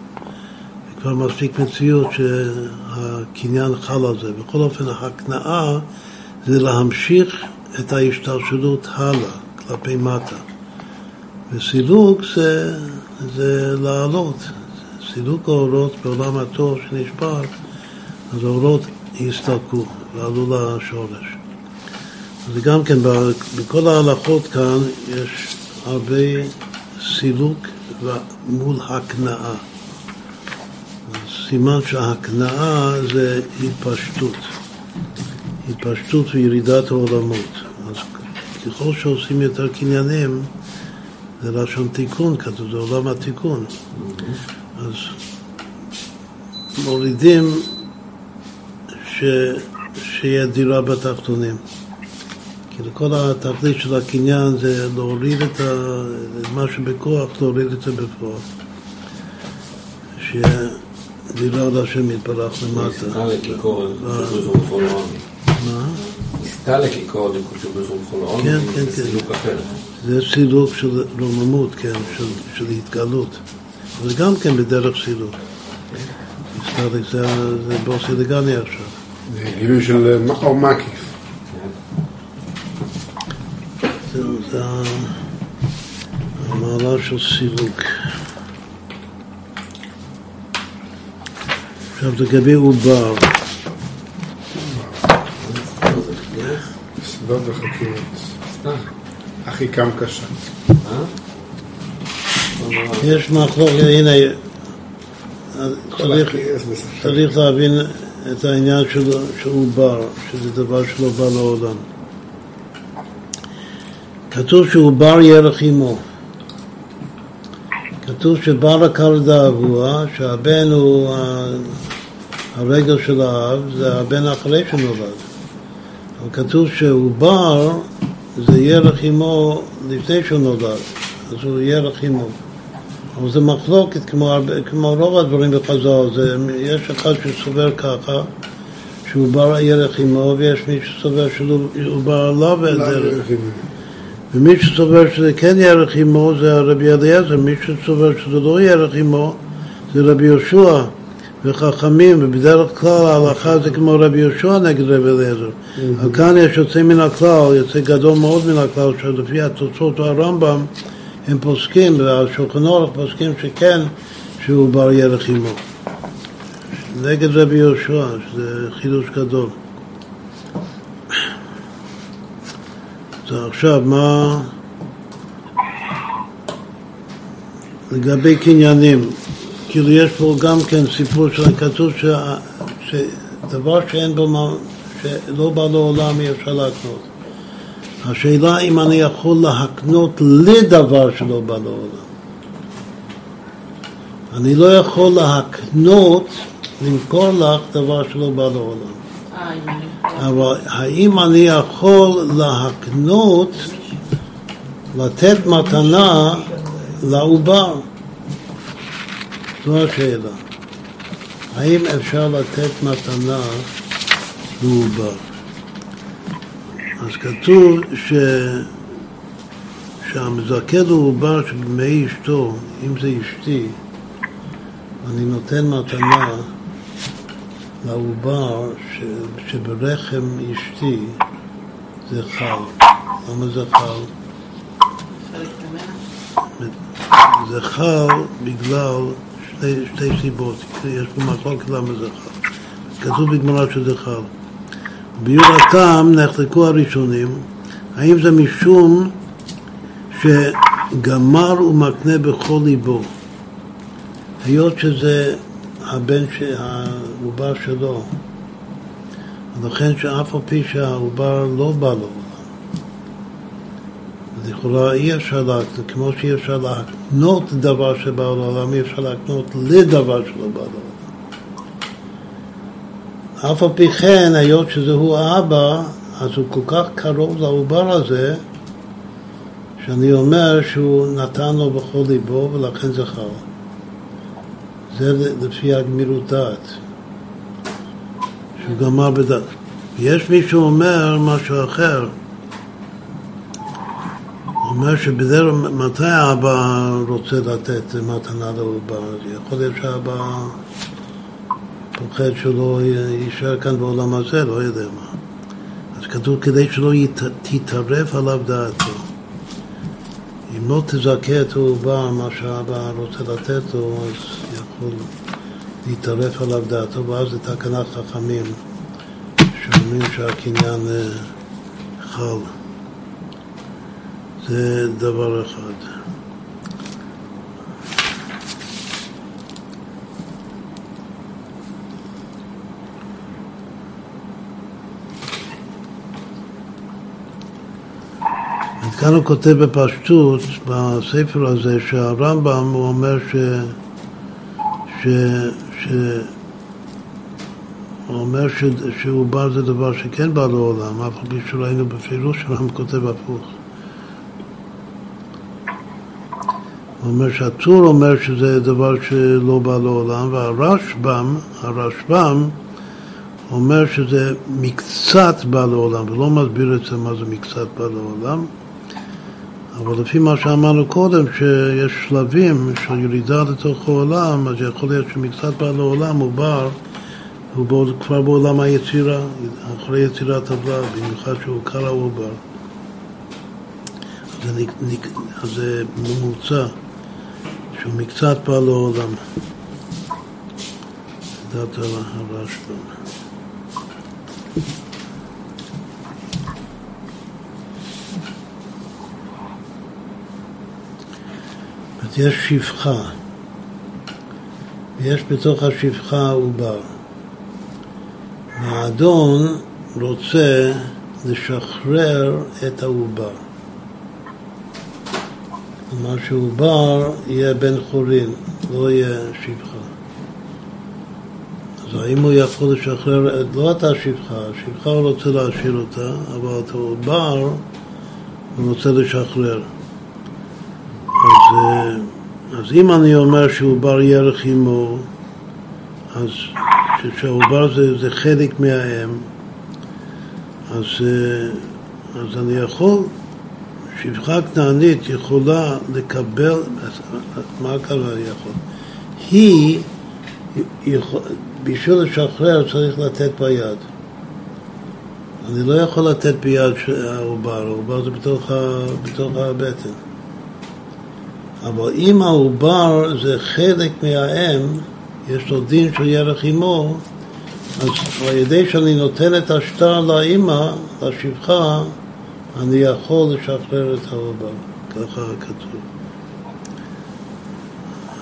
זה כבר מספיק מציאות שהקניין חל על זה. בכל אופן, ההקנאה זה להמשיך את ההשתלשלות הלאה, כלפי מטה. וסילוק זה, זה לעלות. סילוק האורות בעולם התור שנשבר, אז האורות הסתלקו ועלו לשורש. אז גם כן, בכל ההלכות כאן יש הרבה סילוק מול הקנאה. סימן שההקנאה זה התפשטות. התפשטות וירידת העולמות. אז ככל שעושים יותר קניינים, זה לשון תיקון, כתוב, זה עולם התיקון. אז מורידים ש... שיהיה דירה בתחתונים. כאילו כל התכלית של הקניין זה להוריד את. מה שבכוח, להוריד את זה בפועל. שיהיה דירה להשם יתברך למטה. מה? מסתלק יקור לקודשו ברוך הוא לעולם, כן, כן, זה כן. סילוק אחר. זה סילוק של רוממות, כן, של, של התגלות. אבל גם כן בדרך סילוק. מסתלק זה, זה בוסי דגני עכשיו. זה גילוי של אור מקיף. זהו, זה ה- המעלה של סילוק. עכשיו לגבי עובר, סודות וחקירות. אחי קם קשה. יש מחלוקת, הנה, צריך, להבין את העניין של, של עובר, שזה דבר שלא בא לעולם. כתוב שעובר ירח עמו. כתוב שבא לקל דאבוה, שהבן הוא הרגל של האב, זה הבן אחרי שנולד. אבל כתוב שעובר זה ירח עמו לפני שהוא נולד, אז הוא ירח עמו. אבל זה מחלוקת כמו, הרבה- כמו רוב הדברים בחז"ל, זה, יש אחד שסובר ככה, שעובר ירח עמו, ויש מי שסובר שעובר עליו לא, דרך. ומי שסובר שזה כן ירח עמו זה הרבי אליעזר, מי שסובר שזה לא ירח עמו זה רבי יהושע וחכמים, ובדרך כלל ההלכה זה כמו רבי יהושע נגד רבי אליעזר. אבל כאן יש יוצא מן הכלל, יוצא גדול מאוד מן הכלל, שלפי התוצאות הרמב"ם הם פוסקים, והשולחן אורך פוסקים שכן, שהוא בר ירח עמו. נגד רבי יהושע, שזה חידוש גדול. עכשיו, מה לגבי קניינים? כאילו יש פה גם כן סיפור של כתוב ש... שדבר שאין בו, שלא בא לעולם אי אפשר להקנות. השאלה אם אני יכול להקנות לדבר שלא בא לעולם. אני לא יכול להקנות, למכור לך דבר שלא בא לעולם. אבל האם אני יכול להקנות, לתת מתנה לעובר? זו השאלה. האם אפשר לתת מתנה לעובר? אז כתוב ש... שהמזכה לעובר שבמי אשתו, אם זה אשתי, אני נותן מתנה לעובר ש... שברחם אשתי זה חל. למה זה חל? זה חל בגלל שתי, שתי סיבות, יש פה מחלוקת למה זה חל. כתוב בגמרא שזה חל. ביור הטעם נחלקו הראשונים, האם זה משום שגמר ומקנה בכל ליבו, היות שזה הבן, העובר שלו, ולכן שאף על פי שהעובר לא בא לעולם, לכאורה אי אפשר להקנות, כמו שאי אפשר להקנות דבר שבא לעולם, אי אפשר להקנות לדבר שלא בא לעולם. אף על פי כן, היות שזהו האבא, אז הוא כל כך קרוב לעובר הזה, שאני אומר שהוא נתן לו בכל ליבו ולכן חל. זה לפי הגמירות דעת, שהוא גמר בדעת. יש מי שאומר משהו אחר, אומר שבדרך מתי האבא רוצה לתת מתנה? אז יכול להיות שהאבא פוחד שלא יישאר כאן בעולם הזה, לא יודע מה. אז כתוב כדי שלא תתערף עליו דעתו. אם לא תזכה את העובר מה שהאבא רוצה לתת לו, אז להתערף עליו דעתו, ואז זה תקנת חכמים שאומרים שהקניין אה, חל. זה דבר אחד. כאן הוא כותב בפשטות, בספר הזה, שהרמב"ם, הוא אומר ש... ש... ש... הוא אומר ש... שעובר זה דבר שכן בא לעולם, אף על פי שראינו בפירוש שהרמב"ם כותב הפוך. הוא אומר שהטור אומר שזה דבר שלא בא לעולם, והרשב"ם, הרשב"ם, אומר שזה מקצת בא לעולם, ולא מסביר את זה מה זה מקצת בא לעולם. אבל לפי מה שאמרנו קודם, שיש שלבים של ירידה לתוך העולם, אז יכול להיות שמקצת בא לעולם הוא בר, הוא בעוד, כבר בעולם היצירה, אחרי יצירת הבלע, במיוחד שהוא קרא הוא בר. אז זה, ממוצע, שהוא מקצת בא לעולם. לדעת הרשב"ם. יש שפחה, ויש בתוך השפחה עובר. והאדון רוצה לשחרר את העובר. כלומר שעובר יהיה בן חורין, לא יהיה שפחה. אז האם הוא יכול לשחרר, לא את השפחה, השפחה הוא רוצה להשאיר אותה, אבל את העובר הוא רוצה לשחרר. אז, אז אם אני אומר שעובר ירך עמו, אז שהעובר זה, זה חלק מהאם, אז, אה, אז אני יכול, שפחה כנענית יכולה לקבל, מה קרה יכול? היא, בשביל לשחרר צריך לתת ביד. אני לא יכול לתת ביד העובר, העובר זה בתוך, בתוך הבטן. אבל אם העובר זה חלק מהאם, יש לו דין של ירך עמו, אז על ידי שאני נותן את השטר לאימא, לשפחה, אני יכול לשחרר את העובר, ככה כתוב.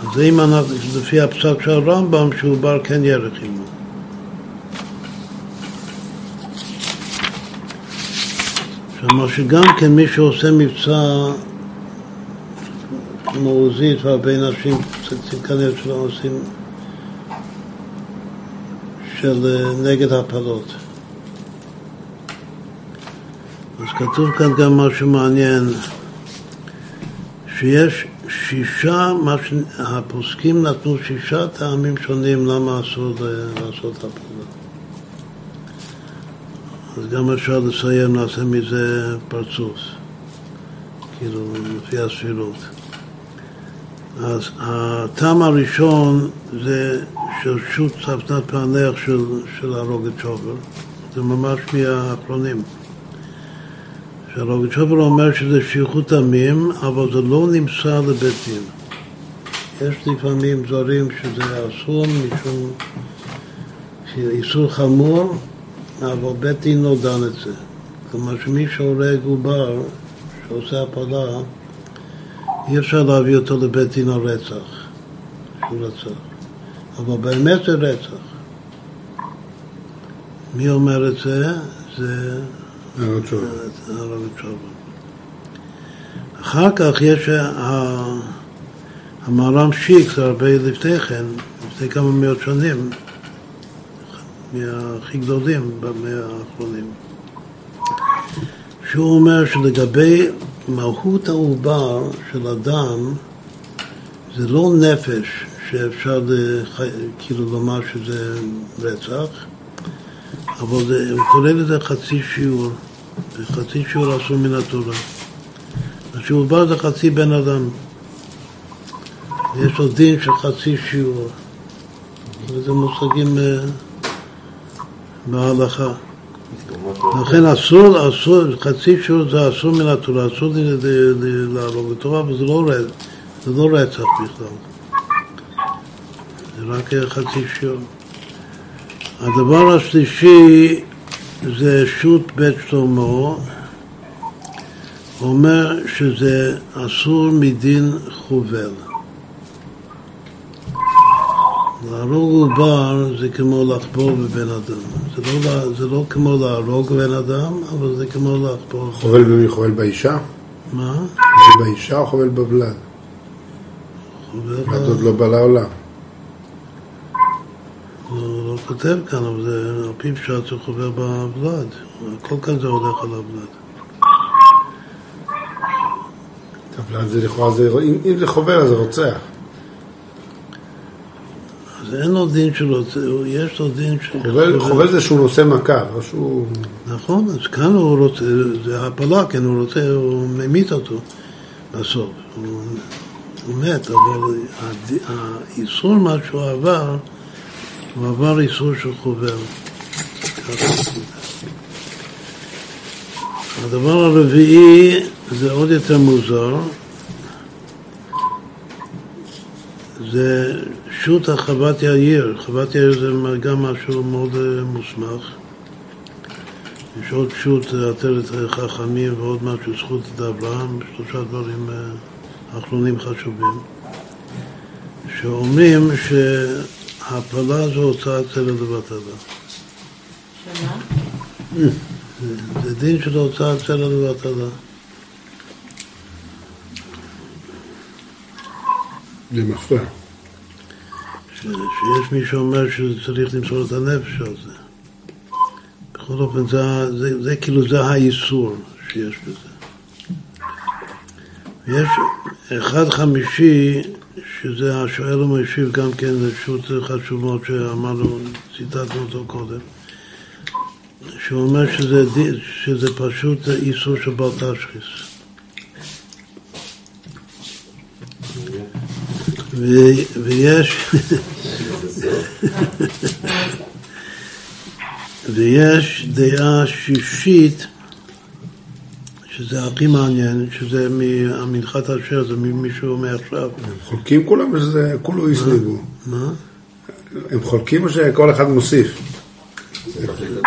אז אם אנחנו, לפי הפסק של הרמב"ם, שעובר כן ירך עמו. כלומר שגם כן מי שעושה מבצע כמו עוזית והרבה נשים כנראה שלא עושים של אה, נגד הפלות. אז כתוב כאן גם משהו מעניין, שיש שישה, מה שהפוסקים נתנו שישה טעמים שונים למה אסור לעשות הפלות. אז גם אפשר לסיים, נעשה מזה פרצוף, כאילו, לפי הספירות. אז הטעם הראשון זה של שו"ת צפנת פענח של, של הרוגצ'ובר, זה ממש מהאחרונים. שהרוגצ'ובר אומר שזה שייכות עמים, אבל זה לא נמסר לבית דין. יש לפעמים דברים שזה אסור משום איסור חמור, אבל בית דין לא דן את זה. כלומר שמי שהורג עובר, שעושה הפלה, אי אפשר להביא אותו לבית דין על רצח, שהוא רצח. אבל באמת זה רצח. מי אומר את זה? זה הרב צ'ובה. אחר כך יש המהר"ם שיק, זה הרבה לפני כן, לפני כמה מאות שנים, מהכי גדולים במאה האחרונים, שהוא אומר שלגבי מהות העובר של אדם זה לא נפש שאפשר לח... כאילו לומר שזה רצח, אבל זה, הוא קורא לזה חצי שיעור, חצי שיעור אסור מן התורה. שעובר זה חצי בן אדם, יש לו דין של חצי שיעור, וזה מושגים אה, בהלכה. לכן אסור, אסור, חצי שיעור זה אסור מן התורה, אסור להרוג אותו, אבל לא, זה לא רצח בכלל. זה רק חצי שיעור. הדבר השלישי זה שו"ת בית שלמה, אומר שזה אסור מדין חובל. להרוג עובר זה כמו לחבור בבן אדם. זה לא, זה לא כמו להרוג בן אדם, אבל זה כמו לחבור. חובל במי? חובל באישה? מה? חובל באישה או חובל בבלד? חובל את עוד לא בא לעולם. הוא לא כותב כאן, אבל זה על פי פשט זה חובר בבלד. הכל כאן זה הולך על הבלד. הבלד זה לכאורה, אם זה חובל אז זה רוצח. אין לו דין שלו, זה- יש לו דין של... חובל- חובל זה שהוא נושא מכה, לא שהוא... נכון, אז כאן הוא רוצה, זה הפלה, כן, הוא רוצה, הוא ממית אותו בסוף. הוא, הוא מת, אבל הד- האיסור, מה שהוא עבר, הוא עבר איסור של חובל. הדבר הרביעי זה עוד יותר מוזר, זה שו"ת החוות יאיר. חוות יאיר זה גם משהו מאוד אה, מוסמך. יש עוד שו"ת עטרת חכמים ועוד משהו, זכות את אברהם, שלושה דברים אה, אחרונים חשובים. שאומרים שהפלה זו הוצאת סלע לבטלה. שמה? זה דין של הוצאת סלע לבטלה. זה מפריע. שיש מי שאומר שצריך למסור את הנפש על זה. בכל אופן, זה, ה- זה, זה כאילו, זה האיסור שיש בזה. ויש אחד חמישי, שזה השואל ומשיב גם כן, זה פשוט חשוב מאוד שאמרנו, ציטטנו אותו קודם, שהוא אומר שזה, שזה פשוט איסור של בל תשחיס. ויש, ויש דעה שישית, שזה הכי מעניין, שזה מהמנחת אשר, זה מישהו מעכשיו. הם חולקים כולם או שזה כולו הסליבו? מה? הם חולקים או שכל אחד מוסיף?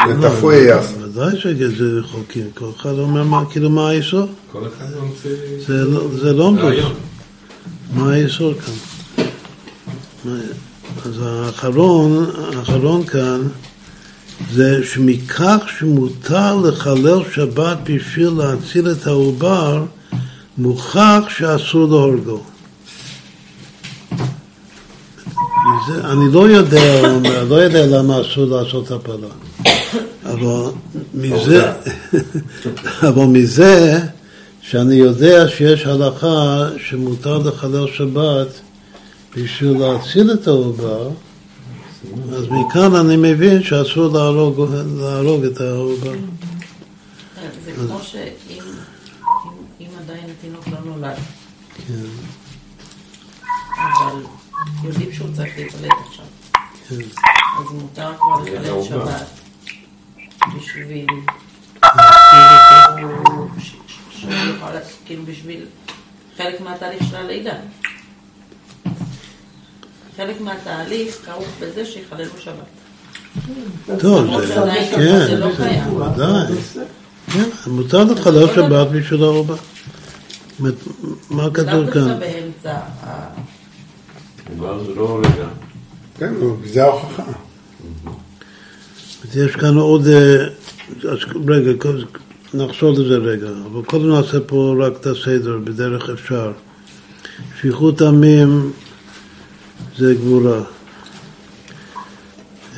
לתפוי יח. ודאי שזה חוקים, כל אחד אומר מה, כאילו מה היסוד? כל אחד ממציא זה לא- זה לא. רעיון. מה היסוד כאן? אז האחרון, האחרון כאן זה שמכך שמותר לחלל שבת בשביל להציל את העובר, מוכח שאסור להורגו. מזה- אני לא יודע, לא יודע למה אסור לעשות הפלה. אבל מזה, אבל מזה שאני יודע שיש הלכה שמותר לחלל שבת בשביל להציל את העובר, אז מכאן אני מבין שאסור להרוג, להרוג את העובר. זה כמו שאם אם- אם עדיין התינוק לא נולד, כן, אבל יודעים שהוא צריך להיוולד עכשיו, כן. אז מותר כבר לחלל. שבת בשביל... כאילו בשביל חלק מהתהליך של הלידה. חלק מהתהליך כרוך בזה שיחללו שבת. טוב, זה, כן, זה לא קיים. כן, מותר לחלל שבת בשביל אומרת, מה כתוב כאן? לא רגע. כן, זה ההוכחה. יש כאן עוד... אה, רגע, נחזור לזה רגע, אבל קודם נעשה פה רק את הסדר, בדרך אפשר. שפיכות עמים זה גבורה.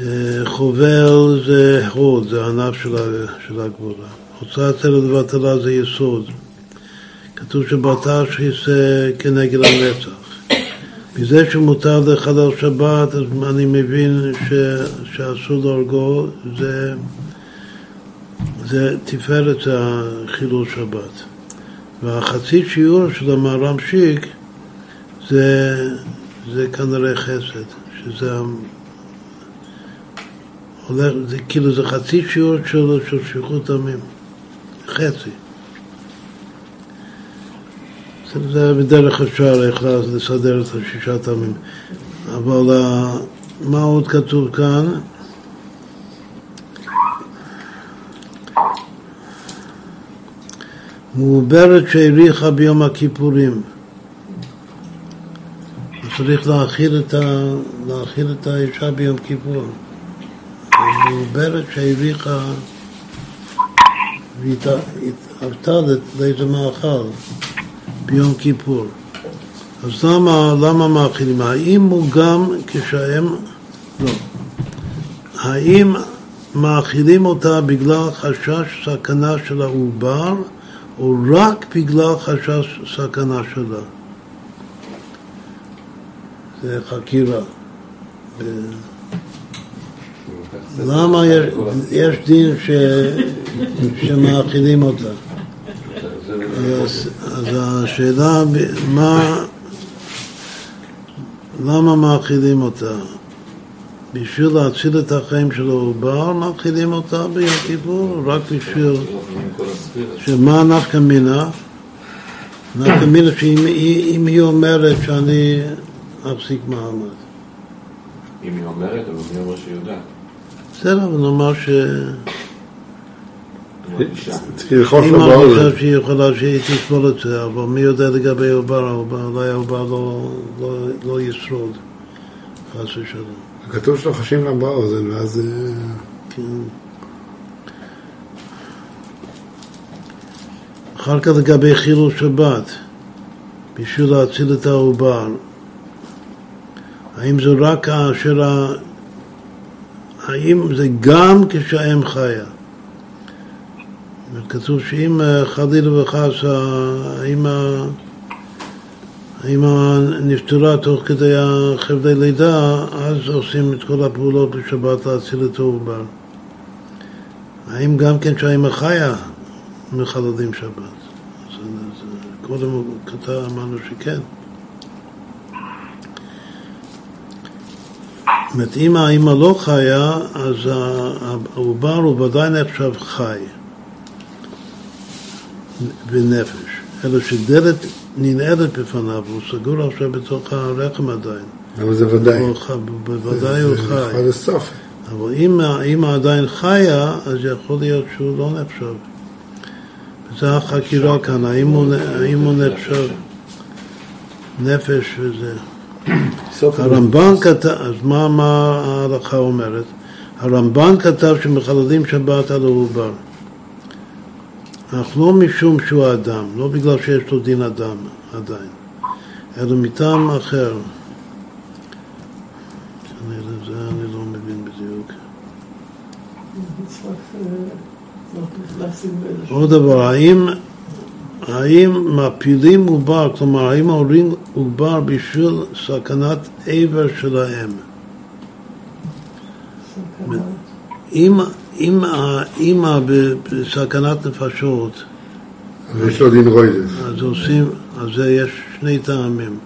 אה, חובל זה הוד, זה הענף של הגבורה. הוצאת צלע לבטלה זה יסוד. כתוב שבתשחיס זה כנגד הנצח. מזה שמותר לחלל שבת, אז אני מבין ש, שאסור להורגו, זה, זה תפארת החילול שבת. והחצי שיעור של המהר"ם שיק זה, זה כנראה חסד, שזה הולך, זה כאילו זה חצי שיעור של, של שפיכות דמים, חצי. זה- בדרך אפשר איך לסדר את השישה טעמים. אבל אה, מה עוד כתוב כאן? מעוברת שהאריכה ביום הכיפורים. צריך להאכיל את, ה... להאכיל את האישה ביום כיפור. מעוברת שהאריכה והתאהבתה לאיזה מאכל. ביום כיפור. אז למה, למה מאכילים? האם הוא גם כשהם... לא. האם מאכילים אותה בגלל חשש סכנה של העובר, או רק בגלל חשש סכנה שלה? זה חקירה. למה יש, דין שמאכילים אותה? אז, השאלה, מה, למה מאכילים אותה? בשביל להציל את החיים של העובר, מאכילים אותה ביום כיפור, רק בשביל... שמה נפקא מינה? נפקא מינה שאם היא, אם היא אומרת שאני אחזיק מעמד. אם היא אומרת, אבל מי אומר שהיא יודעת? בסדר, אבל נאמר ש... אמא באוזן. חושב שהיא יכולה שהיא תסבול את זה, אבל מי יודע לגבי עובר, העובר- אולי העובר לא- לא- לא ישרוד, חס ושלום. כתוב שלוחשים לה באוזן, ואז... אה, כן. אחר כך לגבי חילול שבת, בשביל להציל את העובר, האם זה רק כאשר ה... האם זה גם כשהאם חיה? כתוב שאם אה, חלילה וחס האמא האמא נפטרה תוך כדי החבלי לידה, אז עושים את כל הפעולות בשבת להציל את העובר. האם גם כן כשהאמא חיה מחללים שבת? אז, קודם אמרנו שכן. אומרת, אם האמא לא חיה, אז העובר הוא ודאי נחשב חי ונפש. אלא שדלת ננעלת בפניו, הוא סגור עכשיו בתוך הרחם עדיין. אבל זה ודאי. בוודאי הוא זה חי. חי לסוף. אבל אם האמא עדיין חיה, אז יכול להיות שהוא לא נחשב. וזה החקירה כאן, האם הוא נחשב נפש וזה. הרמב"ן כתב, אז מה, מה ההלכה אומרת? הרמב"ן כתב שמחללים שבת על העובר. אך לא משום שהוא אדם, לא בגלל שיש לו דין אדם עדיין, אלא מטעם אחר. אני, זה אני לא מבין בדיוק. אה, באיזשהו... עוד דבר, האם, האם מפילים עובר, כלומר, האם ההורים עובר בשביל סכנת עבר שלהם? אם, אם האימא בסכנת נפשות, ויש לו דין רוידס. אז עושים, אז זה יש שני טעמים.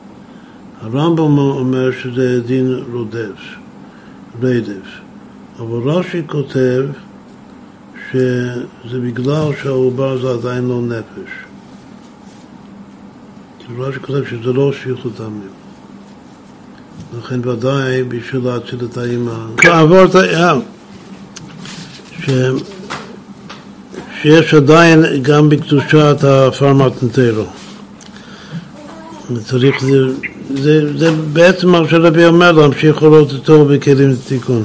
הרמב"ם אומר שזה דין רודף, רדף, אבל רש"י כותב שזה בגלל שהעובר זה עדיין לא נפש. רש"י כותב שזה לא שפיכות דמים. לכן ודאי בשביל להציל את האימא. לעבור את ה... ש... שיש עדיין גם בקדושת הפרמטנטרו. צריך, זה, זה, זה בעצם מה שרבי אומר, להמשיך לראות אותו בכלים לתיקון.